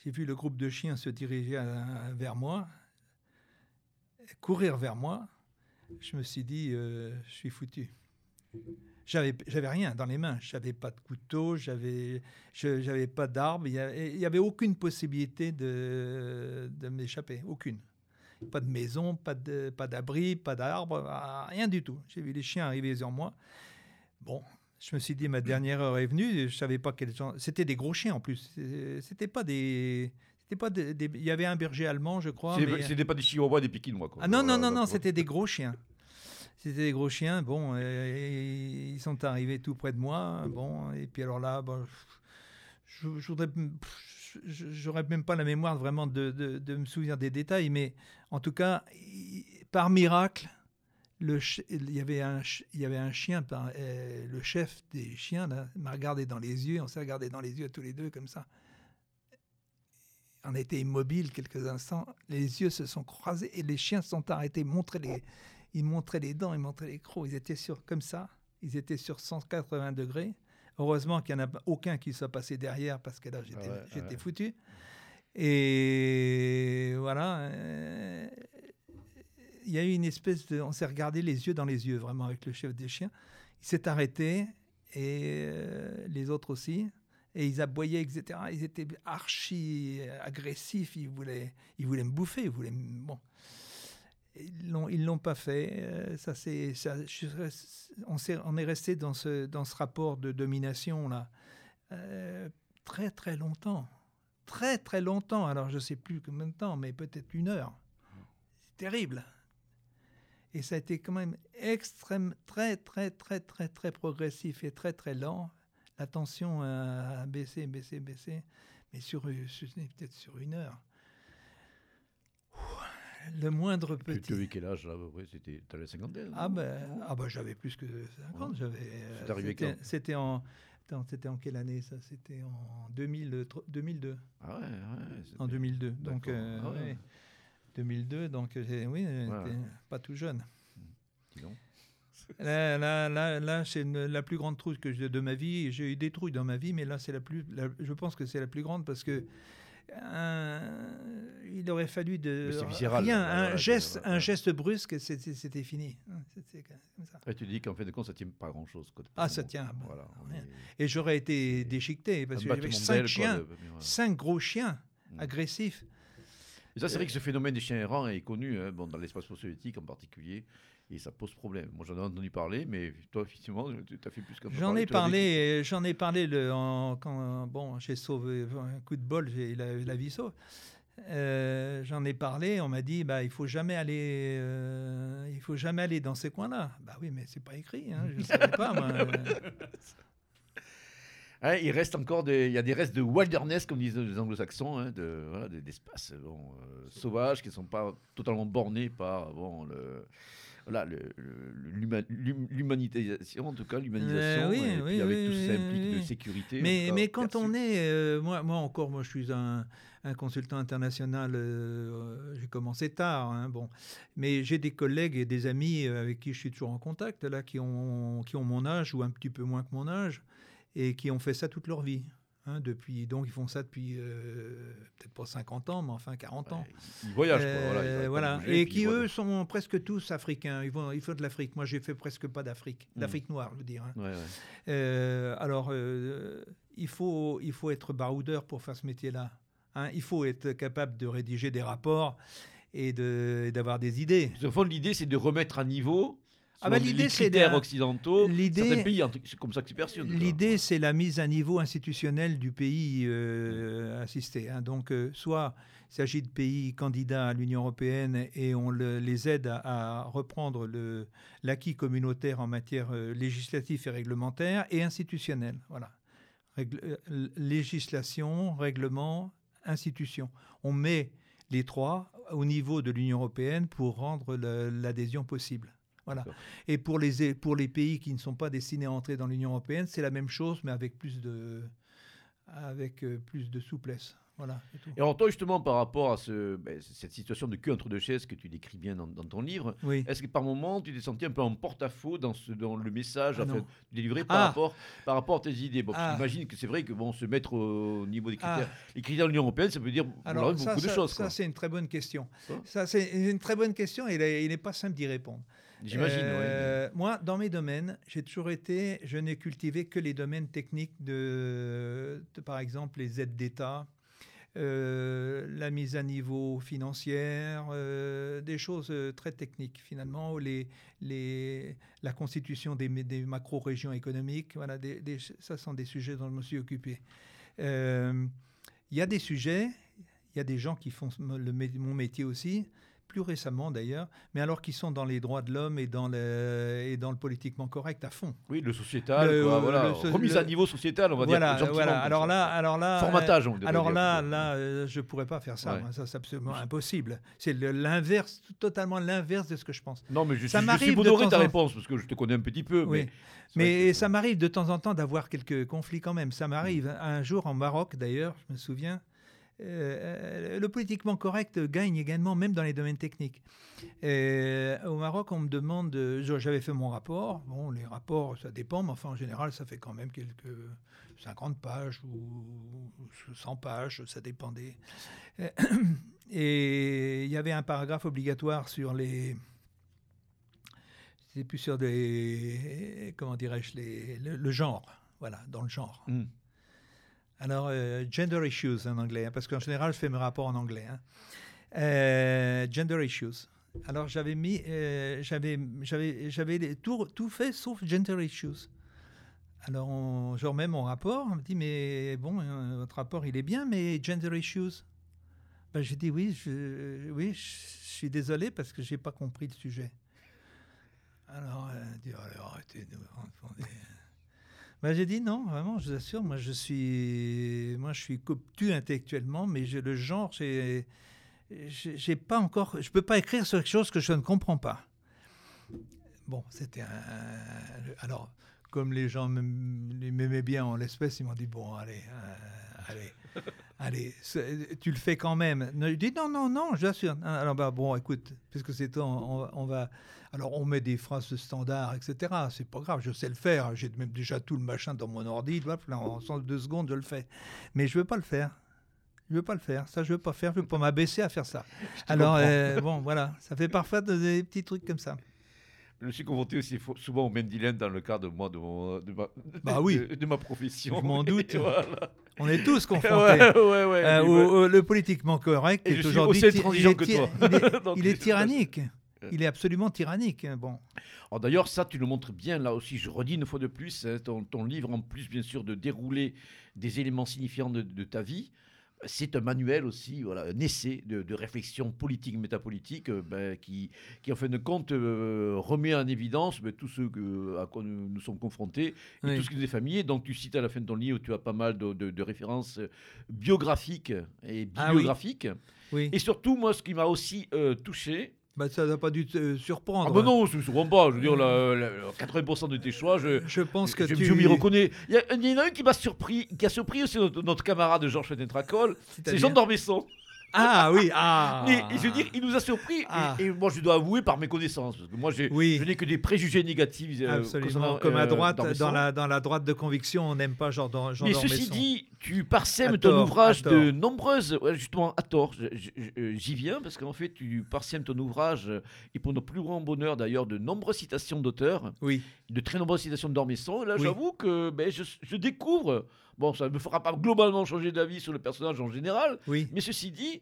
J'ai vu le groupe de chiens se diriger vers moi, courir vers moi. Je me suis dit, euh, je suis foutu. J'avais, j'avais rien dans les mains. J'avais pas de couteau, j'avais, j'avais pas d'arbre. Il y avait, aucune possibilité de, de m'échapper, aucune. Pas de maison, pas d'abri, pas d'arbre, ah, rien du tout. J'ai vu les chiens arriver sur moi. Bon, je me suis dit ma dernière heure est venue. Je savais pas quel genre. C'était des gros chiens en plus. C'était pas des, pas des, des- Il y avait un berger allemand, je crois. C'est- mais- C'était pas des chihuahuas, des pékinois. quoi. ah non, non, non, non, c'était des gros chiens. C'était des gros chiens. Bon, euh, ils sont arrivés tout près de moi. Bon, et puis alors là, bon, j'aurais même pas la mémoire vraiment de, de- de me souvenir des détails, mais en tout cas, par miracle, le, il y avait un, il y avait un chien, par- euh, le chef des chiens m'a regardé dans les yeux. On s'est regardé dans les yeux tous les deux comme ça. On était immobile quelques instants. Les yeux se sont croisés et les chiens sont arrêtés. Montraient les, ils montraient les dents, ils montraient les crocs. Ils étaient sur, comme ça. Ils étaient sur 180 degrés. Heureusement qu'il n'y en a aucun qui soit passé derrière parce que là, j'étais Ah ouais, j'étais ouais. foutu. Et voilà. euh, Il y a eu une espèce de. On s'est regardé les yeux dans les yeux, vraiment, avec le chef des chiens. Il s'est arrêté et euh, les autres aussi. Et ils aboyaient, etc. Ils étaient archi agressifs. Ils voulaient, ils voulaient me bouffer. Ils voulaient Bon. Ils l'ont, l'ont pas fait. Euh, Ça, c'est, on, s'est- on est resté dans ce, dans ce rapport de domination là euh, très très longtemps, très très longtemps. Alors je sais plus combien de temps, mais peut-être une heure. C'est terrible. Et ça a été quand même extrême, très très très très très progressif et très très lent. La tension a baissé, baissé, baissé, mais sur, peut-être sur une heure. Ouh, Le moindre petit. tu avais quel âge là à peu près? C'était t'avais la cinquantaine Ah ben, ah ben j'avais plus que 50. Ouais. J'avais. euh, C'est arrivé c'était- quand? C'était en. C'était en quelle année ça? C'était en 2000, 2002. Ah ouais, ouais. En 2002. Donc, euh, Ah ouais. ouais. 2002, donc euh, oui, j'étais pas tout jeune. Dis donc. Là, là, là, là c'est la plus grande trouille que j'ai de ma vie. J'ai eu des trouilles dans ma vie, mais là, c'est la plus. la- je pense que c'est la plus grande parce que euh, il aurait fallu de viscéral, rien, un geste, c'est- un geste brusque, c'était fini. Comme ça. Ouais, tu dis qu'en fin de compte, ça tient pas grand chose. Ah, ça tient, Voilà. est- Et j'aurais été déchiqueté parce que j'avais cinq quoi, chiens, cinq gros chiens Mm. agressifs. Et ça, c'est vrai que ce phénomène des chiens errants est connu, hein, bon, dans l'espace soviétique en particulier, et ça pose problème. Moi, j'en ai entendu parler, mais toi, effectivement, tu as fait plus qu'un J'en ai parlé, euh, j'en ai parlé le, en- quand bon, j'ai sauvé un coup de bol, j'ai la, la vie sauve. Euh, j'en ai parlé, on m'a dit bah il faut jamais aller, euh, il faut jamais aller dans ces coins-là. Bah oui, mais c'est pas écrit, hein, je ne savais pas moi. Hein, il reste encore des, il y a des restes de wilderness, comme disent les anglo-saxons, hein, de, voilà, des- d'espaces bon, euh, sauvages qui ne sont pas totalement bornés par bon, le, voilà, l'humanisation, en tout cas, l'humanisation, Euh, oui, et oui, puis avec tout ce que ça implique de sécurité. Mais, mais quand on est, euh, moi, moi encore, moi je suis un, un consultant international, euh, j'ai commencé tard, hein, bon, mais j'ai des collègues et des amis euh, avec qui je suis toujours en contact, là, qui ont, qui ont mon âge ou un petit peu moins que mon âge, et qui ont fait ça toute leur vie. Hein, depuis, donc ils font ça depuis euh, peut-être pas 50 ans, mais enfin 40 ans. Ouais, ils voyagent, quoi, Euh, voilà, ils bouger, Et qui, eux, sont presque tous africains. Ils, vont, ils font de l'Afrique. Moi, j'ai fait presque pas d'Afrique. Mm. D'Afrique noire, je veux dire. hein. Ouais, ouais. Euh, alors, euh, il, faut, il faut être baroudeur pour faire ce métier-là. hein. il faut être capable de rédiger des rapports et de- d'avoir des idées. Qu'au fond, l'idée, c'est de remettre à niveau. Ah bah, l'idée, les c'est occidentaux. l'idée- certains pays, c'est comme ça que c'est. L'idée, c'est la mise à niveau institutionnel du pays euh, assisté. hein. Donc, euh, soit il s'agit de pays candidats à l'Union européenne et on le- les aide à, à reprendre l'acquis communautaire en matière euh, législative et réglementaire et institutionnelle. Voilà. Règle- législation, règlement, institution. On met les trois au niveau de l'Union européenne pour rendre l'adhésion possible. Voilà. Et pour les, pour les pays qui ne sont pas destinés à entrer dans l'Union européenne, c'est la même chose, mais avec plus de, avec, euh, plus de souplesse. Voilà, tout. Et alors, toi, justement, par rapport à ce, ben, cette situation de cul entre deux chaises que tu décris bien dans, dans ton livre, Oui. est-ce que par moment, tu t'es senti un peu en porte-à-faux dans, ce, dans le message Ah non. délivré par, Ah. rapport, par rapport à tes idées? Bon, Ah. J'imagine que c'est vrai que bon, se mettre au niveau des critères, Ah. les critères de l'Union européenne, ça veut dire Alors, voilà, ça, beaucoup de choses. ça, c'est une très bonne question. Ça, c'est une très bonne question et il n'est pas simple d'y répondre. J'imagine, ouais. Euh, Moi, dans mes domaines, j'ai toujours été, je n'ai cultivé que les domaines techniques de, par exemple, les aides d'État, euh, la mise à niveau financière, euh, des choses très techniques finalement, les, les, la constitution des, macro-régions économiques. Voilà, des, des- ça sont des sujets dont je me suis occupé. Il y a des sujets, il y a des gens qui font mon métier aussi, plus récemment d'ailleurs, mais alors qui sont dans les droits de l'homme et, dans le- et dans le politiquement correct à fond. Oui, le sociétal, Le- quoi, voilà. le so- remise à niveau sociétal, on va voilà, dire. voilà. Alors là, alors là, Formatage, euh, on alors dire, là, là, euh, je pourrais pas faire ça. Ouais. moi. Ça, c'est absolument impossible. C'est l'inverse, totalement l'inverse de ce que je pense. Non, mais je, Ça suis- je suis temps ta en- réponse, parce que je te connais un petit peu. Oui. Mais, Mais que- ça m'arrive de temps en temps d'avoir quelques conflits quand même. Ça m'arrive un jour en Maroc, d'ailleurs, je me souviens, euh, le politiquement correct gagne également, même dans les domaines techniques. Et au Maroc, on me demande, j'avais fait mon rapport. Bon, les rapports, ça dépend, mais enfin, en général, ça fait quand même quelques 50 pages ou 100 pages, ça dépendait. Et il y avait un paragraphe obligatoire sur les. C'était plus sur des. Comment dirais-je le, genre. Voilà, dans le genre. Mm. Alors, euh, gender issues en anglais, hein, parce qu'en général, je fais mes rapports en anglais. Hein. Euh, gender issues. Alors, j'avais mis, euh, j'avais, j'avais, j'avais tout, tout fait sauf gender issues. Alors, on, je remets mon rapport. On me dit, mais bon, votre rapport, il est bien, mais gender issues. Ben, j'ai dit oui, je, oui, je suis désolé parce que j'ai pas compris le sujet. Alors, elle dit, arrêtez de ben, j'ai dit non, vraiment, je vous assure, moi je suis, moi je suis coptu intellectuellement, mais j'ai le genre, j'ai, j'ai pas encore, je peux pas écrire sur quelque chose que je ne comprends pas. Bon, c'était un, alors comme les gens m'aimaient bien en l'espèce, ils m'ont dit bon, allez, euh, allez. Allez, tu le fais quand même. Je dis non, non, non, j'assure. Alors, bah, bon, écoute, puisque c'est on, on, va. Alors, on met des phrases standards, etc. C'est pas grave, je sais le faire. J'ai même déjà tout le machin dans mon ordi. En deux secondes, je le fais. Mais je veux pas le faire. Je veux pas le faire. Ça, je veux pas faire. Je veux pas m'abaisser à faire ça. Alors, euh, bon, voilà. Ça fait parfois des petits trucs comme ça. Je suis confronté aussi souvent au Mendilène dans le cadre de, moi, de, de, ma, bah oui. de, ma profession. Je m'en doute. On est tous confrontés. ouais, ouais, euh, le politiquement correct est aujourd'hui. Il, est, il est tyrannique. Il est absolument tyrannique. Bon. D'ailleurs, ça, tu le montres bien là aussi. Je redis une fois de plus, hein, ton, ton, livre, en plus, bien sûr, de dérouler des éléments signifiants de, de ta vie, c'est un manuel aussi, voilà, un essai de, réflexion politique, métapolitique, euh, ben, qui, qui, en fin de compte, euh, remet en évidence ben, tout ce que, à quoi nous, sommes confrontés et tout ce qui nous est familier. Donc, tu cites à la fin de ton livre, tu as pas mal de, références biographiques et ah bibliographiques. Et surtout, moi, ce qui m'a aussi euh, touché, bah, ça n'a pas dû te surprendre. Ah bah non, ça ne me surprend pas. Je veux dire, 80% de tes choix, je, je pense que je, tu... m'y reconnais. Il y, en a un qui m'a surpris, qui a surpris aussi notre, camarade Georges Fenetracol, c'est Jean d'Ormesson. Ah oui, ah. Et, je veux dire, il nous a surpris. Ah. Et, moi, je dois avouer par mes connaissances, parce que moi, oui. je n'ai que des préjugés négatifs. Euh, Absolument. Comme à euh, droite, dans la, dans la droite de conviction, on n'aime pas Jean, Jean Mais ceci dit, tu parsèmes ton ouvrage de nombreuses, justement à tort, j'y viens parce qu'en fait, tu parsèmes ton ouvrage et pour notre plus grand bonheur d'ailleurs de nombreuses citations d'auteurs, oui. de très nombreuses citations de Dormesson. Là, j'avoue que ben, je, je découvre Bon, ça ne me fera pas globalement changer d'avis sur le personnage en général. Oui. Mais ceci dit,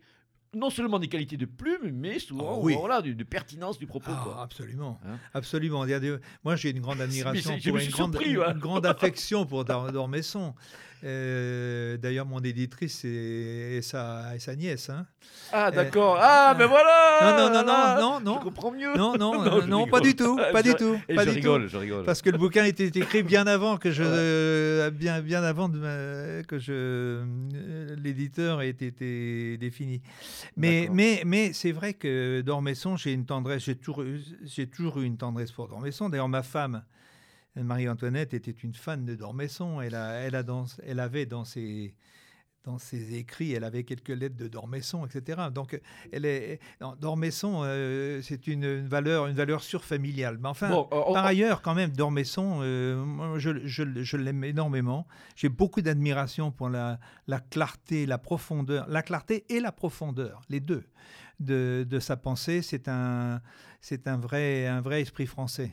non seulement des qualités de plume, mais souvent oh, voilà, de, pertinence du propos. Ah, absolument. Hein absolument. Moi, j'ai une grande admiration, pour une, grande, une, grande, affection pour Dormesson. Euh, d'ailleurs, mon éditrice est, sa, sa nièce. Hein. Ah, euh, d'accord. ah, mais voilà Non, non, non, non, non, non. Je comprends mieux. Non, non, non, non pas du tout. Pas du tout. Pas je rigole, je rigole. Parce que le bouquin était écrit bien avant que je. Euh, bien, bien avant de, que je. L'éditeur ait été défini. Mais, mais, mais c'est vrai que Dormesson, j'ai une tendresse. J'ai toujours, toujours eu une tendresse pour Dormesson. D'ailleurs, ma femme Marie-Antoinette était une fan de Dormesson. Elle, a, elle, a dans, elle avait dans ses, dans ses écrits, elle avait quelques lettres de Dormesson, etc. Donc, elle est, Dormesson, euh, c'est une, valeur, une valeur surfamiliale. Mais enfin, par ailleurs, quand même, Dormesson, euh, je, je, je l'aime énormément. J'ai beaucoup d'admiration pour la, la, clarté, la profondeur, la clarté et la profondeur, les deux, de, de sa pensée. C'est un, c'est un vrai, un vrai esprit français.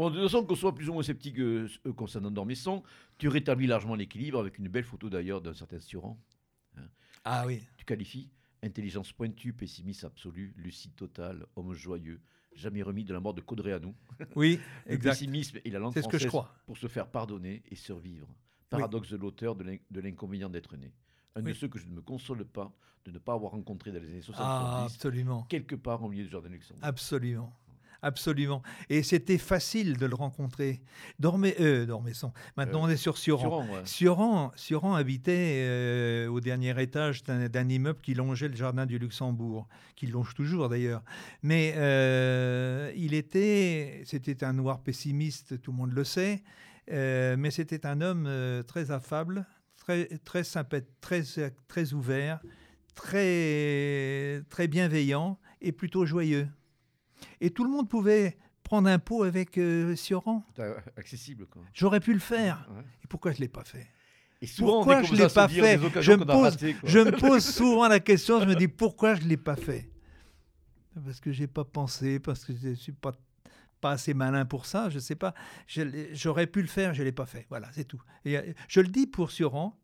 Bon, de toute façon, qu'on soit plus ou moins sceptique euh, euh, concernant Dormesson, tu rétablis largement l'équilibre avec une belle photo d'ailleurs d'un certain Suran. Hein. Ah oui. Tu qualifies intelligence pointue, pessimisme absolu, lucide total, homme joyeux, jamais remis de la mort de Caudréanou. Oui, le pessimisme et la langue française ce que je crois. pour se faire pardonner et survivre. Paradoxe de l'auteur de l'inconvénient d'être né. Un de ceux que je ne me console pas de ne pas avoir rencontré dans les années 70. Ah, absolument. Quelque part au milieu du jardin Luxembourg. Absolument. Absolument. Et c'était facile de le rencontrer. Dormez, euh, Dormesson. Maintenant, euh, on est sur Sioran. Sioran, habitait euh, au dernier étage d'un immeuble qui longeait le jardin du Luxembourg, qui longe toujours d'ailleurs. Mais euh, il était, c'était un noir pessimiste, tout le monde le sait, mais c'était un homme très affable, très, très sympathique, très, très ouvert, très, très bienveillant et plutôt joyeux. Et tout le monde pouvait prendre un pot avec euh, Sioran. accessible. quoi. J'aurais pu le faire. Ouais. Et pourquoi je ne l'ai pas fait? Et souvent, on Pourquoi je comme l'ai pas fait Je me pose-. Je me pose souvent la question, je me dis pourquoi je ne l'ai pas fait? Parce que j'ai pas pensé, parce que je ne suis pas, pas assez malin pour ça, je ne sais pas. Je J'aurais pu le faire, je ne l'ai pas fait. Voilà, c'est tout. Et euh, je le dis pour Sioran,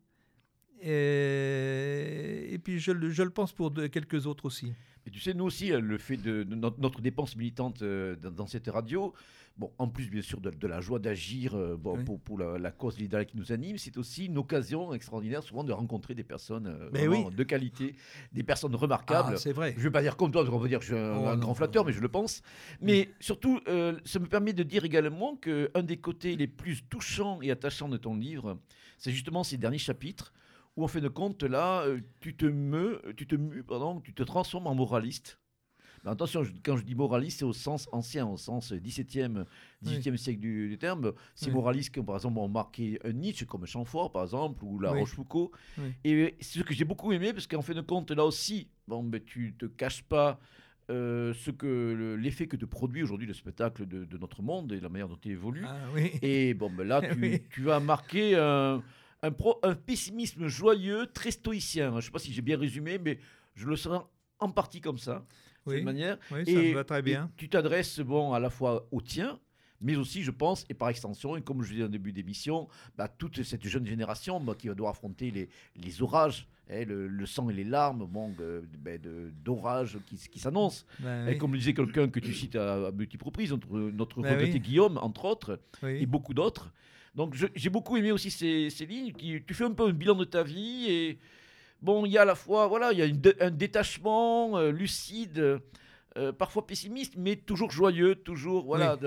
et, et puis je, le- je le pense pour de- quelques autres aussi. Et tu sais, nous aussi, euh, le fait de, de notre, notre dépense militante euh, dans, dans cette radio, bon, en plus bien sûr de, de la joie d'agir euh, bon, Oui. pour, pour la, la cause libérale qui nous anime, c'est aussi une occasion extraordinaire souvent de rencontrer des personnes euh, Mais vraiment oui. de qualité, des personnes remarquables. Ah, c'est vrai. je ne veux pas dire comme toi, parce qu'on va dire que je suis un, Oh, un non, grand flatteur, non. mais je le pense. Mais surtout, ça me permet de dire également qu'un des côtés les plus touchants et attachants de ton livre, c'est justement ces derniers chapitres où, en fin de compte, là, euh, tu te meus, tu te mues, pardon, tu te transformes en moraliste. Mais attention, je- quand je dis moraliste, c'est au sens ancien, au sens 17e, 18e siècle du, du terme. Ces Oui. moralistes qui, par exemple, ont marqué un Nietzsche comme Chamfort, par exemple, ou La Oui. Rochefoucauld. Et c'est ce que j'ai beaucoup aimé, parce qu'en fin de compte, là aussi, bon, ben, tu te caches pas euh, ce que le- l'effet que te produit aujourd'hui le spectacle de, de notre monde et la manière dont il évolue. Ah, oui. Et bon, ben là, tu, Oui. tu as marqué un, un, pro- un pessimisme joyeux, très stoïcien. Je ne sais pas si j'ai bien résumé, mais je le sens en partie comme ça, de Oui. cette manière. Oui, ça Et- me va très bien. tu t'adresses bon, à la fois au tien, mais aussi, je pense, et par extension, et comme je disais en début d'émission, bah, toute cette jeune génération bah, qui va devoir affronter les, les orages, hein, le, le sang et les larmes bon, d'orages qui, qui s'annoncent. Ben Et oui. comme le disait quelqu'un que tu cites à, à multiples reprises, notre, notre Ben regretté oui. Guillaume, entre autres, Oui. et beaucoup d'autres. Donc j'ai beaucoup aimé aussi ces, ces lignes. Qui, tu fais un peu un bilan de ta vie et bon, il y a à la fois voilà, il y a une un détachement euh, lucide, euh, parfois pessimiste, mais toujours joyeux, toujours voilà.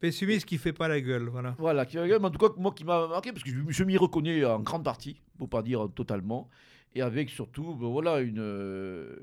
Pessimiste qui fait pas la gueule, voilà. voilà, qui, en tout cas moi qui m'a marqué parce que je, je m'y reconnais en grande partie, pour pas dire totalement, et avec surtout ben, voilà une euh,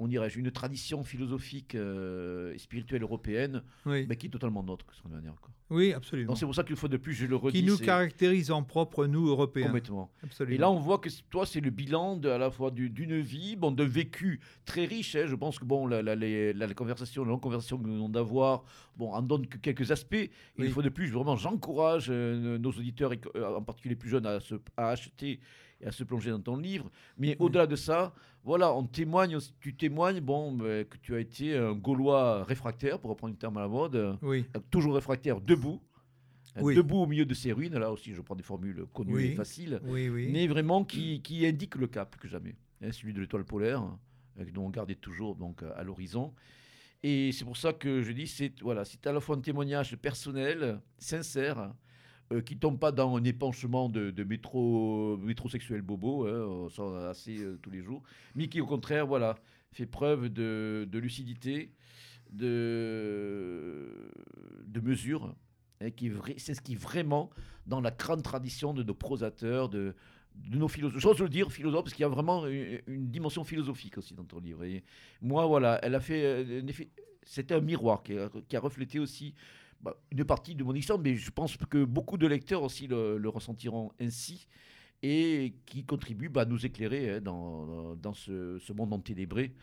qu'on dirait une tradition philosophique euh, et spirituelle européenne Oui, ben, qui est totalement nôtre, de cette manière. quoi. oui absolument. Donc c'est pour ça qu'une fois de plus, je le redis. Qui nous caractérise en propre, nous, Européens. complètement. Absolument. Et là, on voit que toi, c'est le bilan de, à la fois du- d'une vie, bon, d'un vécu très riche. hein. Je pense que bon, la, la- les- la- la conversation, la longue conversation que nous venons d'avoir, bon, en donne que quelques aspects. Et Oui. Une fois de plus, vraiment, j'encourage euh, nos auditeurs, et, euh, en particulier les plus jeunes, à, se, à acheter et à se plonger dans ton livre. Mais au-delà de ça, voilà, on témoigne, tu témoignes, bon, ben, que tu as été un Gaulois réfractaire, pour reprendre une terme à la mode, euh, Oui, toujours réfractaire debout. Oui. Debout au milieu de ces ruines, là aussi je prends des formules connues Oui. et faciles oui, oui. mais vraiment qui, qui indique le cap plus que jamais. Hein, celui de l'étoile polaire, euh, dont on gardait toujours donc, à l'horizon. Et c'est pour ça que je dis, c'est voilà, c'est à la fois un témoignage personnel, sincère, euh, qui tombe pas dans un épanchement de, de métro, métrosexuel bobo, hein, on sent assez euh, tous les jours, mais qui au contraire, voilà, fait preuve de, lucidité, de, mesure, hein, qui est vrai- s'inscrit vraiment dans la grande tradition de nos prosateurs, de, nos philosophes. J'ose le dire philosophe parce qu'il y a vraiment une, dimension philosophique aussi dans ton livre. Moi, voilà, elle a fait euh, un. C'était miroir qui a, qui a reflété aussi bah, une partie de mon histoire, mais je pense que beaucoup de lecteurs aussi le, le ressentiront ainsi et qui contribuent bah, à nous éclairer hein, dans, dans- ce, ce monde enténébré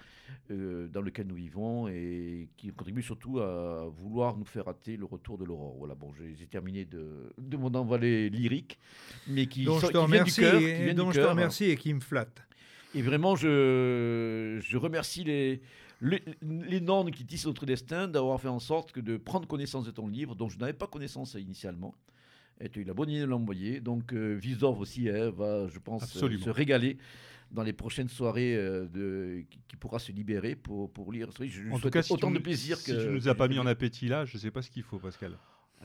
euh, dans lequel nous vivons et qui contribue surtout à vouloir nous faire rater le retour de l'aurore. Voilà, bon, j'ai terminé de, de mon envolée lyrique, mais qui, dont je te remercie et qui me flatte. Et vraiment, je, je remercie les, les, les nornes qui tissent notre destin d'avoir fait en sorte que de prendre connaissance de ton livre, dont je n'avais pas connaissance initialement. Et tu as eu la bonne idée de l'envoyer. Donc, euh, Visor aussi hein, va, je pense, euh, se régaler dans les prochaines soirées euh, de, qui, pourra se libérer pour, pour lire. Je, je lui En tout cas, si autant de plaisir si que. tu nous as pas mis en appétit là, je sais pas ce qu'il faut, Pascal.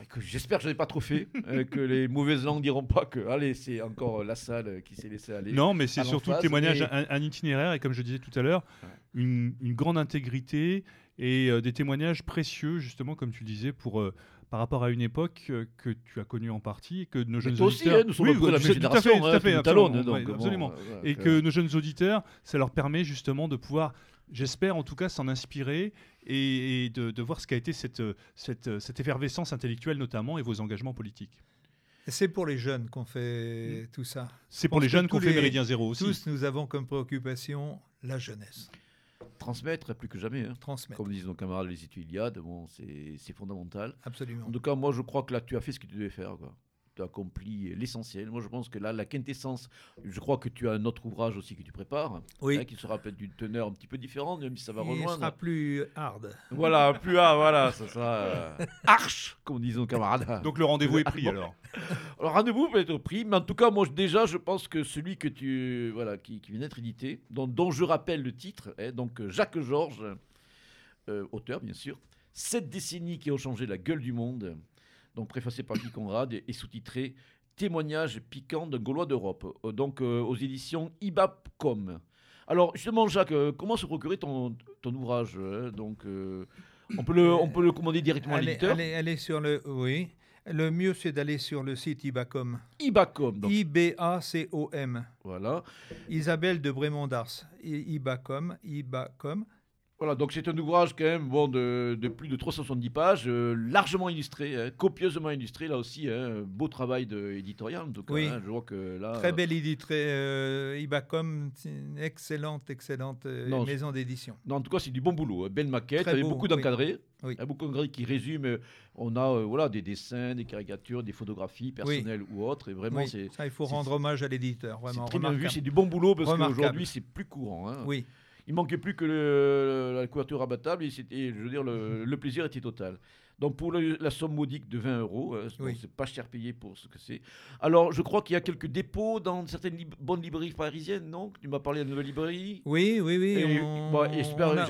Que J'espère que je n'ai pas trop fait, euh, que les mauvaises langues diront pas que allez, c'est encore la salle qui s'est laissée aller. Non, mais c'est surtout le témoignage, un, un itinéraire, et comme je disais tout à l'heure, Ouais. Une, une grande intégrité et euh, des témoignages précieux, justement, comme tu le disais, pour, euh, par rapport à une époque euh, que tu as connue en partie, et que nos jeunes toi aussi, auditeurs... hein, nous sommes peu de la tout même à fait, génération, tout hein, à fait, tu nous absolument, talonnes, donc, ouais, bon, absolument. euh, et que- nos jeunes auditeurs, ça leur permet justement de pouvoir, j'espère en tout cas, s'en inspirer et, et de, de voir ce qu'a été cette, cette, cette effervescence intellectuelle notamment et vos engagements politiques. C'est pour les jeunes qu'on fait tout ça. C'est pour les jeunes qu'on fait Méridien Zéro aussi. Tous, nous avons comme préoccupation la jeunesse. Transmettre plus que jamais. hein. Transmettre. Comme disent nos camarades les études Iliade, bon, c'est c'est fondamental. Absolument. En tout cas, moi, je crois que là, tu as fait ce que tu devais faire. Quoi. Tu as accompli l'essentiel. Moi, je pense que là, la quintessence, je crois que tu as un autre ouvrage aussi que tu prépares, Oui. hein, qui sera peut-être d'une teneur un petit peu différente, même si ça va Il rejoindre. sera plus hard. Voilà, plus A, voilà, ça sera euh, arche, comme disent nos camarades. Donc le rendez-vous est pris alors. Alors, rendez-vous peut être pris, mais en tout cas, moi, déjà, je pense que celui que tu, voilà, qui, qui vient d'être édité, dont, dont je rappelle le titre, est donc Jacques Georges, euh, auteur, bien sûr, Sept décennies qui ont changé la gueule du monde, donc préfacé par Guy Conrad et, et sous-titré Témoignages piquants d'un Gaulois d'Europe, euh, donc euh, aux éditions IBAPCOM. Alors, justement, Jacques, euh, comment se procurer ton, ton ouvrage hein Donc, on, peut le, on peut le commander directement à l'éditeur elle est sur le. Oui. Le mieux, c'est d'aller sur le site IBACOM. IBACOM, donc, I-B-A-C-O-M. voilà. Isabelle de Brémond d'Ars. IBACOM. IBACOM. Voilà, donc c'est un ouvrage quand même bon, de, de plus de 370 pages, euh, largement illustré, hein, copieusement illustré, là aussi, hein, beau travail de, éditorial en tout cas. Oui. hein, je vois que là, Très belle éditrice. euh, IBACOM, c'est une excellente, excellente euh, Non, maison d'édition. non, en tout cas, c'est du bon boulot. belle maquette, Très avec beau, beaucoup d'encadrés, Oui. hein, beaucoup d'encadrés qui résument. euh, On a euh, voilà, des dessins, des caricatures, des photographies personnelles ou autres, et vraiment, c'est ça, il faut c'est- rendre hommage à l'éditeur. c'est Vraiment très bien vu, c'est du bon boulot parce qu'aujourd'hui, c'est plus courant. Oui, Il manquait plus que le- la couverture abattable et, c'était, je veux dire, le, le plaisir était total. Donc pour le- la somme modique de 20 euros, euh, Oui. c'est pas cher payé pour ce que c'est. Alors je crois qu'il y a quelques dépôts dans certaines lib- bonnes librairies parisiennes, non? Tu m'as parlé de la nouvelle librairie? Oui, oui. oui. Et, on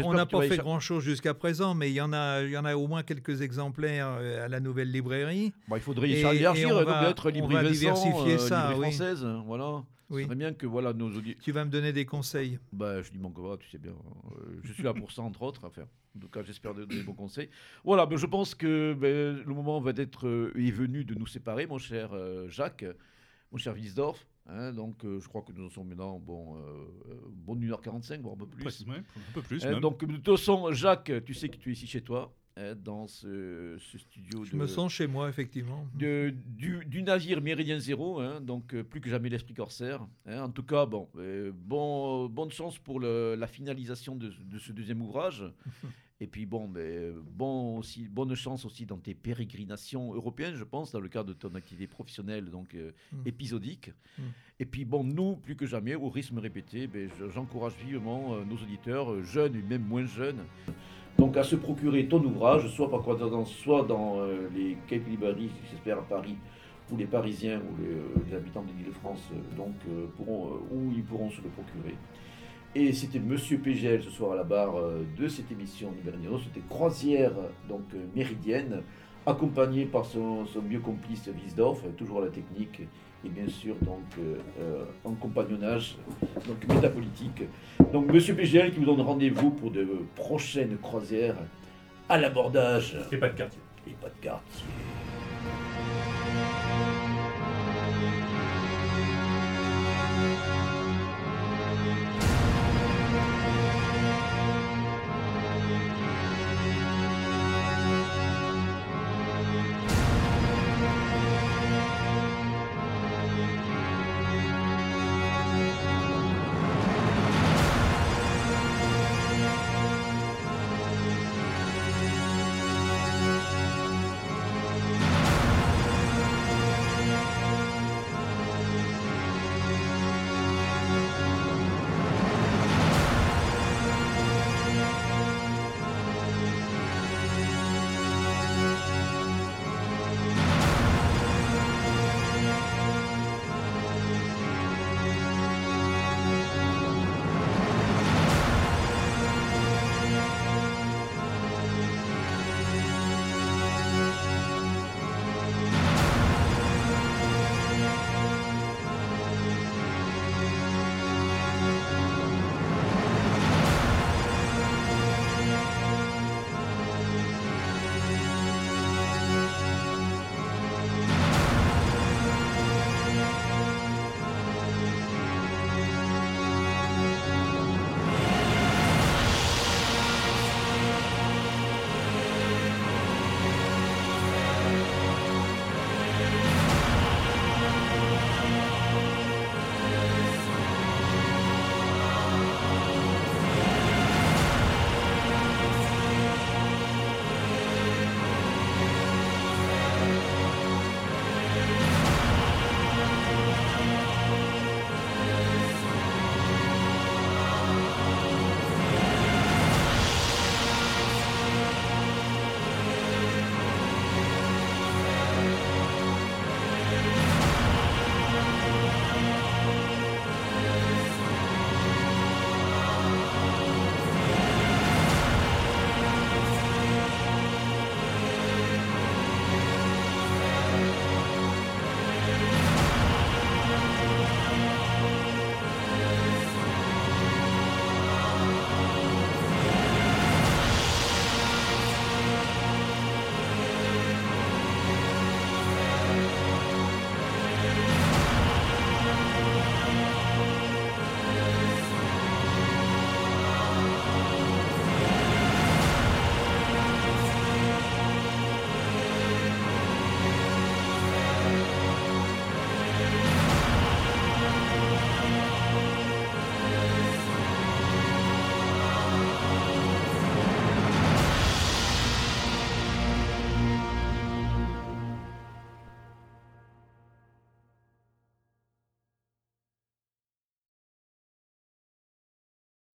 on n'a pas fait grand-chose jusqu'à présent, mais il y, en a, il y en a au moins quelques exemplaires euh, à la nouvelle librairie. Bon, Il faudrait y Et- et on donc va- d'être on va diversifier euh, ça, oui. française, hein, voilà. Oui. bien que voilà, nos auditeurs... Tu vas me donner des conseils. Bah, je dis manque pas, tu sais bien. euh, je suis là pour ça, entre autres. Enfin, en tout cas, j'espère donner des bons conseils. Voilà, ben, je pense que ben, le moment va être euh, est venu de nous séparer, mon cher euh, Jacques, mon cher Wiesdorf. hein, donc, euh, je crois que nous en sommes maintenant, bon, euh, bon 1h45, voire un peu plus. Ouais, un peu plus Hein, même. donc, de toute façon, Jacques, tu sais que tu es ici chez toi, dans ce, ce studio Je de, me sens chez moi, effectivement. de- du, du navire Méridien Zéro, hein, donc euh, plus que jamais l'esprit corsaire. hein. en tout cas, bon, euh, bon, bonne chance pour le- la finalisation de, de ce deuxième ouvrage. Et puis bon, ben, bon aussi, bonne chance aussi dans tes pérégrinations européennes, je pense, dans le cadre de ton activité professionnelle, donc euh, Mm. épisodique. Mm. Et puis bon, nous, plus que jamais, au rythme répété, ben, je- j'encourage vivement euh, nos auditeurs, euh, jeunes et même moins jeunes, donc à se procurer ton ouvrage, soit par correspondance, soit dans euh, les quelques librairies, j'espère à Paris, où les Parisiens ou les, euh, habitants de l'Île-de-France euh, pourront, où ils pourront se le procurer. Et c'était Monsieur PGL ce soir à la barre de cette émission Liberniano. C'était Croisière donc méridienne, accompagné par son, son vieux complice Wiesdorf, toujours à la technique, et bien sûr donc euh, en compagnonnage, donc métapolitique. Donc Monsieur PGL qui vous donne rendez-vous pour de prochaines croisières à l'abordage Et pas de quartier. et pas de quartier.